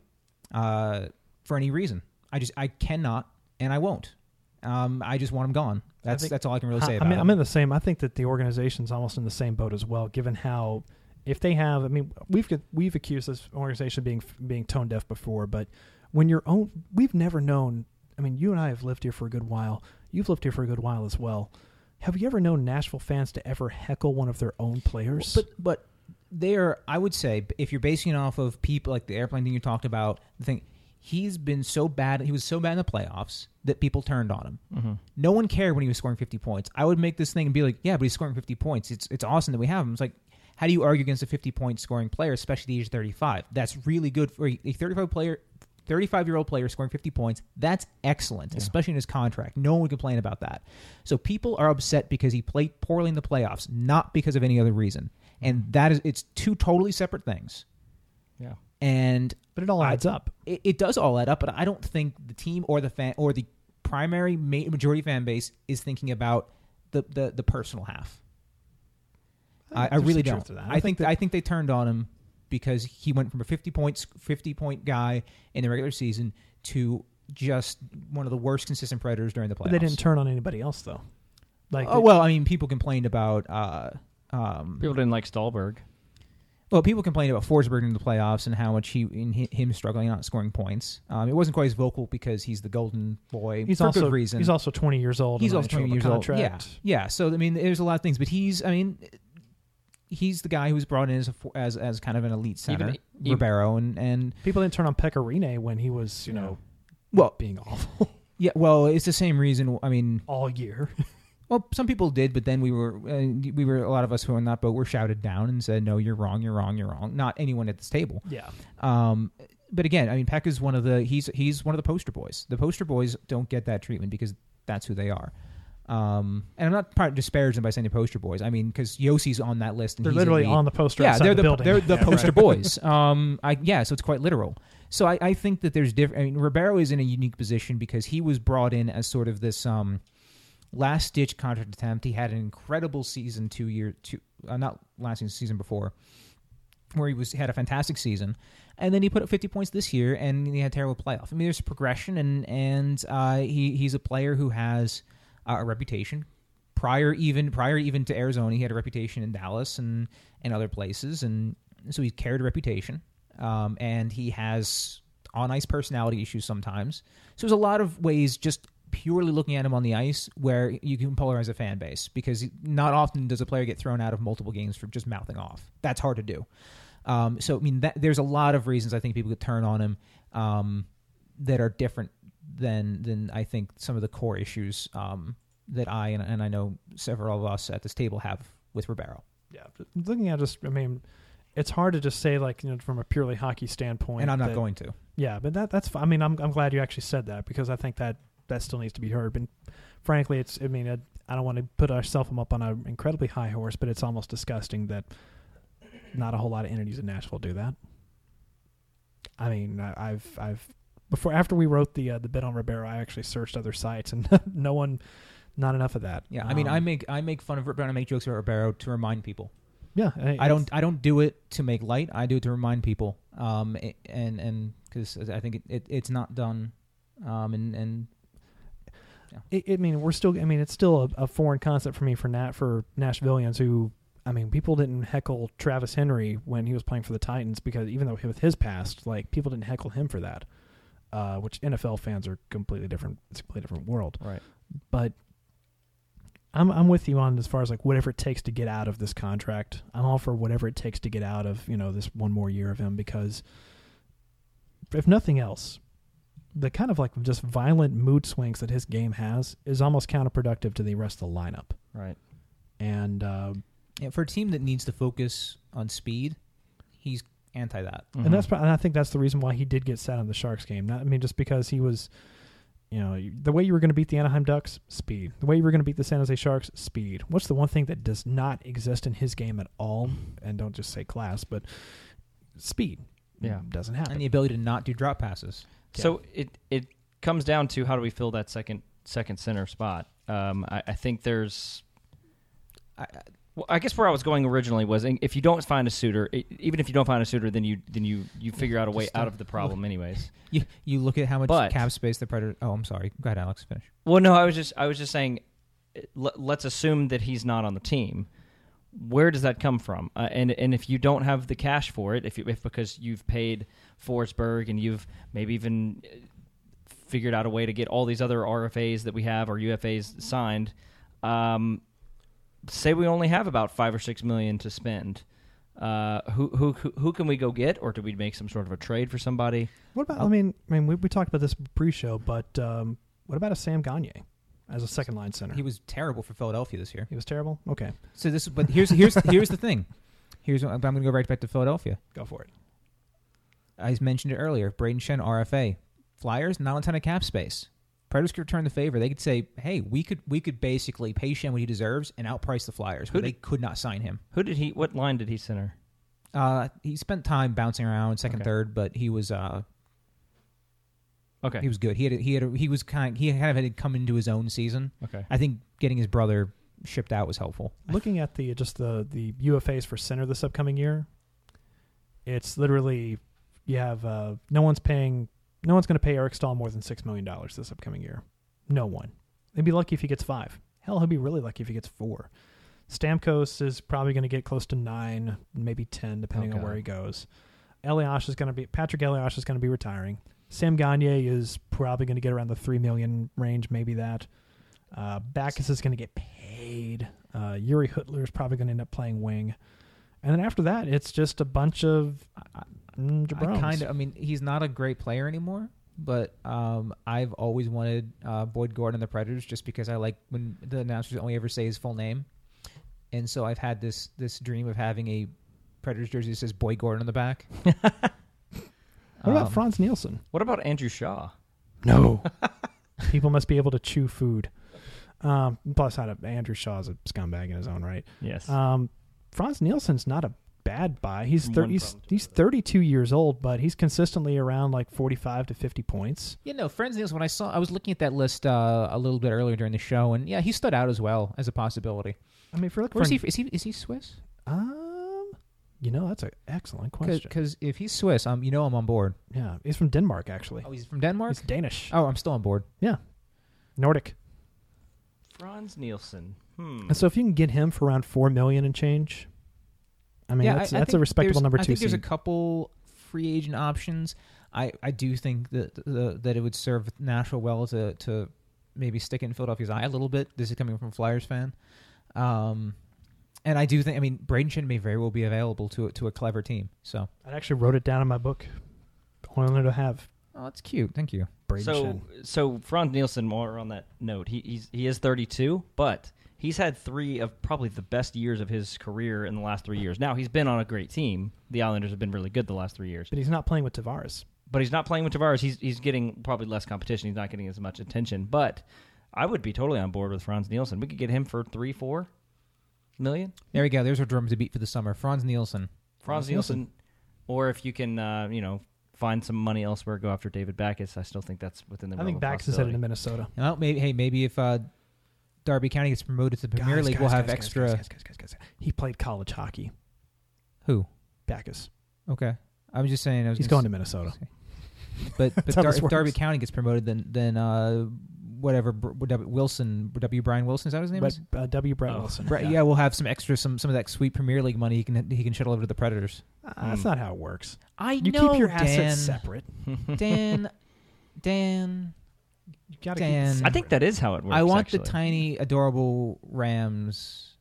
uh, for any reason. I just I cannot. and I won't. Um, I just want him gone. That's think- that's all I can really say I, about I mean, it. I'm in the same. I think that the organization's almost in the same boat as well, given how if they have. I mean, we've we've accused this organization of being being tone deaf before, but when your own, we've never known. I mean, you and I have lived here for a good while. You've lived here for a good while as well. Have you ever known Nashville fans to ever heckle one of their own players? But but there, I would say, if you're basing it off of people like the airplane thing you talked about, the thing he's been so bad. He was so bad in the playoffs that people turned on him. Mm-hmm. No one cared when he was scoring 50 points. I would make this thing and be like, yeah, but he's scoring 50 points. It's it's awesome that we have him. It's like, how do you argue against a 50 point scoring player, especially at the age 35? That's really good for a 35 player. 35 year old player scoring 50 points, that's excellent, especially in his contract. No one would complain about that. So people are upset because he played poorly in the playoffs, not because of any other reason. And that is, it's two totally separate things. Yeah. And but it all I- adds up. it, it does all add up, but I don't think the team or the fan or the primary ma- majority fan base is thinking about the the, the personal half. I, I really don't. that. I I, think think that- I think they turned on him because he went from a fifty points fifty point guy in the regular season to just one of the worst consistent predators during the playoffs. But they didn't turn on anybody else though. Like Oh well, I mean, people complained about. Uh, um, People didn't like Stahlberg. Well, people complained about Forsberg in the playoffs and how much he in him struggling not scoring points. Um, it wasn't quite as vocal because he's the golden boy he's for also good reason. he's also 20 years old. He's also twenty years old. Yeah, yeah. So I mean, there's a lot of things, but he's I mean, he's the guy who's brought in as a, as as kind of an elite center, Even- even- Ribeiro, and and People didn't turn on Pekka Rinne when he was, you know, well, being awful yeah, well, it's the same reason. I mean, all year. Well, some people did, but then we were uh, we were a lot of us who were in that boat were shouted down and said, "No, you're wrong, you're wrong, you're wrong." Not anyone at this table. yeah. Um, but again, I mean, Peck is one of the he's he's one of the poster boys. The poster boys don't get that treatment because that's who they are. Um, and I'm not disparage them by saying they're poster boys. I mean, because Josi's on that list. And They're literally the- on the poster yeah, they're the, the, building. they're the Yeah, poster right. boys. Um, I yeah, so it's quite literal. So I, I think that there's different. I mean, Ribeiro is in a unique position because he was brought in as sort of this um, last ditch contract attempt. He had an incredible season two year two, uh, not last season, season before, where he was had a fantastic season, and then he put up 50 points this year, and he had a terrible playoff. I mean, there's progression, and and uh, he he's a player who has uh, a reputation. Prior even prior even to Arizona, he had a reputation in Dallas and and other places, and so he's carried a reputation. Um, and he has on ice personality issues sometimes. So there's a lot of ways just purely looking at him on the ice where you can polarize a fan base because not often does a player get thrown out of multiple games for just mouthing off. That's hard to do. Um, so I mean, that, there's a lot of reasons I think people could turn on him um, that are different than than I think some of the core issues um, that I and, and I know several of us at this table have with Ribeiro. Yeah, looking at just, I mean, it's hard to just say like you know from a purely hockey standpoint. and I'm not that- going to. Yeah, but that that's. I mean, I'm I'm glad you actually said that because I think that that still needs to be heard. But frankly, it's. I mean, it, I don't want to put ourselves up on an incredibly high horse, but it's almost disgusting that not a whole lot of entities in Nashville do that. I mean, I- I've I've before after we wrote the uh, the bit on Ribeiro, I actually searched other sites and no one, not enough of that. Yeah, I mean, Um, I make I make fun of Ribeiro, I make jokes about Ribeiro to remind people. yeah, I don't I don't do it to make light. I do it to remind people. Um, and and because I think it, it it's not done. Um, and and it, I mean, we're still. I mean, it's still a, a foreign concept for me for Nat for Nashvillians who. I mean, people didn't heckle Travis Henry when he was playing for the Titans because even though with his past, like people didn't heckle him for that. Uh, which NFL fans are completely different. It's a completely different world. Right. But I'm I'm with you on as far as like whatever it takes to get out of this contract. I'm all for whatever it takes to get out of you know this one more year of him because if nothing else, the kind of like just violent mood swings that his game has is almost counterproductive to the rest of the lineup. Right. And uh, yeah, for a team that needs to focus on speed, he's anti that. Mm-hmm. and that's pro- and I think that's the reason why he did get set on the Sharks game. Not I mean just because he was. You know, the way you were going to beat the Anaheim Ducks, speed. The way you were going to beat the San Jose Sharks, speed. What's the one thing that does not exist in his game at all? And don't just say class, but speed. Yeah. doesn't happen. and the ability to not do drop passes. So it it comes down to how do we fill that second second center spot? Um, I, I think there's I, Well, I guess where I was going originally was if you don't find a suitor, even if you don't find a suitor, then you then you you figure out a way out of the problem, anyways. You you look at how much But- cap space the predator. Oh, I'm sorry. Go ahead, Alex. Finish. Well, no, I was just I was just saying, let, let's assume that he's not on the team. Where does that come from? Uh, and and if you don't have the cash for it, if you, if because you've paid Forsberg and you've maybe even uh, figured out a way to get all these other RFAs that we have or UFAs signed, um, say we only have about five or six million to spend. Uh, who, who who who can we go get, or do we make some sort of a trade for somebody? What about? I'll- I mean, I mean, we, we talked about this pre-show, but um, what about a Sam Gagne as a second line center? He was terrible for Philadelphia this year. He was terrible. Okay, So this, but here's here's here's the thing. Here's what, I'm going to go right back to Philadelphia. go for it. I mentioned it earlier. Brayden Schenn, RFA, Flyers, not a ton of cap space. Predators could return the favor. They could say, "Hey, we could we could basically pay Schenn what he deserves and outprice the Flyers, Who but they could not sign him." Who did he? What line did he center? Uh, he spent time bouncing around second, Okay. third, but he was uh, Okay, he was good. He had a, he had a, he was kind he kind of had to come into his own season. okay. I think getting his brother shipped out was helpful. Looking at the just the the UFAs for center this upcoming year, it's literally you have uh, no one's paying no one's going to pay Eric Staal more than six million dollars this upcoming year. No one. They'd be lucky if he gets five. Hell, he'll be really lucky if he gets four. Stamkos is probably going to get close to nine, maybe ten, depending on where he goes. Elias is going to be Patrik Elias is going to be retiring. Sam Gagne is probably going to get around the three million range, maybe that. Uh, Backes is going to get paid. Uh, Yuri Hutler is probably going to end up playing wing, and then after that, it's just a bunch of mm, I kind of. I mean, he's not a great player anymore. But um, I've always wanted uh, Boyd Gordon and the Predators just because I like when the announcers only ever say his full name, and so I've had this this dream of having a Predators jersey that says Boyd Gordon on the back. What about Um, Frans Nielsen? What about Andrew Shaw? No. People must be able to chew food. Um, plus, how to, Andrew Shaw's a scumbag in his own right. Yes. Um, Frans Nielsen's not a bad buy. He's 30, he's, he's 32 years old, but he's consistently around like 45 to 50 points. Yeah, no, Frans Nielsen. When I saw, I was looking at that list uh, a little bit earlier during the show, and yeah, he stood out as well as a possibility. I mean, if you're looking Where's for he? Is he? Is he Swiss? um, you know, that's an excellent question. Because if he's Swiss, um, you know I'm on board. yeah, he's from Denmark actually. Oh, he's from Denmark. He's Danish. Oh, I'm still on board. Yeah, Nordic. Frans Nielsen. Hmm. And so if you can get him for around four million and change, I mean, that's, I that's a respectable there's- number I two think there's a couple free agent options. I, I do think that the, that it would serve Nashville well to to maybe stick it in Philadelphia's eye a little bit. This is coming from a Flyers fan, um, and I do think I mean Brayden Schenn may very well be available to to a clever team. So I actually wrote it down in my book. Wanted to have oh, that's cute. Thank you. Brayden so Schenn. so Frans Nielsen. More on that note, he he's, he is 32, but he's had three of probably the best years of his career in the last three years. Now he's been on a great team. The Islanders have been really good the last three years, But he's not playing with Tavares. but he's not playing with Tavares. He's he's getting probably less competition. He's not getting as much attention. But I would be totally on board with Frans Nielsen. We could get him for three, four million. There we go. There's our drum to beat for the summer. Frans Nielsen. Frans Frans Nielsen. Nielsen, or if you can, uh, you know, find some money elsewhere, go after David Backes. I still think that's within the. I realm think of Bax is headed to possibility. Minnesota. Well, maybe hey, maybe if uh, Derby County gets promoted to the Premier League, we'll have extra. He played college hockey. Who? Backes. Okay, I was just saying. I was He's gonna to Minnesota. But but Dar- if Derby. County gets promoted, then then uh, whatever Br- W- Wilson W Brian Wilson is that his name? But is? uh, W. Brian Oh. Wilson. Bre- yeah. we'll have some extra some some of that sweet Premier League money he can he can shuttle over to the Predators. Uh, that's Hmm. not how it works. I You know keep your assets separate. Dan, Dan, You gotta Dan. keep I think that is how it works. I want actually. the tiny adorable Rams,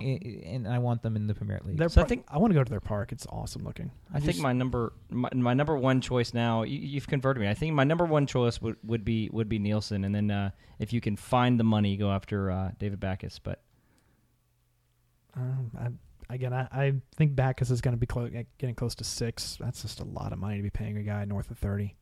i- i- and I want them in the Premier League. Their So I par- think- I want to go to their park. It's awesome looking. I think just- my number my, my number one choice now. You, you've converted me. I think my number one choice would, would be would be Nielsen, and then uh, if you can find the money, go after uh, David Backes. But Um, I, again, I, I think Backes is going to be clo- getting close to six. That's just a lot of money to be paying a guy north of thirty.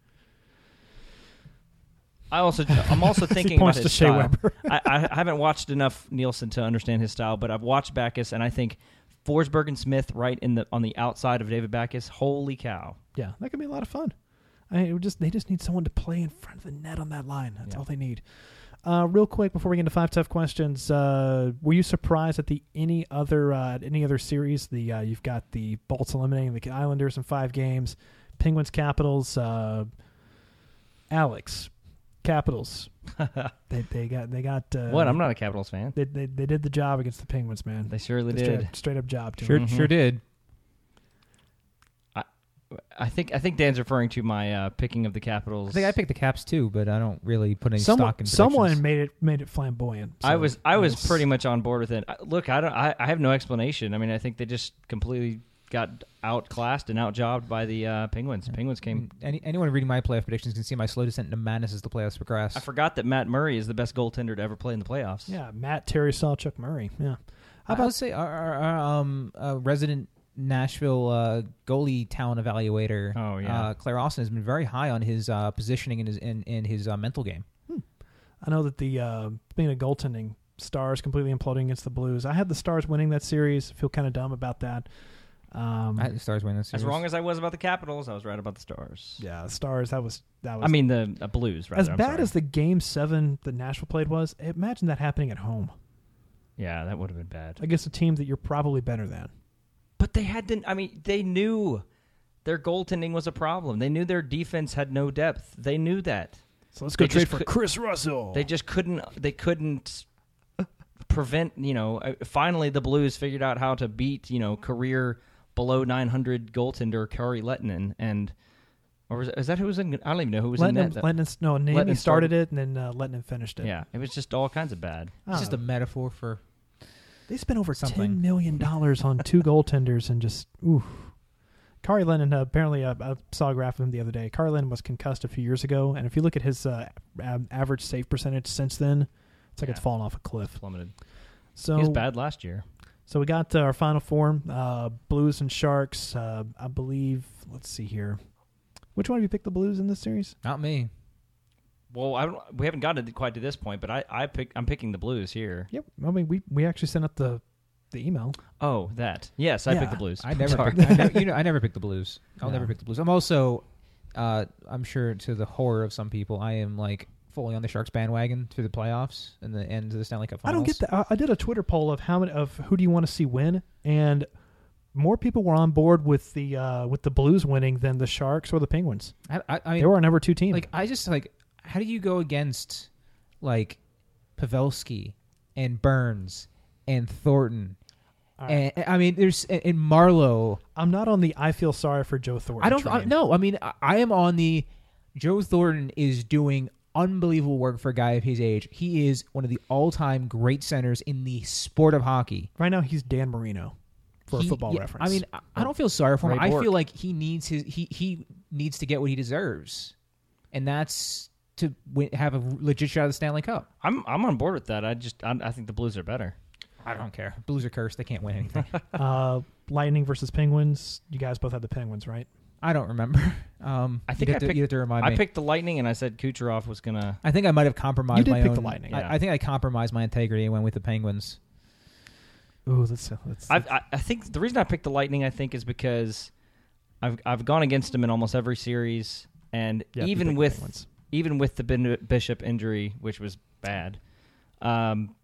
I also I'm also thinking about his to style. Weber. I, I haven't watched enough Nielsen to understand his style, but I've watched Backes, and I think Forsberg and Smith right in the on the outside of David Backes. Holy cow! Yeah, that could be a lot of fun. I mean, it just they just need someone to play in front of the net on that line. That's Yeah. all they need. Uh, real quick before we get into five tough questions, uh, were you surprised at the any other uh, any other series? The uh, you've got the Bolts eliminating the Islanders in five games, Penguins Capitals, uh, Alex, Capitals. they they got they got uh, what? I'm not a Capitals fan. They, they they did the job against the Penguins, man. They surely The did. straight, straight up job to Sure, them. Sure did. I think I think Dan's referring to my uh, picking of the Capitals. I think I picked the Caps too, but I don't really put any Someone stock in someone made it made it flamboyant. I was I was it's- pretty much on board with it. I- Look, I don't I, I have no explanation. I mean, I think they just completely got outclassed and outjobbed by the uh, Penguins. Penguins came. Any, anyone reading my playoff predictions can see my slow descent into madness as the playoffs progress. I forgot that Matt Murray is the best goaltender to ever play in the playoffs. Yeah, Matt Terry saw Chuck Murray. Yeah. How I about would say our, our, our um, uh, resident Nashville uh, goalie talent evaluator, Oh, yeah. uh, Claire Austin, has been very high on his uh, positioning in his in, in his uh, mental game. I know that the uh, being a goaltending Stars completely imploding against the Blues. I had the Stars winning that series. I feel kind of dumb about that. Um, I had the Stars winning this As series. wrong as I was about the Capitals, I was right about the Stars. yeah, the Stars. That was that was. I mean the uh, Blues. Rather, as I'm bad sorry. as the Game Seven that Nashville played was. Imagine that happening at home yeah, that would have been bad. against a team that you're probably better than. But they had to. I mean, they knew their goaltending was a problem. They knew their defense had no depth. They knew that. So let's go They trade for could- Kris Russell. They just couldn't. They couldn't prevent. You know, uh, finally the Blues figured out how to beat. You know, career below 900 goaltender Kari Lehtonen and. Or was, is that who was in? I don't even know who was in Letting that. him, letting no, Niemi Letting him started started- it, and then uh, letting him finished it. yeah, it was just all kinds of bad. It's don't just a metaphor for They spent over Something. ten million dollars on two goaltenders and just ooh. Kari Lehtonen uh, apparently uh, I saw a graph of him the other day. Kari Lehtonen was concussed a few years ago, and if you look at his uh, ab- average save percentage since then, it's like it's fallen off a cliff. Plummeted. So he was bad last year. So we got uh, our final four: uh, Blues and Sharks. Uh, I believe. Let's see here. Which one have you picked the Blues in this series? not me. Well, I don't, we haven't gotten to quite to this point, but I, I pick, I'm picking the Blues here. Yep. I mean, we we actually sent out the the email. Oh, that. Yes, I Yeah. picked the Blues. I never, picked, I never, you know, I never picked the Blues. I'll Yeah. never pick the Blues. I'm also, uh, I'm sure to the horror of some people, I am like fully on the Sharks bandwagon through the playoffs and the end of the Stanley Cup Finals. I don't get that. I, I did a Twitter poll of how many of who do you want to see win, and more people were on board with the uh, with the Blues winning than the Sharks or the Penguins. I, I, I they were our number two team. like, I just like, how do you go against like Pavelski and Burns and Thornton? Right. And I mean, there's and Marleau. I'm not on the I feel sorry for Joe Thornton. I don't I, no. I mean, I, I am on the Joe Thornton is doing unbelievable work for a guy of his age. He is one of the all-time great centers in the sport of hockey. Right now, he's Dan Marino for He- a football yeah, reference. I mean, I, I don't feel sorry for him. Ray I Bourque. feel like he needs his he he needs to get what he deserves, and that's to win, have a legit shot at the Stanley Cup. I'm I'm on board with that. I just I, I think the Blues are better. I don't care. Blues are cursed. They can't win anything. uh, Lightning versus Penguins. You guys both had the Penguins, right? I don't remember. Um, I think you'd I to, picked- you'd have to remind I me. picked the Lightning, and I said Kucherov was gonna. I think I might have compromised You did my pick own. the Lightning, yeah. I, I think I compromised my integrity and went with the Penguins. Ooh, that's that's. I've, I I think the reason I picked the Lightning, I think, is because I've I've gone against them in almost every series, and Yeah, even with even with the Ben- Bishop injury, which was bad. Um,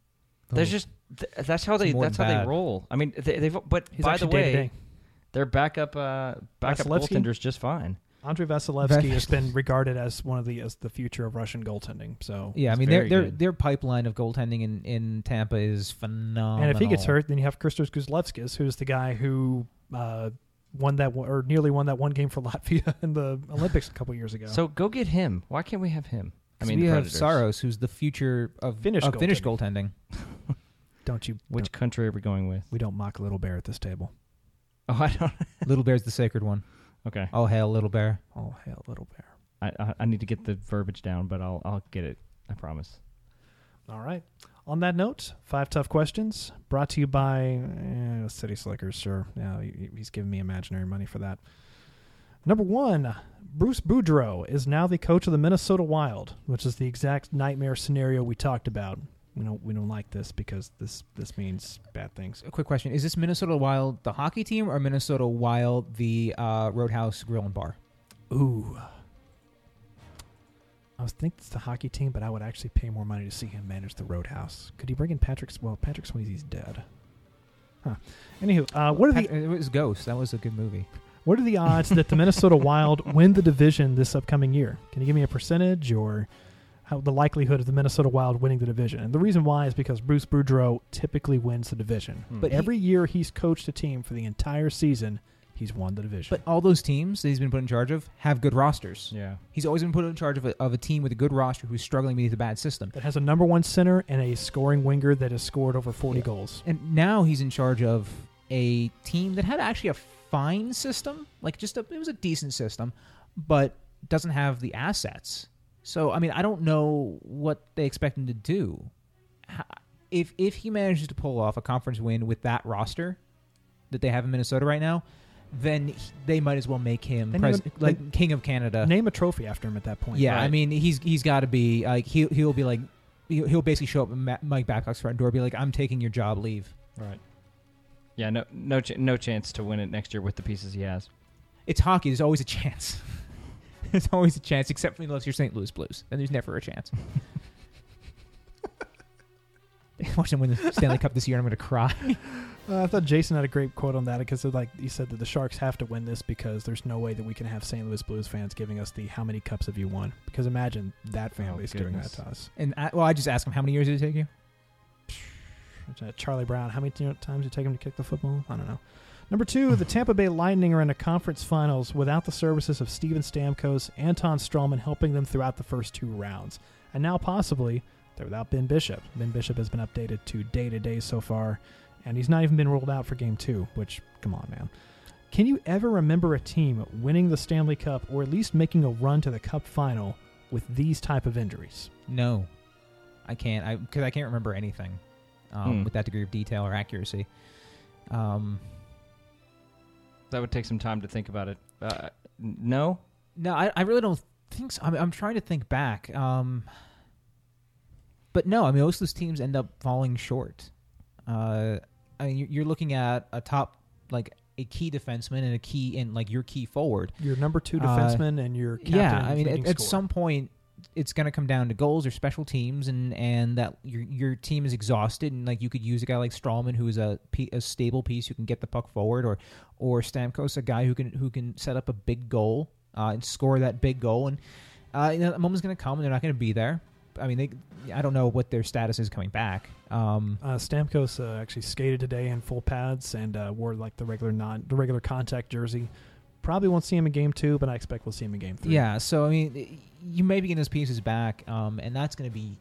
there's just th- that's how they that's how than they roll. I mean, they, they've but He's by the way, day-to-day. Their backup uh, backup Vasilevskiy? goaltender's just fine. Andrei Vasilevskiy has been regarded as one of the as the future of Russian goaltending. So, Yeah, I mean their their good. their pipeline of goaltending in, in Tampa is phenomenal. and if he gets hurt, then you have Kristers Gudlevskis, who's the guy who uh, won that one, or nearly won that one game for Latvia in the Olympics a couple years ago. So go get him. Why can't we have him? I mean, we have Saros, who's the future of Finnish of Finnish goaltending. goaltending. don't you? Which don't- country are we going with? we don't mock Little Bear at this table. Oh, I don't. Little Bear's the sacred one. Okay, All hail Little Bear. Oh hail, Little Bear! I, I I need to get the verbiage down, but I'll I'll get it. I promise. All right. On that note, five tough questions brought to you by eh, City Slickers. Sure, yeah, he- he's giving me imaginary money for that. Number one, Bruce Boudreau is now the coach of the Minnesota Wild, which is the exact nightmare scenario we talked about. We don't we don't like this because this this means bad things. A quick question: Is this Minnesota Wild the hockey team or Minnesota Wild the uh, Roadhouse Grill and Bar? Ooh. I was thinking it's the hockey team, but I would actually pay more money to see him manage the Roadhouse. Could he bring in Patrick? Well, Patrick Swayze's dead. Huh. Anywho, uh, what are the it was Ghost. That was a good movie. what are the odds that the Minnesota Wild win the division this upcoming year? Can you give me a percentage or how the likelihood of the Minnesota Wild winning the division? And the reason why is because Bruce Boudreau typically wins the division. Hmm. But But he- every year he's coached a team for the entire season, he's won the division. But all those teams that he's been put in charge of have good rosters. Yeah. He's always been put in charge of a, of a team with a good roster who's struggling beneath a bad system. that has a number one center and a scoring winger that has scored over 40 Yeah. goals. And now he's in charge of a team that had actually a fine system, like just a, it was a decent system, but doesn't have the assets. So I mean, I don't know what they expect him to do. If if he manages to pull off a conference win with that roster that they have in Minnesota right now, then he- they might as well make him pres- you would- like then- king of Canada. Name a trophy after him at that point. Yeah, I mean he's he's got to be like he he'll be like he'll he'll basically show up at Ma- Mike Babcock's front door, be like, "I'm taking your job, leave." Right. Yeah. No. No. Ch- no chance to win it next year with the pieces he has. It's hockey. There's always a chance. there's always a chance, except for unless you're St. Louis Blues, then there's never a chance. Watch them win the Stanley Cup this year, and I'm going to cry. Uh, I thought Jason had a great quote on that because like he said that the Sharks have to win this because there's no way that we can have St. Louis Blues fans giving us the how many cups have you won? Because imagine that fan Oh, doing that goodness. to us. And I, well, I just asked him how many years did it take you? Charlie Brown, how many t- times did it take him to kick the football? I don't know. Number two, the Tampa Bay Lightning are in a conference finals without the services of Steven Stamkos, Anton Stralman helping them throughout the first two rounds. And now possibly they're without Ben Bishop. Ben Bishop has been updated to day to day so far, and he's not even been ruled out for game two, which, come on, man. Can you ever remember a team winning the Stanley Cup or at least making a run to the Cup final with these type of injuries? No, I can't. I because I can't remember anything um, Hmm. with that degree of detail or accuracy. Um, That would take some time to think about it. Uh, no. No, I, I really don't think so. I'm, I'm trying to think back. Um, but no, I mean, most of those teams end up falling short. Uh, I mean, you're, you're looking at a top, like a key defenseman and a key, in like your key forward. Your number two Uh, defenseman and your captain. yeah, I mean, at, at some point, it's going to come down to goals or special teams, and and that your your team is exhausted, and like you could use a guy like Stralman, who is a a stable piece who can get the puck forward, or or Stamkos, a guy who can who can set up a big goal uh, and score that big goal, and uh, you know, a moment's going to come, and they're not going to be there. I mean, they, I don't know what their status is coming back. Um, Uh, Stamkos uh, actually skated today in full pads and uh, wore like the regular non the regular contact jersey. Probably won't see him in game two, but I expect we'll see him in game three. Yeah, so I mean, you may be getting those pieces back, um, and that's going to be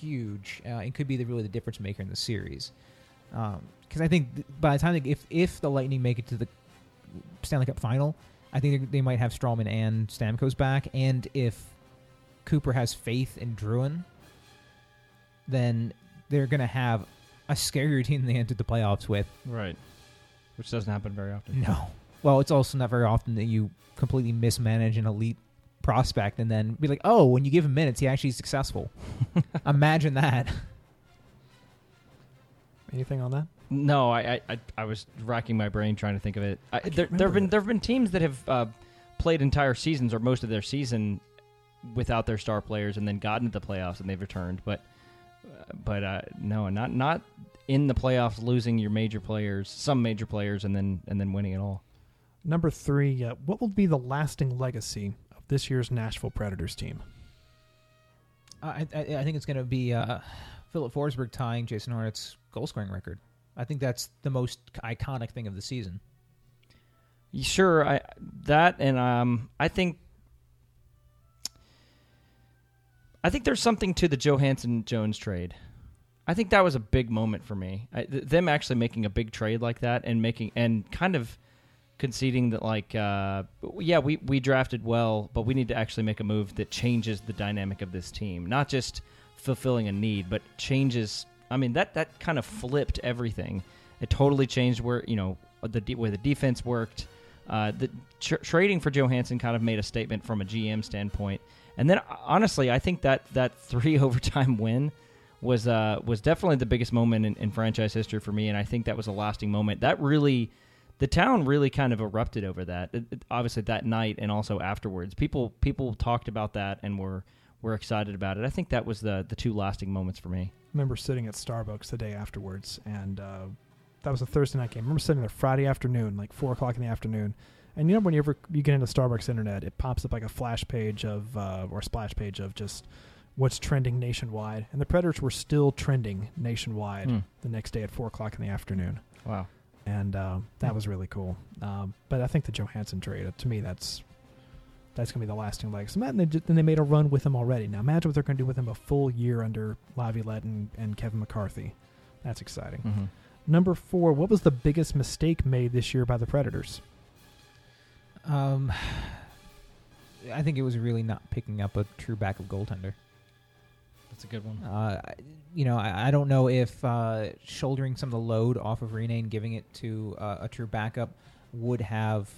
huge. Uh, it could be the really the difference maker in the series. Because I think th- by the time they, if if the Lightning make it to the Stanley Cup final, I think they, they might have Stralman and Stamkos back, and if Cooper has faith in Drouin, then they're going to have a scarier team than they entered the playoffs with. Right. Which doesn't happen very often. No. Well, it's also not very often that you completely mismanage an elite prospect and then be like, oh, when you give him minutes, he actually is successful. Imagine that. Anything on that? No, I, I, I, I was racking my brain trying to think of it. I, can't there, there have been there have been teams that have uh, played entire seasons or most of their season without their star players and then gotten to the playoffs and they've returned. But uh, but uh, no, not not in the playoffs, losing your major players, some major players, and then and then winning it all. Number three, uh, what will be the lasting legacy of this year's Nashville Predators team? I, I, I think it's going to be uh, Filip Forsberg tying Jason Arnott's goal scoring record. I think that's the most iconic thing of the season. Sure, I that and um, I think I think there's something to the Johansen Jones trade. I think that was a big moment for me. I, th- them actually making a big trade like that and making and kind of conceding that like uh, yeah we we drafted well, but we need to actually make a move that changes the dynamic of this team, not just fulfilling a need, but changes. I mean that that kind of flipped everything. It totally changed where you know the de- where the defense worked. Uh, the tr- trading for Johansen kind of made a statement from a GM standpoint, and then honestly, I think that that three overtime win was uh, was definitely the biggest moment in, in franchise history for me, and I think that was a lasting moment. That really, the town really kind of erupted over that. It- it- obviously, that night and also afterwards, people people talked about that and were were excited about it. I think that was the the two lasting moments for me. I remember sitting at Starbucks the day afterwards, and uh, that was a Thursday night game. I remember sitting there Friday afternoon, like four o'clock in the afternoon. And you know, whenever you get into Starbucks internet, it pops up like a flash page of uh, or a splash page of just what's trending nationwide. And the Predators were still trending nationwide Hmm. the next day at four o'clock in the afternoon, Wow. And uh, Hmm. that was really cool. Um, but I think the Johansen trade, uh, to me, that's that's gonna be the lasting legacy. And and they made a run with him already. Now imagine what they're gonna do with him a full year under Laviolette and, and Kevin McCarthy. That's exciting. hmm Number four, what was the biggest mistake made this year by the Predators? Um, I think it was really not picking up a true backup goaltender. That's a good one. Uh, you know, I, I don't know if uh, shouldering some of the load off of Rinne and giving it to uh, a true backup would have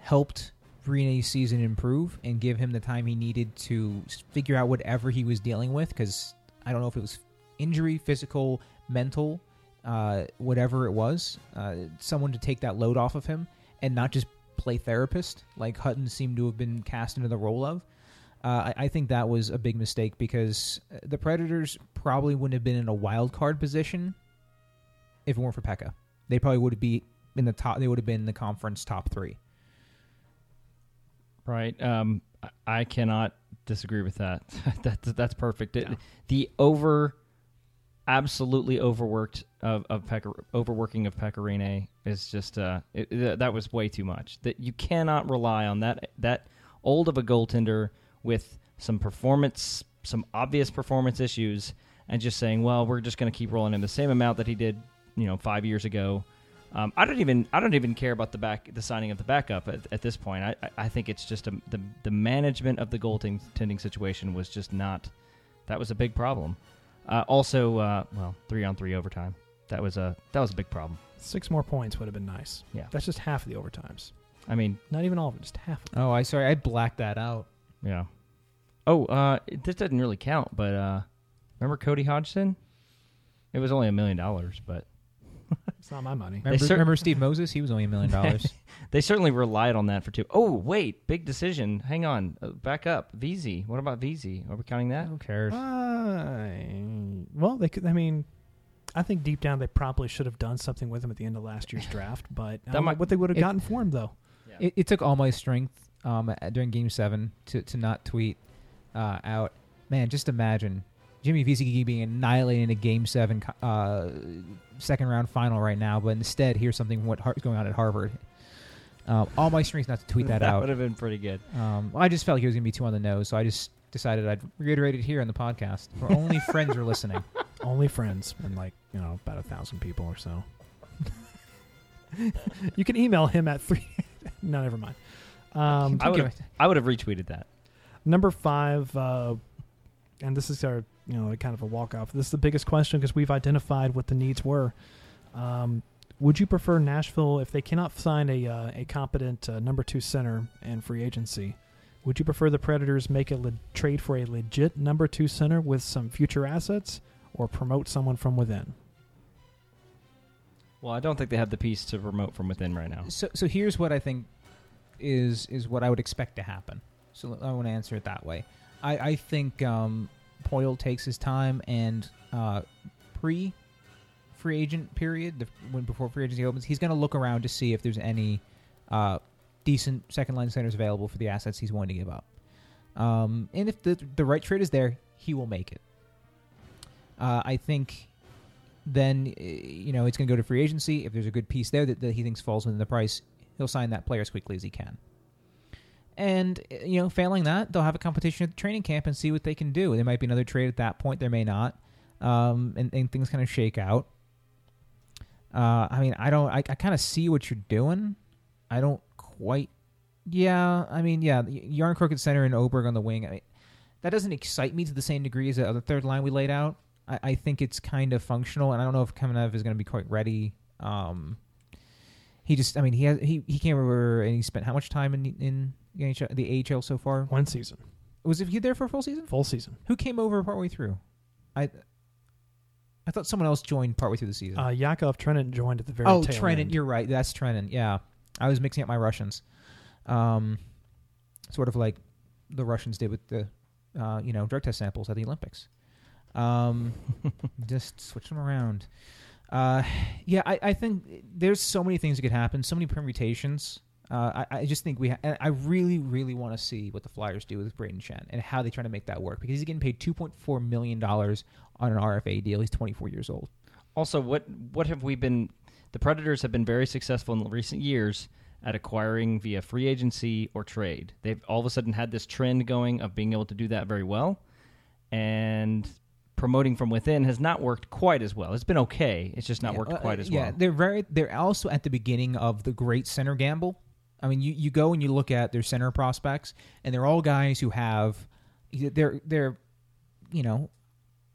helped Rinne's season improve and give him the time he needed to figure out whatever he was dealing with. Because I don't know if it was injury, physical, mental, uh, whatever it was, uh, someone to take that load off of him and not just play therapist like Hutton seemed to have been cast into the role of. Uh, I, I think that was a big mistake because uh, the Predators probably wouldn't have been in a wild card position if it weren't for Pekka. They probably would be in the top. They would have been in the conference top three. Right. Um, I- cannot disagree with that. that's that's perfect. It- Yeah. The over, absolutely overworked of of Pekka, overworking of Pekka Rinne is just uh, it- that was way too much. That you cannot rely on that that old of a goaltender with some performance, some obvious performance issues, and just saying, well, we're just going to keep rolling in the same amount that he did, you know, five years ago. Um, I don't even I don't even care about the back the signing of the backup at, at this point. I, I, I think it's just a, the the management of the goaltending situation was just not that was a big problem. Uh, also, uh, well, three on three overtime that was a that was a big problem. Six more points would have been nice. Yeah. That's just half of the overtimes. I mean, Not even all of it, just half. Of it. Oh, I sorry, I blacked that out. yeah. Oh, uh, this doesn't really count, but uh, remember Cody Hodgson? It was only a million dollars, but It's not my money. Remember, cer- remember Steve Moses? He was only a million dollars. they certainly relied on that for two. Oh, wait, big decision. Hang on, uh, back up. Vesey. What about Vesey? Are we counting that? Who cares? Uh, well, they could. I mean, I think deep down they probably should have done something with him at the end of last year's draft. But I That don't know might- what they would have it- gotten for him, though. It, it took all my strength um, during Game Seven to, to not tweet uh, out. Man, just imagine Jimmy Vesey being annihilated in a Game Seven uh, second round final right now, but instead here's something what Har- going on at Harvard. Um, all my strength not to tweet that, would out. Would have been pretty good. Um, well, I just felt like he was going to be too on the nose, so I just decided I'd reiterate it here on the podcast. Where only friends are listening. Only friends and like you know about a thousand people or so. you can email him at three. no, never mind. Um, I would have. I would have retweeted that. Number five, uh, and this is our you know kind of a walk off. This is the biggest question because we've identified what the needs were. Um, would you prefer Nashville if they cannot sign a uh, a competent uh, number two center and free agency? Would you prefer the Predators make a le- trade for a legit number two center with some future assets, or promote someone from within? Well, I don't think they have the piece to promote from within right now. So, so here's what I think is is what I would expect to happen. So I want to answer it that way. I, I think um, Poile takes his time and uh, pre free agent period, the, when before free agency opens, he's going to look around to see if there's any uh, decent second line centers available for the assets he's willing to give up. Um, and if the the right trade is there, he will make it. Uh, I think then you know it's going to go to free agency. If there's a good piece there that, that he thinks falls within the price, he'll sign that player as quickly as he can. And uh, you know, failing that, they'll have a competition at the training camp and see what they can do. There might be another trade at that point. There may not, um, and, and things kind of shake out. Uh, I mean, I don't. I, I kind of see what you're doing. I don't quite. Yeah, I mean, yeah, Yarn Crooked Center and Aberg on the wing. I mean, that doesn't excite me to the same degree as the other third line we laid out. I, I think it's kind of functional, and I don't know if Kamenev is going to be quite ready. Um, he just, I mean, he has he he came over and he spent how much time in in NHL, the AHL so far? One season, Was he there for a full season? full season. Who came over partway through? I I thought someone else joined partway through the season. Uh, Yakov Trenin joined at the very oh, tail Trenin, end. you're right. That's Trenin. Yeah, I was mixing up my Russians. Um, sort of like the Russians did with the uh, you know, drug test samples at the Olympics. Um, just switch them around. Uh, yeah, I, I think there's so many things that could happen, so many permutations. Uh, I, I just think we. Ha- and I really, really want to see what the Flyers do with Brayden Schenn and how they try to make that work because he's getting paid 2.4 million dollars on an RFA deal. He's 24 years old. Also, what what have we been? The Predators have been very successful in recent years at acquiring via free agency or trade. They've all of a sudden had this trend going of being able to do that very well, and promoting from within has not worked quite as well. It's been okay. It's just not Yeah, worked uh, quite as yeah, well. they're very. They're also at the beginning of the great center gamble. I mean, you, you go and you look at their center prospects, and they're all guys who have, they're they're, you know,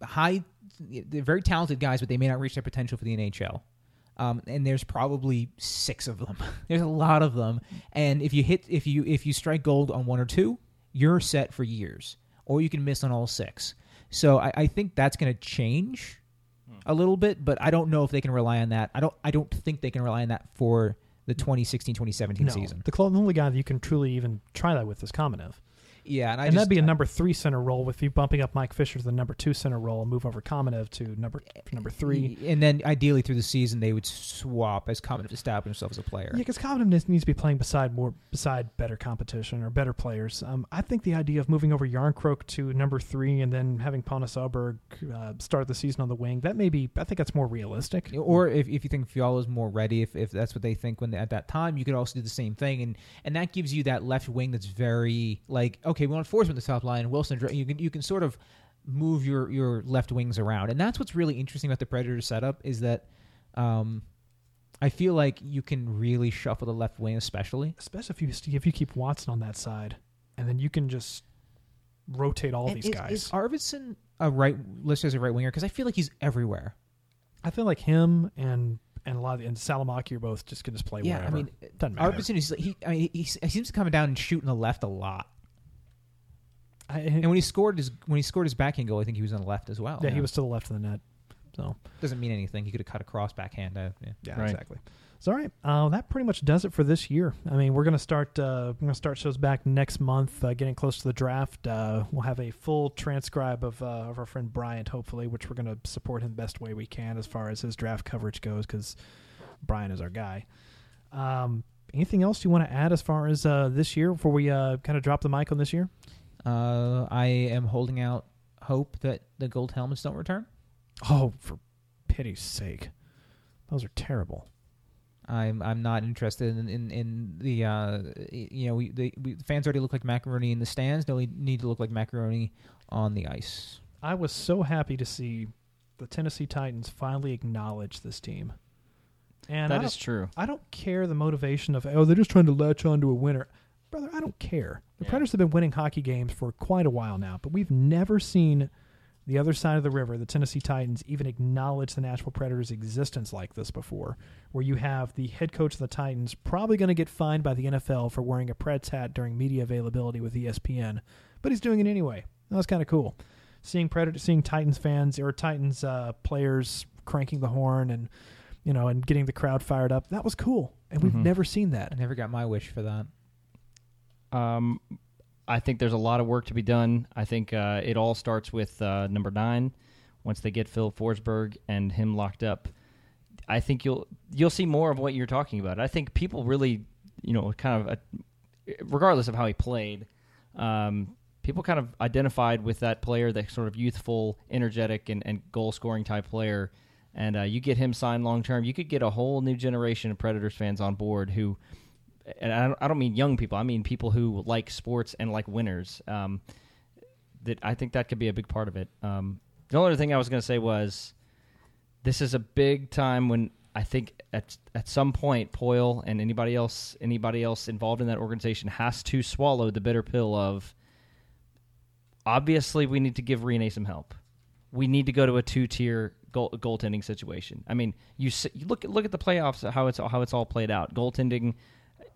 high. They're very talented guys, but they may not reach their potential for the NHL. Um, and there's probably six of them. there's a lot of them, and if you hit, if you if you strike gold on one or two, you're set for years, or you can miss on all six. So I, I think that's going to change a little bit, but I don't know if they can rely on that. I don't. I don't think they can rely on that for the 2016-2017 No, season. the, cl- the only guy that you can truly even try that with is Kamenev. Yeah, and I and just, that'd be a number three center role with you bumping up Mike Fisher to the number two center role and move over Kamenev to number number three. and then ideally through the season they would swap as Kamenev established himself as a player. Yeah, because Kamenev needs- to be playing beside more beside better competition or better players. Um, I think the idea of moving over Jarnkrok to number three and then having Pontus Aberg uh, start the season on the wing that may be. I think that's more realistic. Or if, if you think Fiala's more ready, if, if that's what they think when they, at that time, you could also do the same thing, and and that gives you that left wing that's very like okay, we want Forsman the top line, Wilson. You can you can sort of move your your left wings around, and that's what's really interesting about the Predators setup is that um, I feel like you can really shuffle the left wing, especially. especially if you if you keep Watson on that side, and then you can just rotate all And these is, guys. Is Arvidsson a right listed as a right winger? Because I feel like he's everywhere. I feel like him and and a lot of and Salomaki are both just can just play Yeah, wherever. I mean, doesn't matter. Arvidsson is he. I mean, he, he seems to come down and shoot in the left a lot. I, And when he scored his when he scored his backhand goal, I think he was on the left as well. yeah, he was to the left of the net. So doesn't mean anything. He could have cut across backhand. Uh, yeah. yeah, Right. exactly. So all right, uh, that pretty much does it for this year. I mean, we're gonna start uh, we're gonna start shows back next month, uh, getting close to the draft. Uh, we'll have a full transcribe of uh, of our friend Bryant, hopefully, which we're gonna support him the best way we can as far as his draft coverage goes, because Brian is our guy. Um, anything else you want to add as far as uh, this year before we uh, kind of drop the mic on this year? Uh, I am holding out hope that the gold helmets don't return. Oh, for pity's sake, those are terrible. I'm I'm not interested in in, in the uh, you know we the, we fans already look like macaroni in the stands. They only need to look like macaroni on the ice. I was so happy to see the Tennessee Titans finally acknowledge this team. And I that don't, is true. I don't care the motivation of oh they're just trying to latch on to a winner, brother. I don't care. The Yeah. Predators have been winning hockey games for quite a while now, but we've never seen the other side of the river, the Tennessee Titans, even acknowledge the Nashville Predators' existence like this before. Where you have the head coach of the Titans probably going to get fined by the NFL for wearing a Preds hat during media availability with ESPN, but he's doing it anyway. That was kind of cool. Seeing Predator, seeing Titans fans or Titans uh, players cranking the horn and you know and getting the crowd fired up. That was cool, and we've Mhm. never seen that. I never got my wish for that. Um, I think there's a lot of work to be done. I think uh, it all starts with uh, number nine. Once they get Phil Forsberg and him locked up, I think you'll you'll see more of what you're talking about. I think people really, you know, kind of, uh, regardless of how he played, um, people kind of identified with that player, that sort of youthful, energetic, and, and goal scoring type player. And uh, you get him signed long term, you could get a whole new generation of Predators fans on board who and I don't, I don't mean young people. I mean people who like sports and like winners. Um, that I think that could be a big part of it. Um, the only other thing I was going to say was, this is a big time when I think at at some point Poile and anybody else anybody else involved in that organization has to swallow the bitter pill of. Obviously, we need to give Rinne some help. We need to go to a two tier goal, goaltending situation. I mean, you, you look look at the playoffs how it's how it's all played out. Goaltending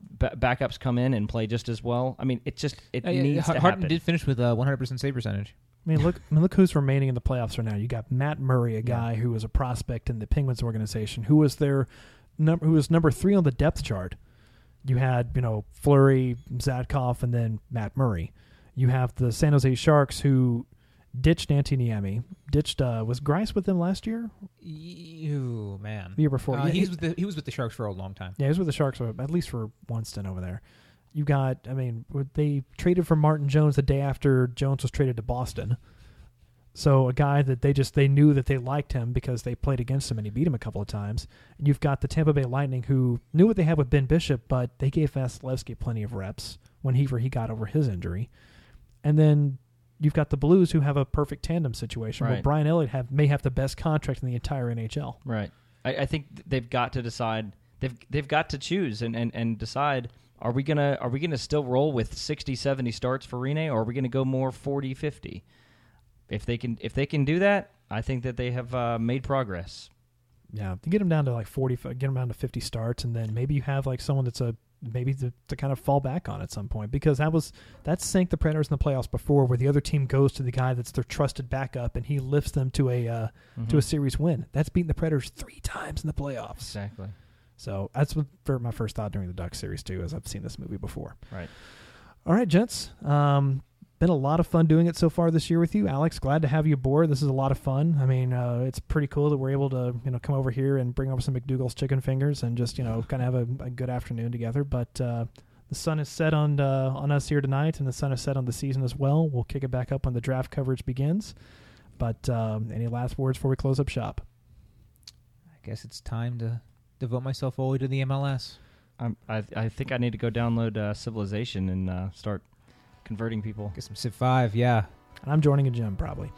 ba- backups come in and play just as well. I mean, it just it Uh, yeah, needs Har- to Harden happen. did finish with a 100% save percentage. I mean, look, I mean, look who's remaining in the playoffs right now. You got Matt Murray, a guy who was a prospect in the Penguins organization, who was their number, who was number three on the depth chart. You had, you know, Fleury, Zatkoff, and then Matt Murray. You have the San Jose Sharks who ditched Antti Niemi. Ditched uh, was Grice with them last year, You man. the year before. Uh, Yeah, he, he- was with the, he was with the Sharks for a long time. Yeah, he was with the Sharks for, at least for one stint over there. You got, I mean, they traded for Martin Jones the day after Jones was traded to Boston. So a guy that they just they knew that they liked him because they played against him and he beat him a couple of times. And you've got the Tampa Bay Lightning who knew what they had with Ben Bishop, but they gave Vasilevskiy plenty of reps when he he got over his injury. And then you've got the Blues who have a perfect tandem situation where Right. Brian Elliott have may have the best contract in the entire NHL. Right. I, I think they've got to decide. They've they've got to choose and, and, and decide. Are we gonna are we gonna still roll with 60, 70 starts for Rinne, or are we gonna go more 40, 50? If they can if they can do that, I think that they have uh, made progress. Yeah, get them down to like forty, get them down to fifty starts, and then maybe you have like someone that's a maybe to, to kind of fall back on at some point because that was that sank the Predators in the playoffs before, where the other team goes to the guy that's their trusted backup and he lifts them to a uh, to a series win. That's beaten the Predators three times in the playoffs. Exactly. So that's what for my first thought during the Ducks series too, as I've seen this movie before. Right. All right, gents. Um, been a lot of fun doing it so far this year with you, Alex. Glad to have you aboard. This is a lot of fun. I mean, uh, it's pretty cool that we're able to you know come over here and bring over some McDougal's chicken fingers and just you know kind of have a, a good afternoon together. But uh, the sun is set on uh, on us here tonight, and the sun is set on the season as well. We'll kick it back up when the draft coverage begins. But um, any last words before we close up shop? I guess it's time to devote myself fully to the MLS. I'm, I I think I need to go download uh, Civilization and uh, start converting people. Get some Civ Five, yeah. And I'm joining a gym probably.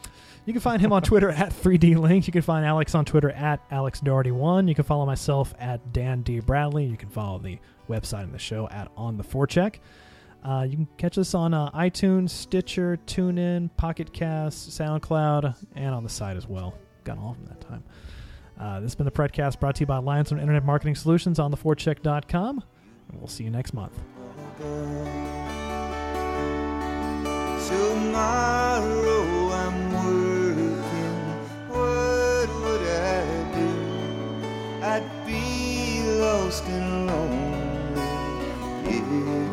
You can find him on Twitter at 3D Link. You can find Alex on Twitter at Alex Doherty1. You can follow myself at Dan D. Bradley. You can follow the website and the show at On the Forecheck. Uh, you can catch us on uh, iTunes, Stitcher, TuneIn, Pocket Cast, SoundCloud, and on the site as well. Got all of them that time. Uh, this has been the Predcast brought to you by LionZone Internet Marketing Solutions on theforecheck.com. And we'll see you next month. I'd be lost and lonely. If